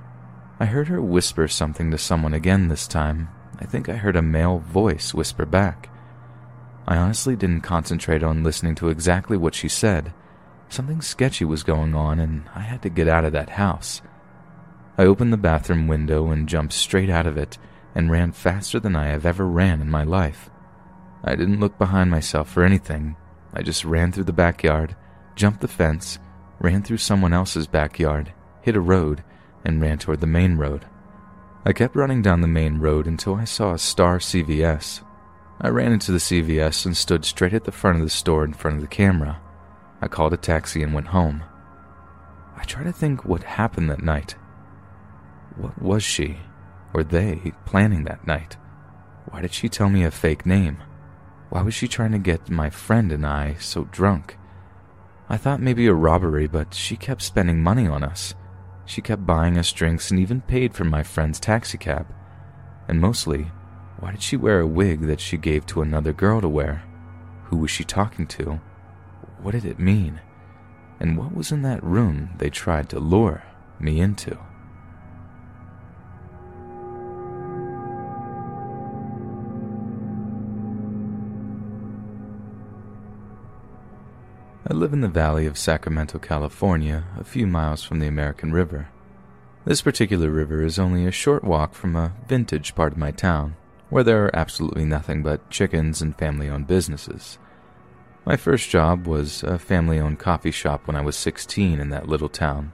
I heard her whisper something to someone again this time. I think I heard a male voice whisper back. I honestly didn't concentrate on listening to exactly what she said. Something sketchy was going on, and I had to get out of that house. I opened the bathroom window and jumped straight out of it and ran faster than I have ever ran in my life. I didn't look behind myself for anything. I just ran through the backyard, jumped the fence, ran through someone else's backyard, hit a road, and ran toward the main road. I kept running down the main road until I saw a Star CVS. I ran into the CVS and stood straight at the front of the store in front of the camera. I called a taxi and went home. I try to think what happened that night. What was she, or they, planning that night? Why did she tell me a fake name? Why was she trying to get my friend and I so drunk? I thought maybe a robbery, but she kept spending money on us. She kept buying us drinks and even paid for my friend's taxicab. And mostly, why did she wear a wig that she gave to another girl to wear? Who was she talking to? What did it mean? And what was in that room they tried to lure me into? I live in the valley of Sacramento, California, a few miles from the American River. This particular river is only a short walk from a vintage part of my town, where there are absolutely nothing but chickens and family owned businesses. My first job was a family owned coffee shop when I was 16 in that little town.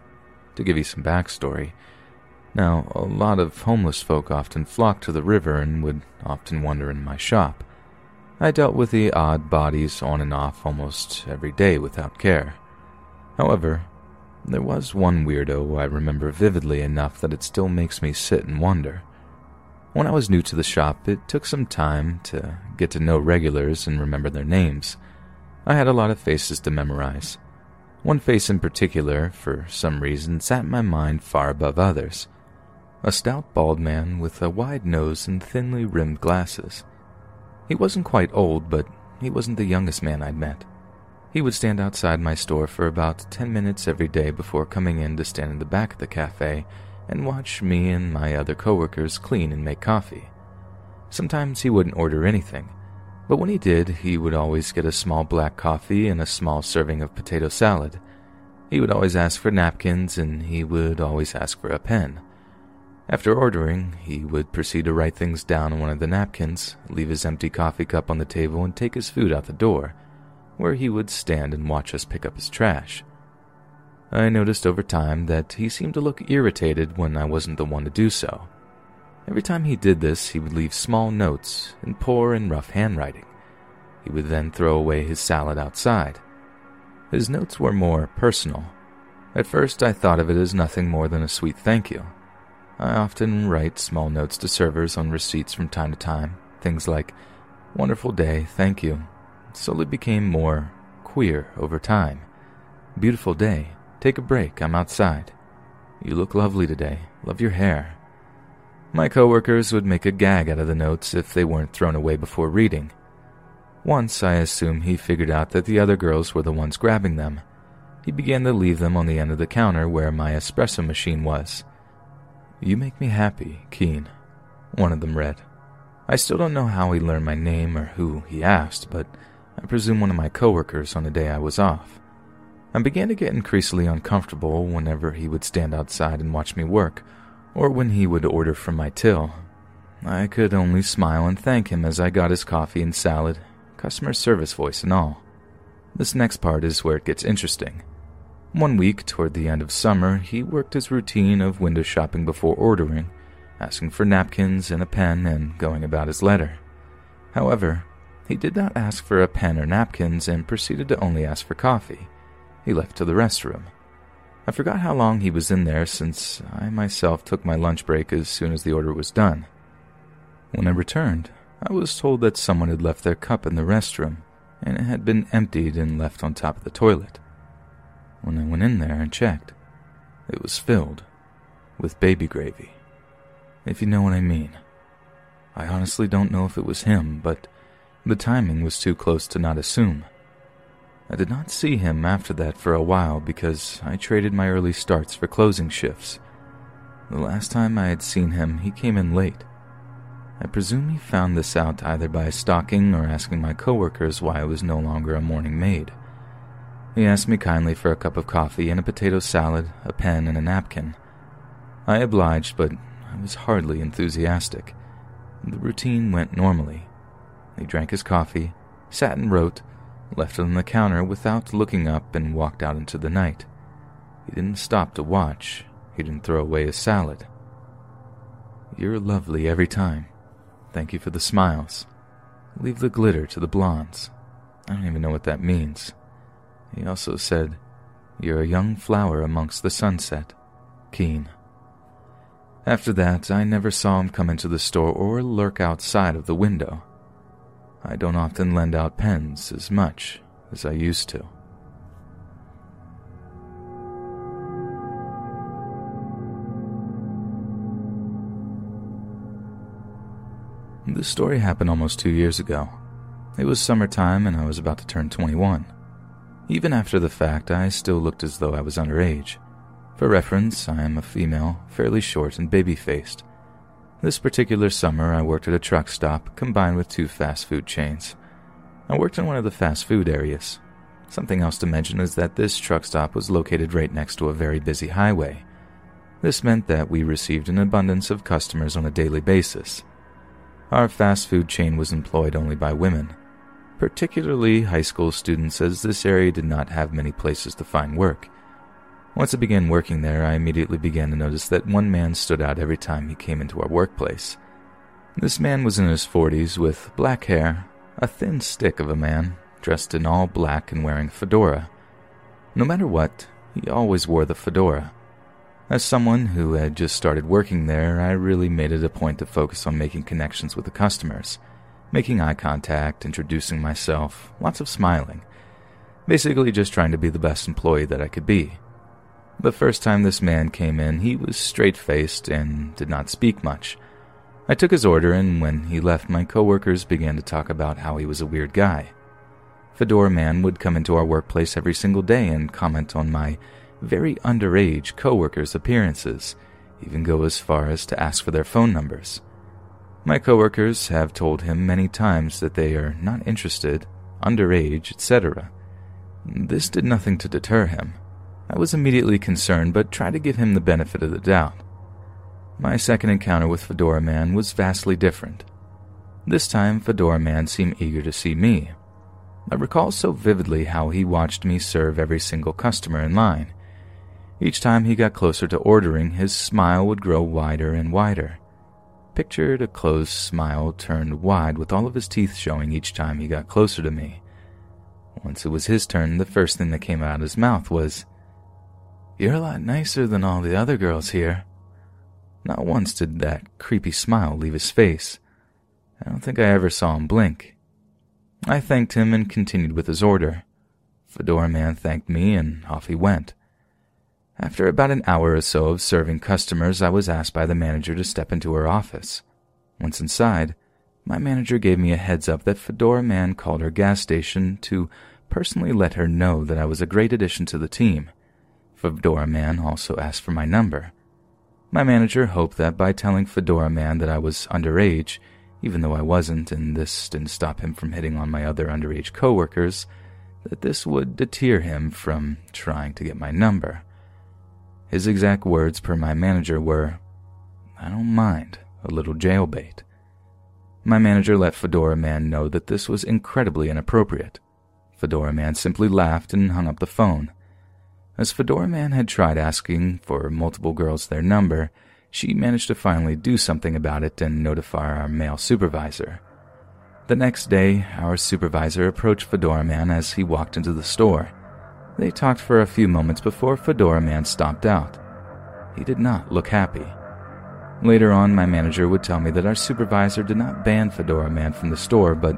To give you some backstory, now, a lot of homeless folk often flocked to the river and would often wander in my shop. I dealt with the odd bodies on and off almost every day without care. However, there was one weirdo I remember vividly enough that it still makes me sit and wonder. When I was new to the shop, it took some time to get to know regulars and remember their names. I had a lot of faces to memorize. One face in particular, for some reason, sat in my mind far above others. A stout bald man with a wide nose and thinly rimmed glasses. He wasn't quite old, but he wasn't the youngest man I'd met. He would stand outside my store for about 10 minutes every day before coming in to stand in the back of the cafe and watch me and my other coworkers clean and make coffee. Sometimes he wouldn't order anything, but when he did, he would always get a small black coffee and a small serving of potato salad. He would always ask for napkins and he would always ask for a pen. After ordering, he would proceed to write things down on one of the napkins, leave his empty coffee cup on the table, and take his food out the door, where he would stand and watch us pick up his trash. I noticed over time that he seemed to look irritated when I wasn't the one to do so. Every time he did this, he would leave small notes in poor and rough handwriting. He would then throw away his salad outside. His notes were more personal. At first, I thought of it as nothing more than a sweet thank you. I often write small notes to servers on receipts from time to time, things like, Wonderful day, thank you. It slowly became more queer over time. Beautiful day, take a break, I'm outside. You look lovely today, love your hair. My coworkers would make a gag out of the notes if they weren't thrown away before reading. Once, I assume he figured out that the other girls were the ones grabbing them. He began to leave them on the end of the counter where my espresso machine was. You make me happy, Keen, one of them read. I still don't know how he learned my name or who he asked, but I presume one of my coworkers on the day I was off. I began to get increasingly uncomfortable whenever he would stand outside and watch me work, or when he would order from my till. I could only smile and thank him as I got his coffee and salad, customer service voice and all. This next part is where it gets interesting. One week, toward the end of summer, he worked his routine of window shopping before ordering, asking for napkins and a pen and going about his letter. However, he did not ask for a pen or napkins and proceeded to only ask for coffee. He left to the restroom. I forgot how long he was in there since I myself took my lunch break as soon as the order was done. When I returned, I was told that someone had left their cup in the restroom and it had been emptied and left on top of the toilet. When I went in there and checked, it was filled with baby gravy, if you know what I mean. I honestly don't know if it was him, but the timing was too close to not assume. I did not see him after that for a while because I traded my early starts for closing shifts. The last time I had seen him, he came in late. I presume he found this out either by stalking or asking my coworkers why I was no longer a morning maid. He asked me kindly for a cup of coffee and a potato salad, a pen, and a napkin. I obliged, but I was hardly enthusiastic. The routine went normally. He drank his coffee, sat and wrote, left it on the counter without looking up, and walked out into the night. He didn't stop to watch. He didn't throw away his salad. You're lovely every time. Thank you for the smiles. Leave the glitter to the blondes. I don't even know what that means. He also said, You're a young flower amongst the sunset. Keen. After that, I never saw him come into the store or lurk outside of the window. I don't often lend out pens as much as I used to. This story happened almost two years ago. It was summertime and I was about to turn 21. Even after the fact, I still looked as though I was underage. For reference, I am a female, fairly short and baby faced. This particular summer, I worked at a truck stop combined with two fast food chains. I worked in one of the fast food areas. Something else to mention is that this truck stop was located right next to a very busy highway. This meant that we received an abundance of customers on a daily basis. Our fast food chain was employed only by women, particularly high school students, as this area did not have many places to find work. Once I began working there, I immediately began to notice that one man stood out every time he came into our workplace. This man was in his 40s with black hair, a thin stick of a man, dressed in all black and wearing a fedora. No matter what, he always wore the fedora. As someone who had just started working there, I really made it a point to focus on making connections with the customers, making eye contact, introducing myself, lots of smiling. Basically, just trying to be the best employee that I could be. The first time this man came in, he was straight faced and did not speak much. I took his order, and when he left, my coworkers began to talk about how he was a weird guy. Fedora Man would come into our workplace every single day and comment on my very underage coworkers' appearances, even go as far as to ask for their phone numbers. My coworkers have told him many times that they are not interested, underage, etc. This did nothing to deter him. I was immediately concerned, but tried to give him the benefit of the doubt. My second encounter with Fedora Man was vastly different. This time, Fedora Man seemed eager to see me. I recall so vividly how he watched me serve every single customer in line. Each time he got closer to ordering, his smile would grow wider and wider. Pictured a closed smile turned wide with all of his teeth showing each time he got closer to me. Once it was his turn, the first thing that came out of his mouth was, you're a lot nicer than all the other girls here. Not once did that creepy smile leave his face. I don't think I ever saw him blink. I thanked him and continued with his order. Fedora Man thanked me and off he went. After about an hour or so of serving customers, I was asked by the manager to step into her office. Once inside, my manager gave me a heads up that Fedora Man called her gas station to personally let her know that I was a great addition to the team. Fedora Man also asked for my number. My manager hoped that by telling Fedora Man that I was underage, even though I wasn't, and this didn't stop him from hitting on my other underage coworkers, that this would deter him from trying to get my number. His exact words per my manager were, I don't mind a little jailbait. My manager let Fedora Man know that this was incredibly inappropriate. Fedora Man simply laughed and hung up the phone. As Fedora Man had tried asking for multiple girls their number, she managed to finally do something about it and notify our male supervisor. The next day, our supervisor approached Fedora Man as he walked into the store. They talked for a few moments before Fedora Man stopped out. He did not look happy. Later on, my manager would tell me that our supervisor did not ban Fedora Man from the store, but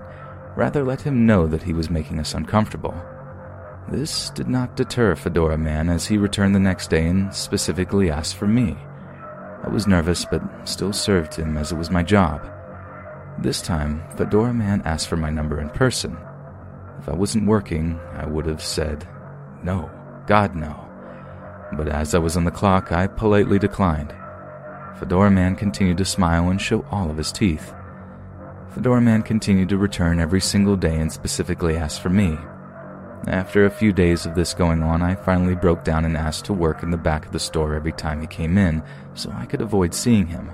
rather let him know that he was making us uncomfortable. This did not deter Fedora Man as he returned the next day and specifically asked for me. I was nervous but still served him as it was my job. This time, Fedora Man asked for my number in person. If I wasn't working, I would have said, no, God no. But as I was on the clock, I politely declined. Fedora Man continued to smile and show all of his teeth. Fedora Man continued to return every single day and specifically asked for me. After a few days of this going on, I finally broke down and asked to work in the back of the store every time he came in so I could avoid seeing him.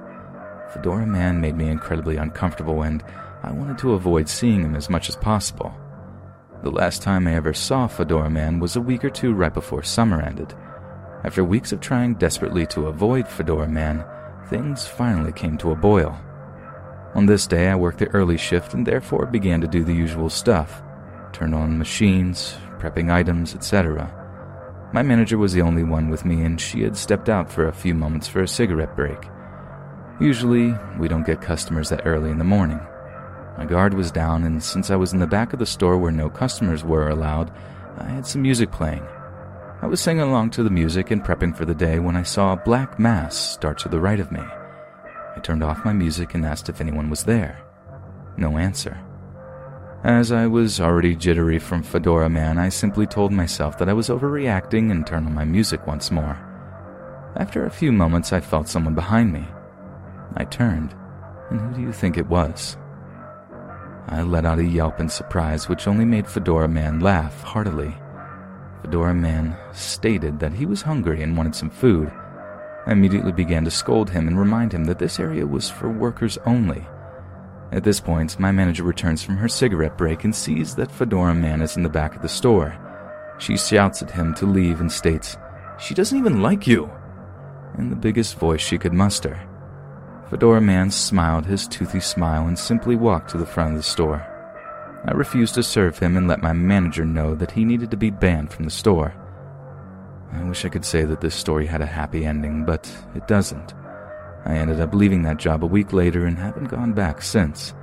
Fedora Man made me incredibly uncomfortable and I wanted to avoid seeing him as much as possible. The last time I ever saw Fedora Man was a week or two right before summer ended. After weeks of trying desperately to avoid Fedora Man, things finally came to a boil. On this day, I worked the early shift and therefore began to do the usual stuff turn on machines, prepping items, etc. My manager was the only one with me, and she had stepped out for a few moments for a cigarette break. Usually, we don't get customers that early in the morning. My guard was down, and since I was in the back of the store where no customers were allowed, I had some music playing. I was singing along to the music and prepping for the day when I saw a black mass start to the right of me. I turned off my music and asked if anyone was there. No answer. As I was already jittery from Fedora Man, I simply told myself that I was overreacting and turned on my music once more. After a few moments, I felt someone behind me. I turned, and who do you think it was? I let out a yelp in surprise, which only made Fedora Man laugh heartily. Fedora Man stated that he was hungry and wanted some food. I immediately began to scold him and remind him that this area was for workers only at this point, my manager returns from her cigarette break and sees that Fedora Man is in the back of the store. She shouts at him to leave and states, She doesn't even like you! in the biggest voice she could muster. Fedora Man smiled his toothy smile and simply walked to the front of the store. I refused to serve him and let my manager know that he needed to be banned from the store. I wish I could say that this story had a happy ending, but it doesn't. I ended up leaving that job a week later and haven't gone back since.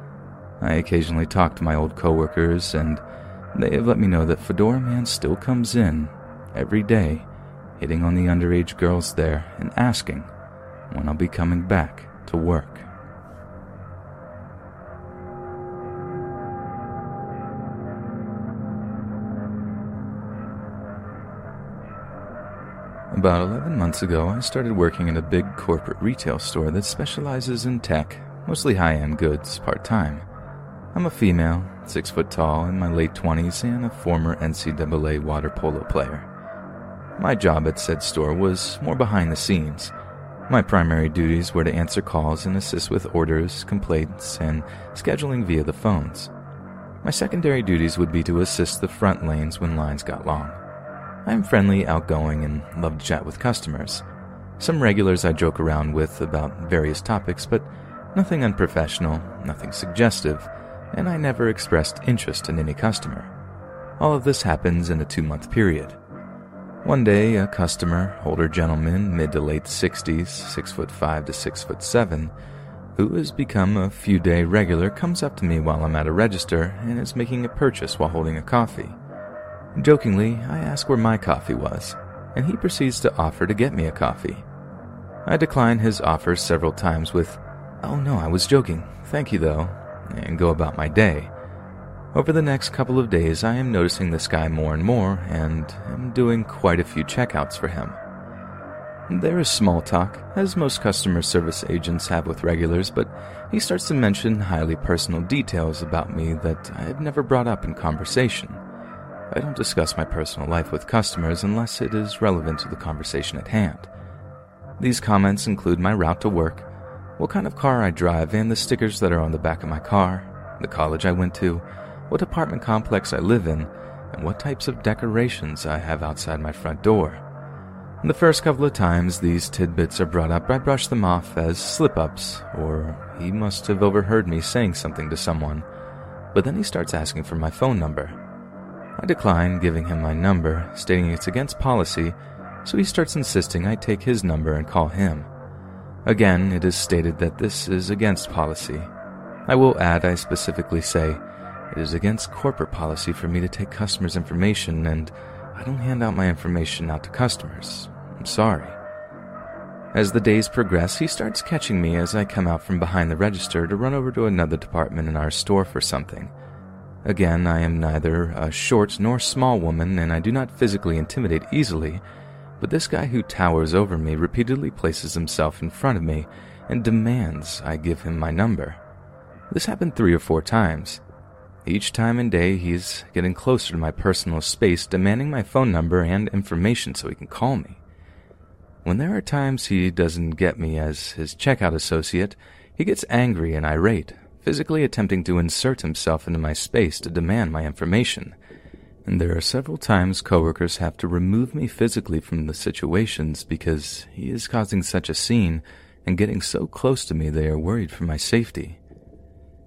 I occasionally talk to my old coworkers, and they have let me know that Fedora Man still comes in every day, hitting on the underage girls there and asking when I'll be coming back to work. About 11 months ago, I started working in a big corporate retail store that specializes in tech, mostly high end goods, part time. I'm a female, six foot tall, in my late 20s, and a former NCAA water polo player. My job at said store was more behind the scenes. My primary duties were to answer calls and assist with orders, complaints, and scheduling via the phones. My secondary duties would be to assist the front lanes when lines got long. I'm friendly, outgoing, and love to chat with customers. Some regulars I joke around with about various topics, but nothing unprofessional, nothing suggestive, and I never expressed interest in any customer. All of this happens in a two month period. One day, a customer, older gentleman, mid to late 60s, 6 foot 5 to 6 foot 7, who has become a few day regular, comes up to me while I'm at a register and is making a purchase while holding a coffee. Jokingly, I ask where my coffee was, and he proceeds to offer to get me a coffee. I decline his offer several times with, Oh no, I was joking, thank you though, and go about my day. Over the next couple of days, I am noticing this guy more and more and am doing quite a few checkouts for him. There is small talk, as most customer service agents have with regulars, but he starts to mention highly personal details about me that I have never brought up in conversation. I don't discuss my personal life with customers unless it is relevant to the conversation at hand. These comments include my route to work, what kind of car I drive, and the stickers that are on the back of my car, the college I went to, what apartment complex I live in, and what types of decorations I have outside my front door. The first couple of times these tidbits are brought up, I brush them off as slip ups, or he must have overheard me saying something to someone. But then he starts asking for my phone number. I decline giving him my number, stating it's against policy, so he starts insisting I take his number and call him. Again, it is stated that this is against policy. I will add, I specifically say, it is against corporate policy for me to take customers' information, and I don't hand out my information out to customers. I'm sorry. As the days progress, he starts catching me as I come out from behind the register to run over to another department in our store for something. Again, I am neither a short nor small woman, and I do not physically intimidate easily, but this guy who towers over me repeatedly places himself in front of me and demands I give him my number. This happened three or four times. Each time and day, he's getting closer to my personal space, demanding my phone number and information so he can call me. When there are times he doesn't get me as his checkout associate, he gets angry and irate, physically attempting to insert himself into my space to demand my information and there are several times coworkers have to remove me physically from the situations because he is causing such a scene and getting so close to me they are worried for my safety.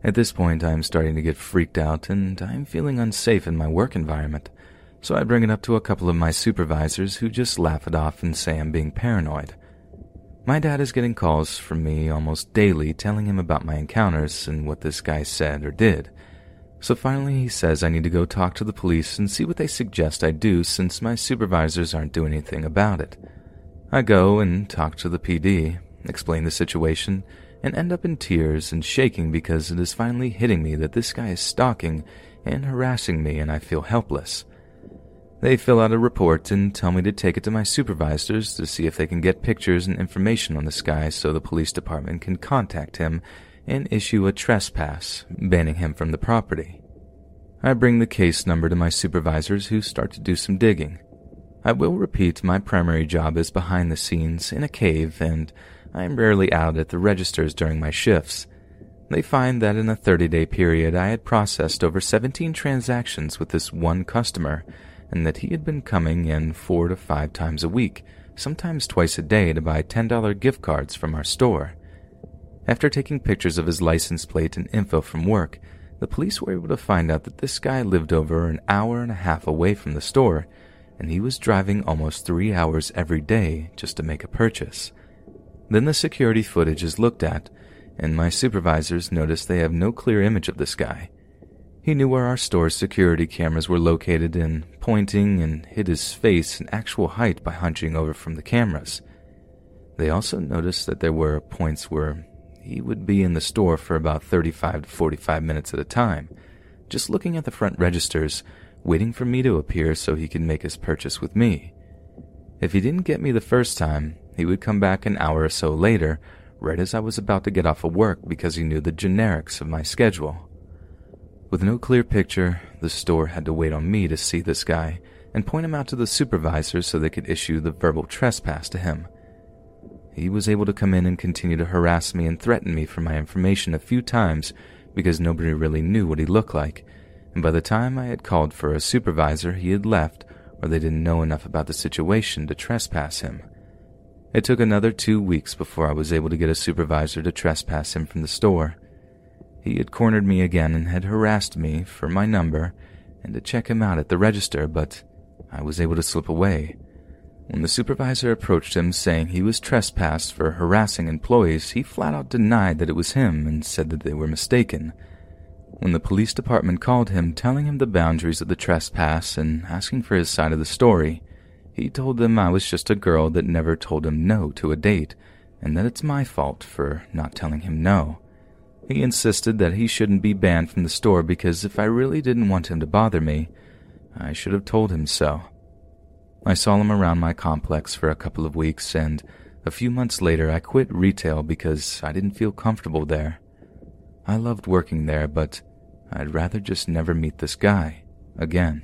At this point, I am starting to get freaked out and I am feeling unsafe in my work environment, so I bring it up to a couple of my supervisors who just laugh it off and say I'm being paranoid. My dad is getting calls from me almost daily telling him about my encounters and what this guy said or did. So finally, he says I need to go talk to the police and see what they suggest I do since my supervisors aren't doing anything about it. I go and talk to the PD, explain the situation, and end up in tears and shaking because it is finally hitting me that this guy is stalking and harassing me and I feel helpless. They fill out a report and tell me to take it to my supervisors to see if they can get pictures and information on this guy so the police department can contact him and issue a trespass, banning him from the property. I bring the case number to my supervisors who start to do some digging. I will repeat my primary job is behind the scenes in a cave, and I am rarely out at the registers during my shifts. They find that in a 30 day period I had processed over 17 transactions with this one customer, and that he had been coming in four to five times a week, sometimes twice a day, to buy $10 gift cards from our store. After taking pictures of his license plate and info from work, the police were able to find out that this guy lived over an hour and a half away from the store, and he was driving almost three hours every day just to make a purchase. Then the security footage is looked at, and my supervisors notice they have no clear image of this guy. He knew where our store's security cameras were located and pointing and hid his face and actual height by hunching over from the cameras. They also noticed that there were points where he would be in the store for about 35 to 45 minutes at a time, just looking at the front registers, waiting for me to appear so he could make his purchase with me. If he didn't get me the first time, he would come back an hour or so later, right as I was about to get off of work because he knew the generics of my schedule. With no clear picture, the store had to wait on me to see this guy and point him out to the supervisors so they could issue the verbal trespass to him. He was able to come in and continue to harass me and threaten me for my information a few times because nobody really knew what he looked like, and by the time I had called for a supervisor, he had left or they didn't know enough about the situation to trespass him. It took another two weeks before I was able to get a supervisor to trespass him from the store. He had cornered me again and had harassed me for my number and to check him out at the register, but I was able to slip away. When the supervisor approached him saying he was trespassed for harassing employees, he flat out denied that it was him and said that they were mistaken. When the police department called him telling him the boundaries of the trespass and asking for his side of the story, he told them I was just a girl that never told him no to a date and that it's my fault for not telling him no. He insisted that he shouldn't be banned from the store because if I really didn't want him to bother me, I should have told him so. I saw him around my complex for a couple of weeks, and a few months later I quit retail because I didn't feel comfortable there. I loved working there, but I'd rather just never meet this guy again.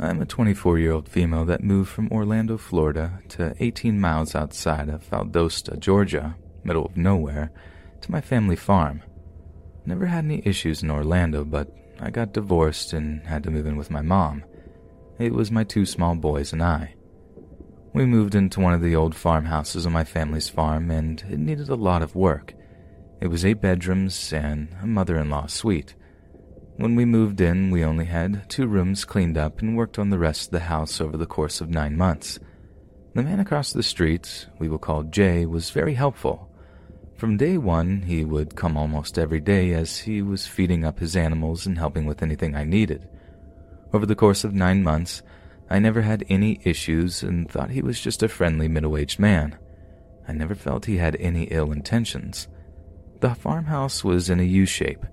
I'm a 24 year old female that moved from Orlando, Florida to 18 miles outside of Valdosta, Georgia, middle of nowhere, to my family farm. Never had any issues in Orlando, but I got divorced and had to move in with my mom. It was my two small boys and I. We moved into one of the old farmhouses on my family's farm, and it needed a lot of work. It was eight bedrooms and a mother in law suite. When we moved in, we only had two rooms cleaned up and worked on the rest of the house over the course of nine months. The man across the street, we will call Jay, was very helpful. From day one, he would come almost every day as he was feeding up his animals and helping with anything I needed. Over the course of nine months, I never had any issues and thought he was just a friendly middle aged man. I never felt he had any ill intentions. The farmhouse was in a U shape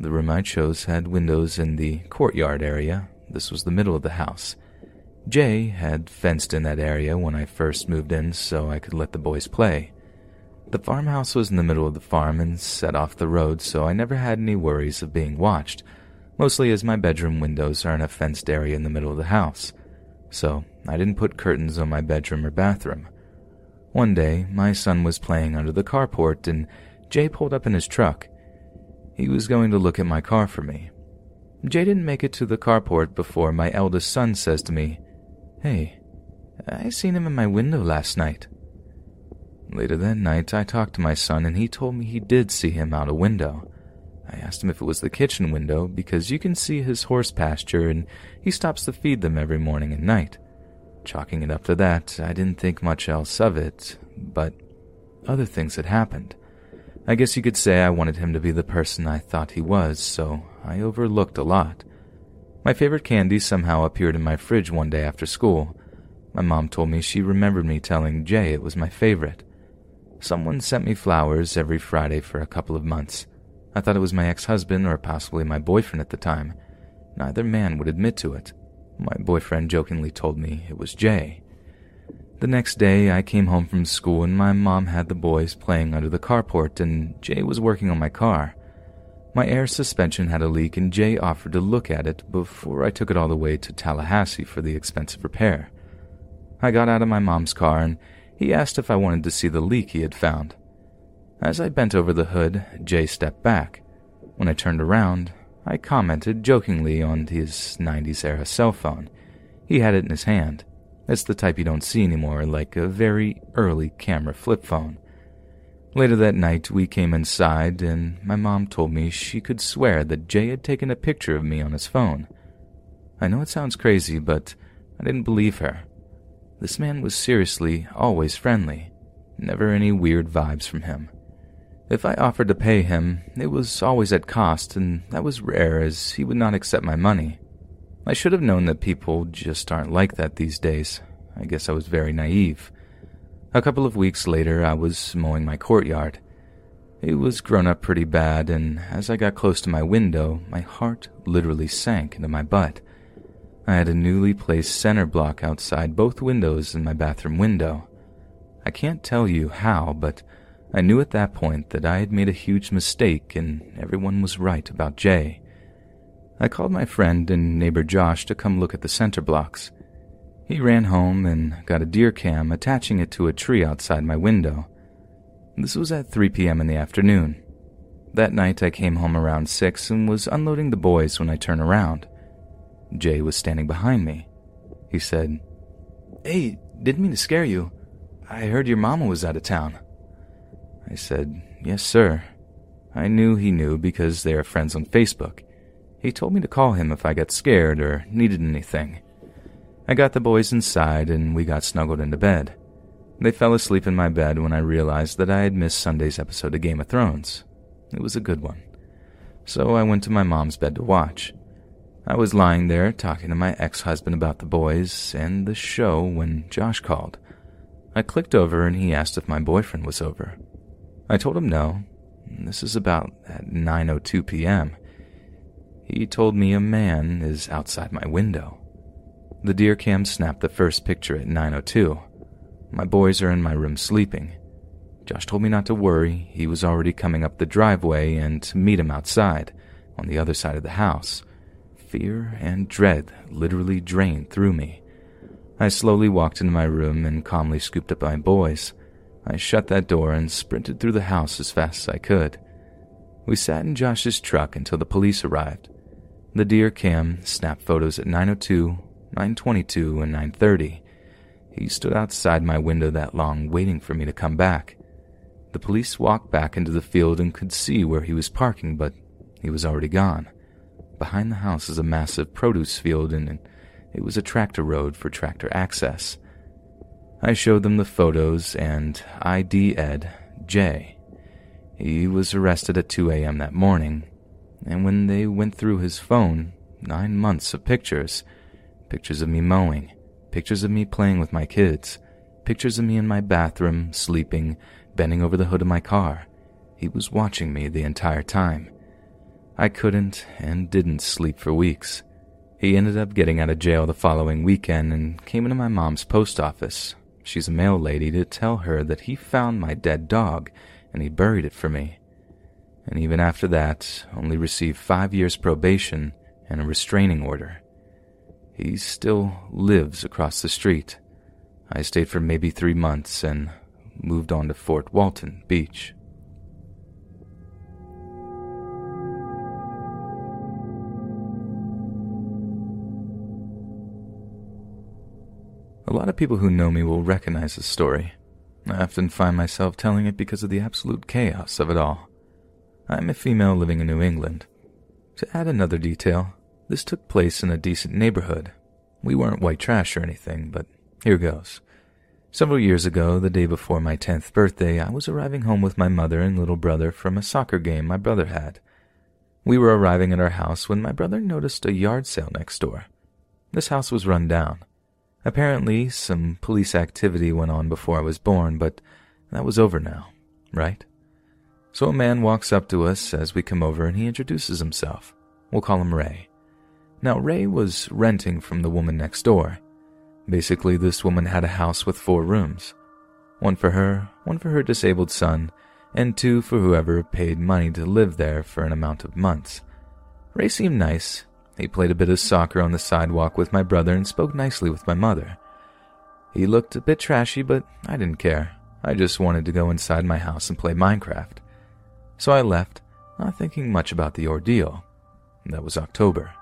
the room I chose had windows in the courtyard area. This was the middle of the house. Jay had fenced in that area when I first moved in so I could let the boys play. The farmhouse was in the middle of the farm and set off the road, so I never had any worries of being watched, mostly as my bedroom windows are in a fenced area in the middle of the house. So I didn't put curtains on my bedroom or bathroom. One day, my son was playing under the carport and Jay pulled up in his truck. He was going to look at my car for me. Jay didn't make it to the carport before my eldest son says to me, Hey, I seen him in my window last night. Later that night, I talked to my son and he told me he did see him out a window. I asked him if it was the kitchen window because you can see his horse pasture and he stops to feed them every morning and night. Chalking it up to that, I didn't think much else of it, but other things had happened. I guess you could say I wanted him to be the person I thought he was, so I overlooked a lot. My favorite candy somehow appeared in my fridge one day after school. My mom told me she remembered me telling Jay it was my favorite. Someone sent me flowers every Friday for a couple of months. I thought it was my ex husband or possibly my boyfriend at the time. Neither man would admit to it. My boyfriend jokingly told me it was Jay. The next day, I came home from school and my mom had the boys playing under the carport, and Jay was working on my car. My air suspension had a leak, and Jay offered to look at it before I took it all the way to Tallahassee for the expensive repair. I got out of my mom's car, and he asked if I wanted to see the leak he had found. As I bent over the hood, Jay stepped back. When I turned around, I commented jokingly on his 90s era cell phone. He had it in his hand. It's the type you don't see anymore, like a very early camera flip phone. Later that night, we came inside, and my mom told me she could swear that Jay had taken a picture of me on his phone. I know it sounds crazy, but I didn't believe her. This man was seriously always friendly, never any weird vibes from him. If I offered to pay him, it was always at cost, and that was rare as he would not accept my money. I should have known that people just aren't like that these days. I guess I was very naive. A couple of weeks later, I was mowing my courtyard. It was grown up pretty bad, and as I got close to my window, my heart literally sank into my butt. I had a newly placed center block outside both windows and my bathroom window. I can't tell you how, but I knew at that point that I had made a huge mistake and everyone was right about Jay. I called my friend and neighbor Josh to come look at the center blocks. He ran home and got a deer cam, attaching it to a tree outside my window. This was at 3 p.m. in the afternoon. That night I came home around 6 and was unloading the boys when I turned around. Jay was standing behind me. He said, Hey, didn't mean to scare you. I heard your mama was out of town. I said, Yes, sir. I knew he knew because they are friends on Facebook. He told me to call him if I got scared or needed anything. I got the boys inside and we got snuggled into bed. They fell asleep in my bed when I realized that I had missed Sunday's episode of Game of Thrones. It was a good one. So I went to my mom's bed to watch. I was lying there talking to my ex husband about the boys and the show when Josh called. I clicked over and he asked if my boyfriend was over. I told him no. This is about at 9:02 p.m. He told me a man is outside my window. The deer cam snapped the first picture at 9:02. My boys are in my room sleeping. Josh told me not to worry. He was already coming up the driveway and to meet him outside, on the other side of the house. Fear and dread literally drained through me. I slowly walked into my room and calmly scooped up my boys. I shut that door and sprinted through the house as fast as I could. We sat in Josh's truck until the police arrived. The deer cam snapped photos at 902, 922, and 930. He stood outside my window that long, waiting for me to come back. The police walked back into the field and could see where he was parking, but he was already gone. Behind the house is a massive produce field, and it was a tractor road for tractor access. I showed them the photos, and ID Ed, J. He was arrested at 2 a.m. that morning, and when they went through his phone, nine months of pictures pictures of me mowing, pictures of me playing with my kids, pictures of me in my bathroom, sleeping, bending over the hood of my car. He was watching me the entire time. I couldn't and didn't sleep for weeks. He ended up getting out of jail the following weekend and came into my mom's post office. She's a mail lady to tell her that he found my dead dog and he buried it for me. And even after that, only received five years probation and a restraining order. He still lives across the street. I stayed for maybe three months and moved on to Fort Walton Beach. A lot of people who know me will recognize this story. I often find myself telling it because of the absolute chaos of it all. I'm a female living in New England. To add another detail, this took place in a decent neighborhood. We weren't white trash or anything, but here goes. Several years ago, the day before my 10th birthday, I was arriving home with my mother and little brother from a soccer game my brother had. We were arriving at our house when my brother noticed a yard sale next door. This house was run down. Apparently, some police activity went on before I was born, but that was over now, right? So a man walks up to us as we come over and he introduces himself. We'll call him Ray. Now, Ray was renting from the woman next door. Basically, this woman had a house with four rooms one for her, one for her disabled son, and two for whoever paid money to live there for an amount of months. Ray seemed nice. He played a bit of soccer on the sidewalk with my brother and spoke nicely with my mother. He looked a bit trashy, but I didn't care. I just wanted to go inside my house and play Minecraft. So I left, not thinking much about the ordeal. That was October.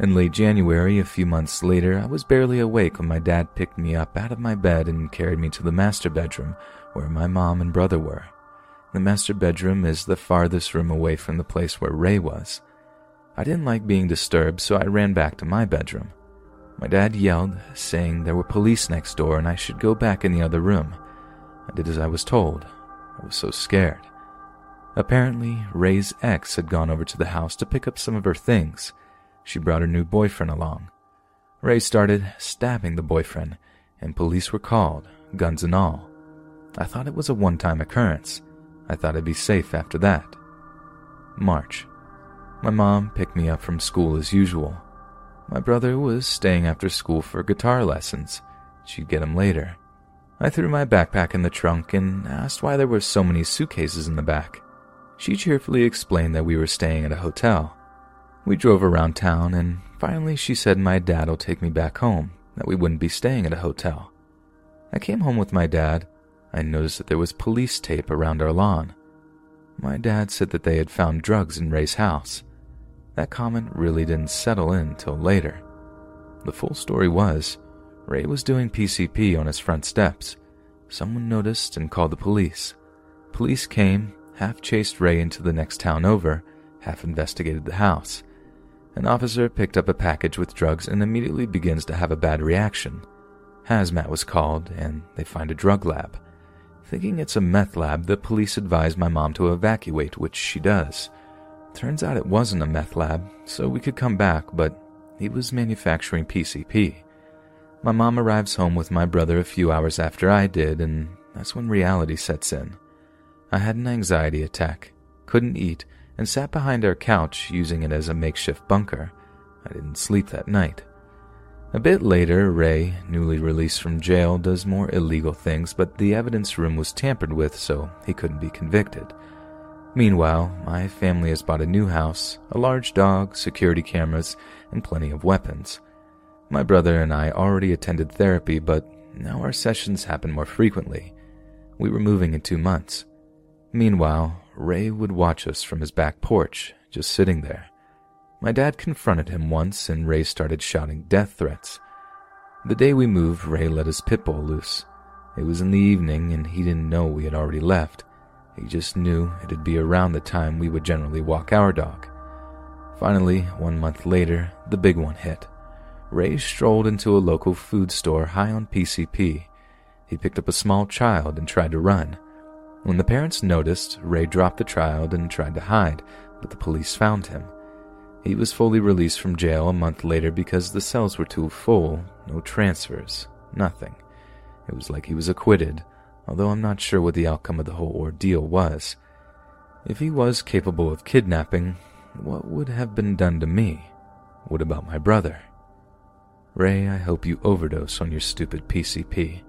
In late January, a few months later, I was barely awake when my dad picked me up out of my bed and carried me to the master bedroom where my mom and brother were. The master bedroom is the farthest room away from the place where Ray was. I didn't like being disturbed, so I ran back to my bedroom. My dad yelled, saying there were police next door and I should go back in the other room. I did as I was told. I was so scared. Apparently, Ray's ex had gone over to the house to pick up some of her things. She brought her new boyfriend along. Ray started stabbing the boyfriend, and police were called, guns and all. I thought it was a one time occurrence. I thought I'd be safe after that. March. My mom picked me up from school as usual. My brother was staying after school for guitar lessons. She'd get him later. I threw my backpack in the trunk and asked why there were so many suitcases in the back. She cheerfully explained that we were staying at a hotel. We drove around town, and finally she said my dad'll take me back home, that we wouldn't be staying at a hotel. I came home with my dad. I noticed that there was police tape around our lawn. My dad said that they had found drugs in Ray's house. That comment really didn't settle in till later. The full story was Ray was doing PCP on his front steps. Someone noticed and called the police. Police came, half chased Ray into the next town over, half investigated the house. An officer picked up a package with drugs and immediately begins to have a bad reaction. Hazmat was called, and they find a drug lab. Thinking it's a meth lab, the police advise my mom to evacuate, which she does. Turns out it wasn't a meth lab, so we could come back, but he was manufacturing PCP. My mom arrives home with my brother a few hours after I did, and that's when reality sets in. I had an anxiety attack, couldn't eat, and sat behind our couch using it as a makeshift bunker. I didn't sleep that night. A bit later, Ray, newly released from jail, does more illegal things, but the evidence room was tampered with, so he couldn't be convicted. Meanwhile, my family has bought a new house, a large dog, security cameras, and plenty of weapons. My brother and I already attended therapy, but now our sessions happen more frequently. We were moving in two months. Meanwhile, Ray would watch us from his back porch, just sitting there. My dad confronted him once, and Ray started shouting death threats. The day we moved, Ray let his pit bull loose. It was in the evening, and he didn't know we had already left. He just knew it'd be around the time we would generally walk our dog. Finally, one month later, the big one hit. Ray strolled into a local food store high on PCP. He picked up a small child and tried to run. When the parents noticed, Ray dropped the child and tried to hide, but the police found him. He was fully released from jail a month later because the cells were too full, no transfers, nothing. It was like he was acquitted, although I'm not sure what the outcome of the whole ordeal was. If he was capable of kidnapping, what would have been done to me? What about my brother? Ray, I hope you overdose on your stupid PCP.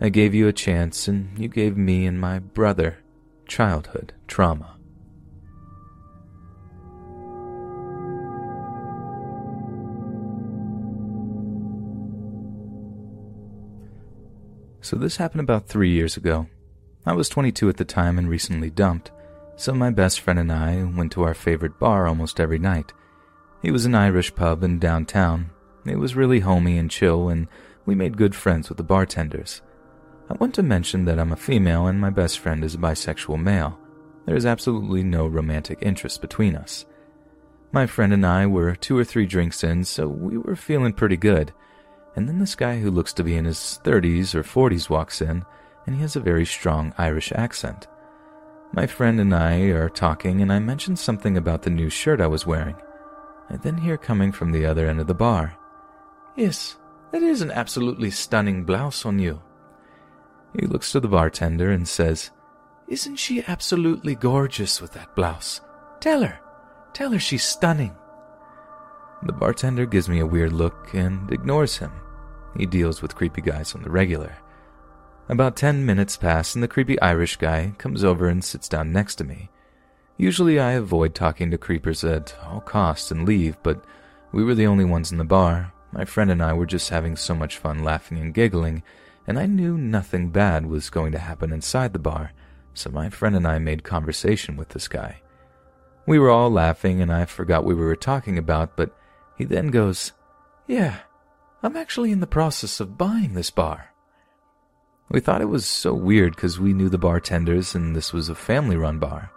I gave you a chance, and you gave me and my brother childhood trauma. So, this happened about three years ago. I was 22 at the time and recently dumped, so my best friend and I went to our favorite bar almost every night. It was an Irish pub in downtown. It was really homey and chill, and we made good friends with the bartenders. I want to mention that I'm a female and my best friend is a bisexual male. There is absolutely no romantic interest between us. My friend and I were two or three drinks in, so we were feeling pretty good. And then this guy who looks to be in his 30s or 40s walks in, and he has a very strong Irish accent. My friend and I are talking, and I mention something about the new shirt I was wearing. I then hear coming from the other end of the bar, Yes, that is an absolutely stunning blouse on you. He looks to the bartender and says, Isn't she absolutely gorgeous with that blouse? Tell her. Tell her she's stunning. The bartender gives me a weird look and ignores him. He deals with creepy guys on the regular. About ten minutes pass, and the creepy Irish guy comes over and sits down next to me. Usually I avoid talking to creepers at all costs and leave, but we were the only ones in the bar. My friend and I were just having so much fun laughing and giggling, and I knew nothing bad was going to happen inside the bar, so my friend and I made conversation with this guy. We were all laughing, and I forgot what we were talking about, but he then goes, Yeah, I'm actually in the process of buying this bar. We thought it was so weird because we knew the bartenders and this was a family run bar.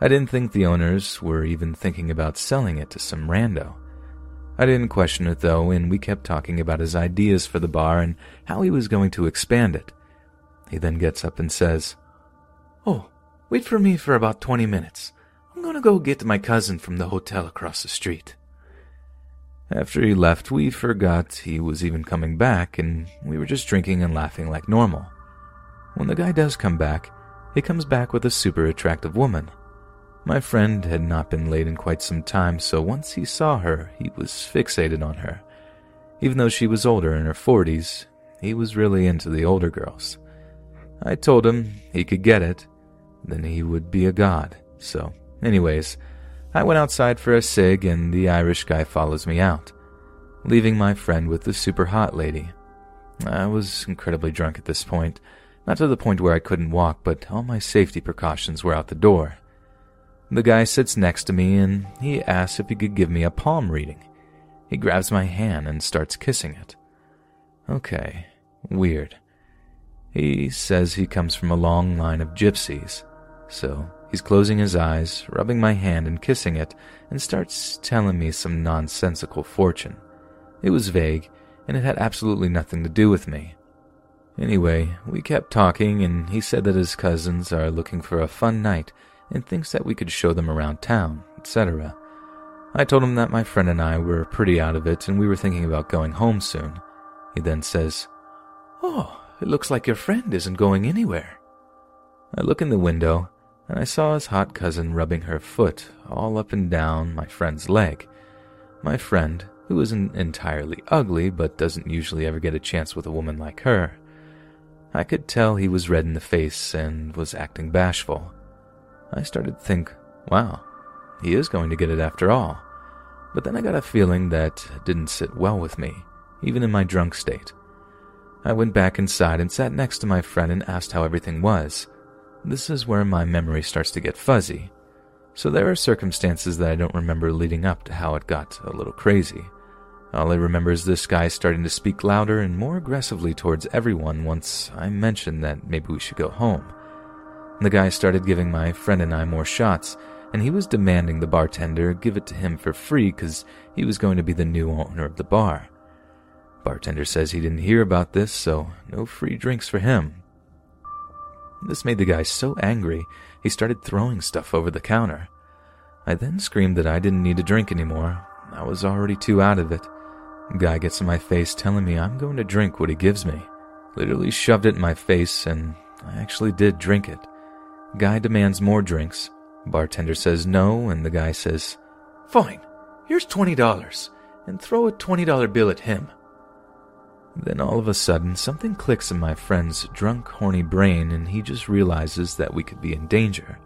I didn't think the owners were even thinking about selling it to some rando. I didn't question it though, and we kept talking about his ideas for the bar and how he was going to expand it. He then gets up and says, Oh, wait for me for about 20 minutes. I'm going to go get my cousin from the hotel across the street. After he left, we forgot he was even coming back, and we were just drinking and laughing like normal. When the guy does come back, he comes back with a super attractive woman. My friend had not been late in quite some time, so once he saw her, he was fixated on her. Even though she was older in her 40s, he was really into the older girls. I told him he could get it, then he would be a god. So, anyways, I went outside for a cig, and the Irish guy follows me out, leaving my friend with the super hot lady. I was incredibly drunk at this point, not to the point where I couldn't walk, but all my safety precautions were out the door. The guy sits next to me and he asks if he could give me a palm reading. He grabs my hand and starts kissing it. Okay, weird. He says he comes from a long line of gypsies, so He's closing his eyes, rubbing my hand and kissing it, and starts telling me some nonsensical fortune. It was vague, and it had absolutely nothing to do with me. Anyway, we kept talking, and he said that his cousins are looking for a fun night and thinks that we could show them around town, etc. I told him that my friend and I were pretty out of it and we were thinking about going home soon. He then says, Oh, it looks like your friend isn't going anywhere. I look in the window and I saw his hot cousin rubbing her foot all up and down my friend's leg. My friend, who isn't entirely ugly but doesn't usually ever get a chance with a woman like her, I could tell he was red in the face and was acting bashful. I started to think, wow, he is going to get it after all. But then I got a feeling that didn't sit well with me, even in my drunk state. I went back inside and sat next to my friend and asked how everything was. This is where my memory starts to get fuzzy. So there are circumstances that I don't remember leading up to how it got a little crazy. All I remember is this guy starting to speak louder and more aggressively towards everyone once I mentioned that maybe we should go home. The guy started giving my friend and I more shots, and he was demanding the bartender give it to him for free because he was going to be the new owner of the bar. Bartender says he didn't hear about this, so no free drinks for him. This made the guy so angry, he started throwing stuff over the counter. I then screamed that I didn't need a drink anymore. I was already too out of it. Guy gets in my face telling me I'm going to drink what he gives me. Literally shoved it in my face, and I actually did drink it. Guy demands more drinks. Bartender says no, and the guy says, Fine, here's $20, and throw a $20 bill at him. Then all of a sudden, something clicks in my friend's drunk, horny brain, and he just realizes that we could be in danger.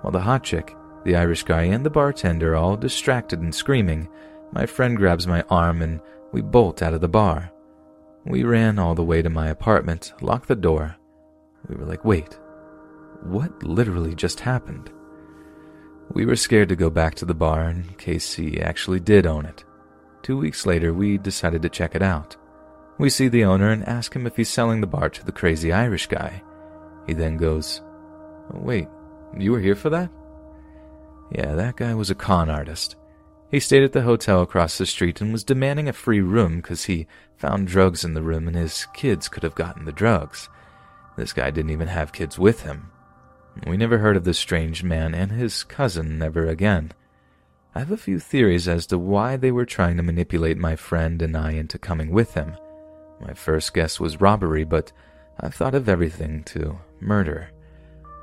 While the hot chick, the Irish guy, and the bartender are all distracted and screaming, my friend grabs my arm and we bolt out of the bar. We ran all the way to my apartment, locked the door. We were like, wait, what literally just happened? We were scared to go back to the bar in case he actually did own it. Two weeks later, we decided to check it out. We see the owner and ask him if he's selling the bar to the crazy Irish guy. He then goes, Wait, you were here for that? Yeah, that guy was a con artist. He stayed at the hotel across the street and was demanding a free room because he found drugs in the room and his kids could have gotten the drugs. This guy didn't even have kids with him. We never heard of this strange man and his cousin ever again. I have a few theories as to why they were trying to manipulate my friend and I into coming with him. My first guess was robbery, but I've thought of everything to murder.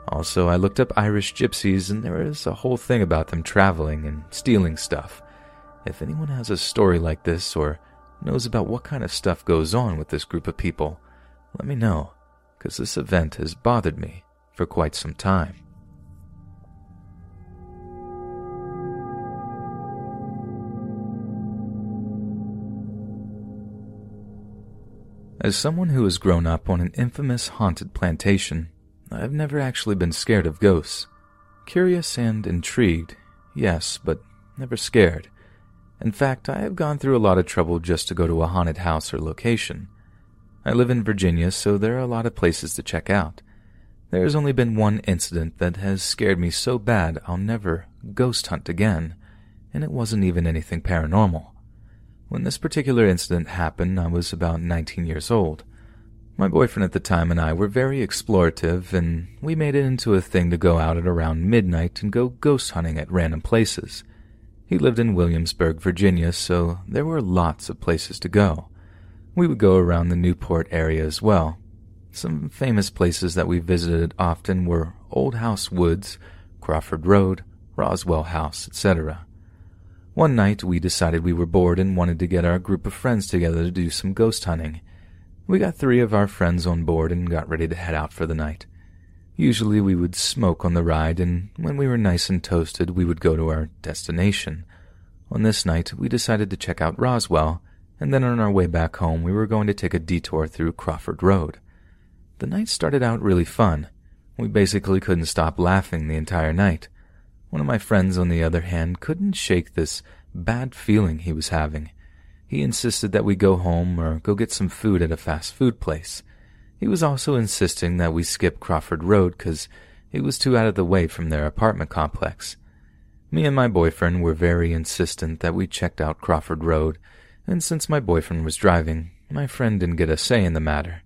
Also, I looked up Irish gypsies, and there is a whole thing about them traveling and stealing stuff. If anyone has a story like this or knows about what kind of stuff goes on with this group of people, let me know, because this event has bothered me for quite some time. As someone who has grown up on an infamous haunted plantation, I've never actually been scared of ghosts. Curious and intrigued, yes, but never scared. In fact, I have gone through a lot of trouble just to go to a haunted house or location. I live in Virginia, so there are a lot of places to check out. There has only been one incident that has scared me so bad I'll never ghost hunt again, and it wasn't even anything paranormal. When this particular incident happened, I was about 19 years old. My boyfriend at the time and I were very explorative, and we made it into a thing to go out at around midnight and go ghost hunting at random places. He lived in Williamsburg, Virginia, so there were lots of places to go. We would go around the Newport area as well. Some famous places that we visited often were Old House Woods, Crawford Road, Rosewell House, etc. One night, we decided we were bored and wanted to get our group of friends together to do some ghost hunting. We got three of our friends on board and got ready to head out for the night. Usually we would smoke on the ride, and when we were nice and toasted, we would go to our destination. On this night, we decided to check out Rosewell, and then on our way back home, we were going to take a detour through Crawford Road. The night started out really fun. We basically couldn't stop laughing the entire night. One of my friends, on the other hand, couldn't shake this bad feeling he was having. He insisted that we go home or go get some food at a fast food place. He was also insisting that we skip Crawford Road because it was too out of the way from their apartment complex. Me and my boyfriend were very insistent that we checked out Crawford Road, and since my boyfriend was driving, my friend didn't get a say in the matter.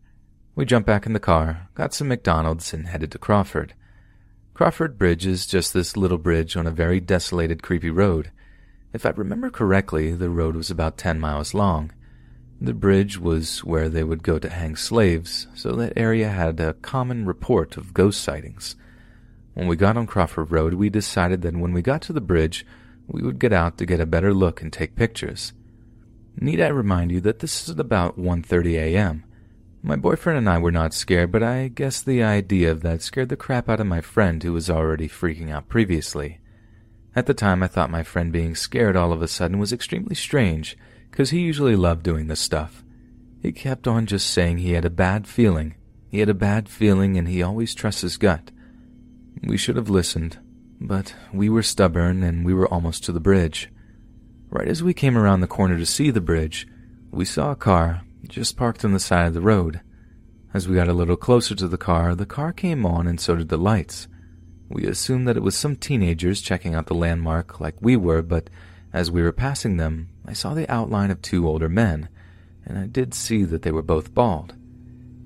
We jumped back in the car, got some McDonald's, and headed to Crawford. Crawford Bridge is just this little bridge on a very desolated, creepy road. If I remember correctly, the road was about 10 miles long. The bridge was where they would go to hang slaves, so that area had a common report of ghost sightings. When we got on Crawford Road, we decided that when we got to the bridge, we would get out to get a better look and take pictures. Need I remind you that this is about 1:30 a.m. My boyfriend and I were not scared, but I guess the idea of that scared the crap out of my friend who was already freaking out previously. At the time, I thought my friend being scared all of a sudden was extremely strange, because he usually loved doing this stuff. He kept on just saying he had a bad feeling. He had a bad feeling and he always trusts his gut. We should have listened, but we were stubborn and we were almost to the bridge. Right as we came around the corner to see the bridge, we saw a car just parked on the side of the road. As we got a little closer to the car, the car came on and so did the lights. We assumed that it was some teenagers checking out the landmark like we were, but as we were passing them, I saw the outline of two older men, and I did see that they were both bald.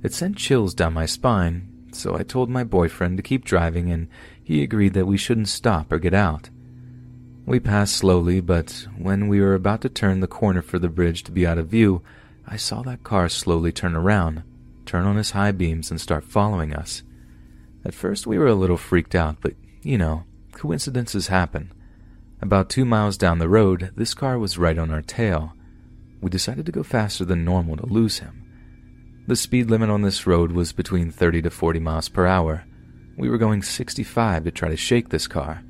It sent chills down my spine, so I told my boyfriend to keep driving, and he agreed that we shouldn't stop or get out. We passed slowly, but when we were about to turn the corner for the bridge to be out of view, I saw that car slowly turn around, turn on his high beams, and start following us. At first, we were a little freaked out, but you know, coincidences happen. About two miles down the road, this car was right on our tail. We decided to go faster than normal to lose him. The speed limit on this road was between 30 to 40 miles per hour. We were going 65 to try to shake this car.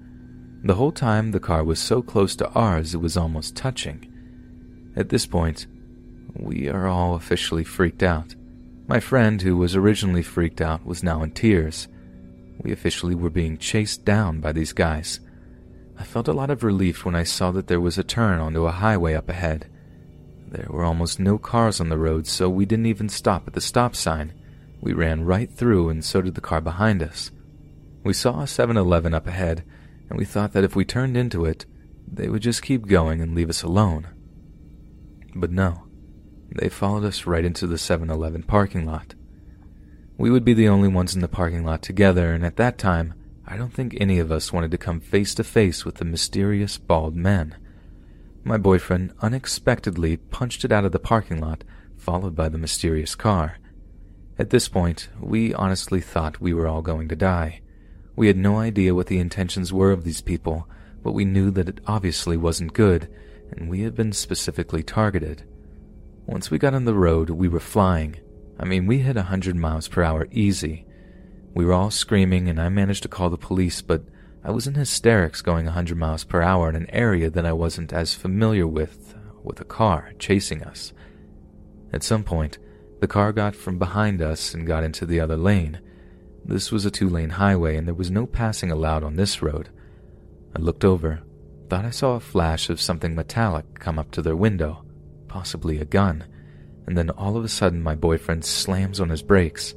The whole time, the car was so close to ours it was almost touching. At this point, we are all officially freaked out. My friend, who was originally freaked out, was now in tears. We officially were being chased down by these guys. I felt a lot of relief when I saw that there was a turn onto a highway up ahead. There were almost no cars on the road, so we didn't even stop at the stop sign. We ran right through, and so did the car behind us. We saw a 7 Eleven up ahead, and we thought that if we turned into it, they would just keep going and leave us alone. But no. They followed us right into the 7 Eleven parking lot. We would be the only ones in the parking lot together, and at that time, I don't think any of us wanted to come face to face with the mysterious bald men. My boyfriend unexpectedly punched it out of the parking lot, followed by the mysterious car. At this point, we honestly thought we were all going to die. We had no idea what the intentions were of these people, but we knew that it obviously wasn't good, and we had been specifically targeted. Once we got on the road, we were flying. I mean, we hit a 100 miles per hour easy. We were all screaming, and I managed to call the police, but I was in hysterics going a 100 miles per hour in an area that I wasn't as familiar with, with a car chasing us. At some point, the car got from behind us and got into the other lane. This was a two lane highway, and there was no passing allowed on this road. I looked over, thought I saw a flash of something metallic come up to their window possibly a gun, and then all of a sudden my boyfriend slams on his brakes.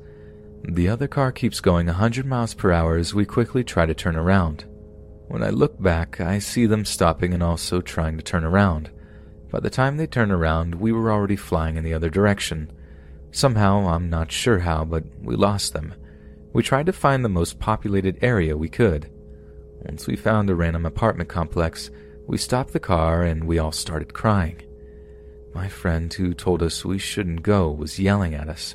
The other car keeps going a 100 miles per hour as we quickly try to turn around. When I look back, I see them stopping and also trying to turn around. By the time they turn around, we were already flying in the other direction. Somehow, I'm not sure how, but we lost them. We tried to find the most populated area we could. Once we found a random apartment complex, we stopped the car and we all started crying. My friend who told us we shouldn't go was yelling at us.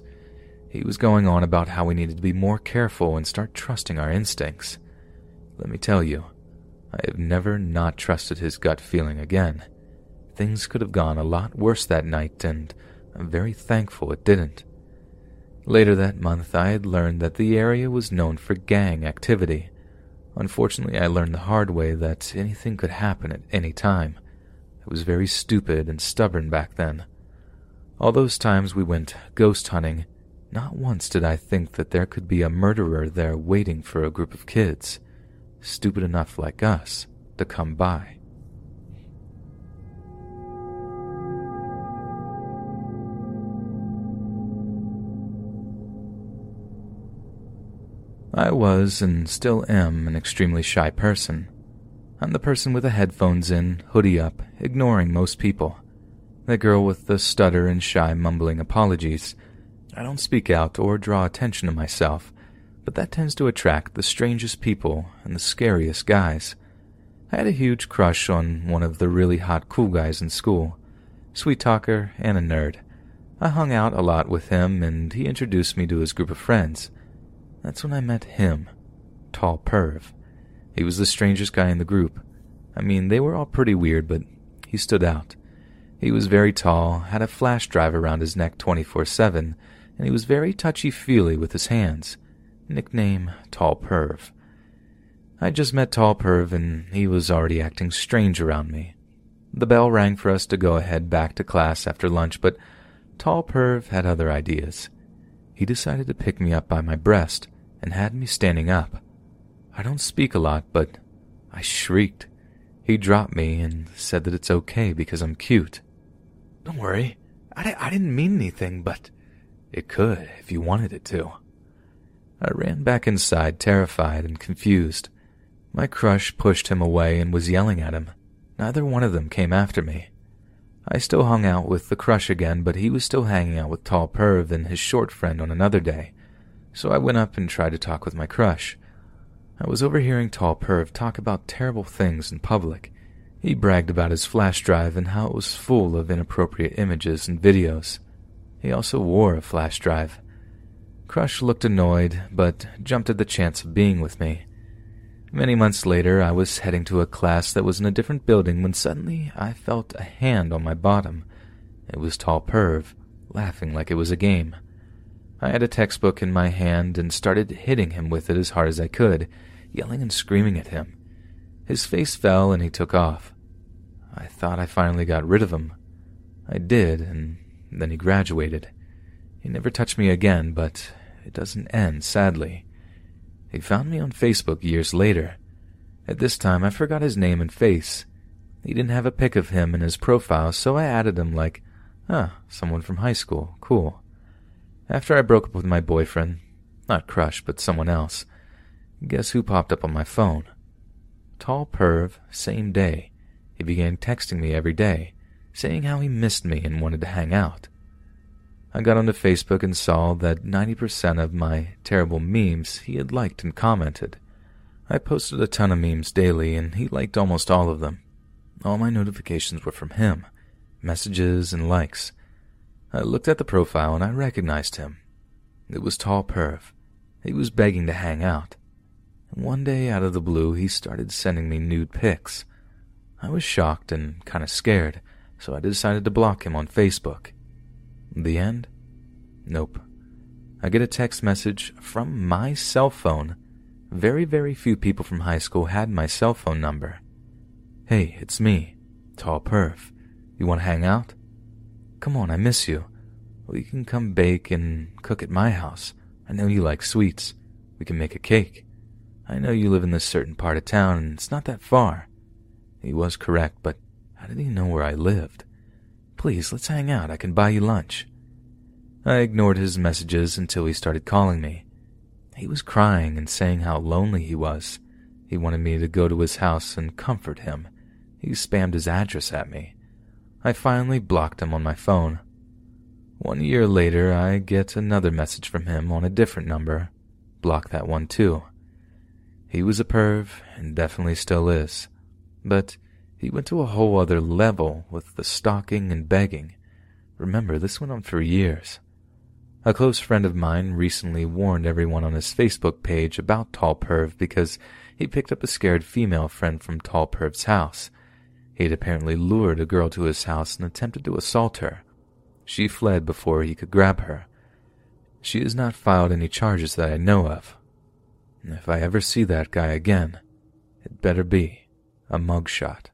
He was going on about how we needed to be more careful and start trusting our instincts. Let me tell you, I have never not trusted his gut feeling again. Things could have gone a lot worse that night, and I'm very thankful it didn't. Later that month, I had learned that the area was known for gang activity. Unfortunately, I learned the hard way that anything could happen at any time. I was very stupid and stubborn back then. All those times we went ghost hunting, not once did I think that there could be a murderer there waiting for a group of kids, stupid enough like us, to come by. I was and still am an extremely shy person. I'm the person with the headphones in, hoodie up, ignoring most people. The girl with the stutter and shy mumbling apologies. I don't speak out or draw attention to myself, but that tends to attract the strangest people and the scariest guys. I had a huge crush on one of the really hot cool guys in school, sweet talker and a nerd. I hung out a lot with him and he introduced me to his group of friends. That's when I met him, Tall Perv. He was the strangest guy in the group. I mean, they were all pretty weird, but he stood out. He was very tall, had a flash drive around his neck 24 7, and he was very touchy feely with his hands. Nickname Tall Perv. I just met Tall Perv, and he was already acting strange around me. The bell rang for us to go ahead back to class after lunch, but Tall Perv had other ideas. He decided to pick me up by my breast and had me standing up. I don't speak a lot, but I shrieked. He dropped me and said that it's okay because I'm cute. Don't worry, I, I didn't mean anything, but it could if you wanted it to. I ran back inside, terrified and confused. My crush pushed him away and was yelling at him. Neither one of them came after me. I still hung out with the crush again, but he was still hanging out with Tall Perv and his short friend on another day, so I went up and tried to talk with my crush. I was overhearing Tall Perv talk about terrible things in public. He bragged about his flash drive and how it was full of inappropriate images and videos. He also wore a flash drive. Crush looked annoyed, but jumped at the chance of being with me. Many months later, I was heading to a class that was in a different building when suddenly I felt a hand on my bottom. It was Tall Perv, laughing like it was a game. I had a textbook in my hand and started hitting him with it as hard as I could, yelling and screaming at him. His face fell and he took off. I thought I finally got rid of him. I did, and then he graduated. He never touched me again, but it doesn't end, sadly. He found me on Facebook years later. At this time, I forgot his name and face. He didn't have a pic of him in his profile, so I added him like, ah, someone from high school, cool. After I broke up with my boyfriend, not Crush, but someone else, guess who popped up on my phone? Tall Perv, same day. He began texting me every day, saying how he missed me and wanted to hang out. I got onto Facebook and saw that 90% of my terrible memes he had liked and commented. I posted a ton of memes daily, and he liked almost all of them. All my notifications were from him messages and likes. I looked at the profile and I recognized him. It was Tall Perv. He was begging to hang out. And one day, out of the blue, he started sending me nude pics. I was shocked and kind of scared, so I decided to block him on Facebook. The end? Nope. I get a text message from my cell phone. Very, very few people from high school had my cell phone number. Hey, it's me, Tall Perv. You want to hang out? Come on, I miss you. We can come bake and cook at my house. I know you like sweets. We can make a cake. I know you live in this certain part of town, and it's not that far. He was correct, but how did he know where I lived? Please, let's hang out. I can buy you lunch. I ignored his messages until he started calling me. He was crying and saying how lonely he was. He wanted me to go to his house and comfort him. He spammed his address at me. I finally blocked him on my phone. One year later, I get another message from him on a different number. Block that one too. He was a perv and definitely still is. But he went to a whole other level with the stalking and begging. Remember, this went on for years. A close friend of mine recently warned everyone on his Facebook page about Tall Perv because he picked up a scared female friend from Tall Perv's house. He had apparently lured a girl to his house and attempted to assault her. She fled before he could grab her. She has not filed any charges that I know of. If I ever see that guy again, it better be a mugshot.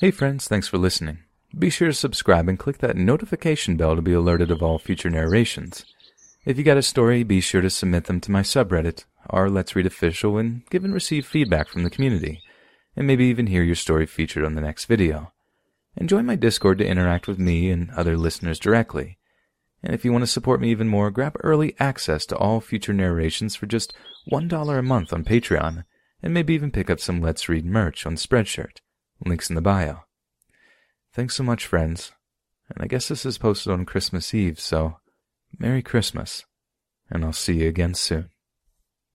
Hey friends, thanks for listening. Be sure to subscribe and click that notification bell to be alerted of all future narrations. If you got a story, be sure to submit them to my subreddit, r Let's Read Official, and give and receive feedback from the community, and maybe even hear your story featured on the next video. And join my Discord to interact with me and other listeners directly. And if you want to support me even more, grab early access to all future narrations for just $1 a month on Patreon, and maybe even pick up some Let's Read merch on Spreadshirt. Links in the bio. Thanks so much, friends. And I guess this is posted on Christmas Eve, so Merry Christmas, and I'll see you again soon.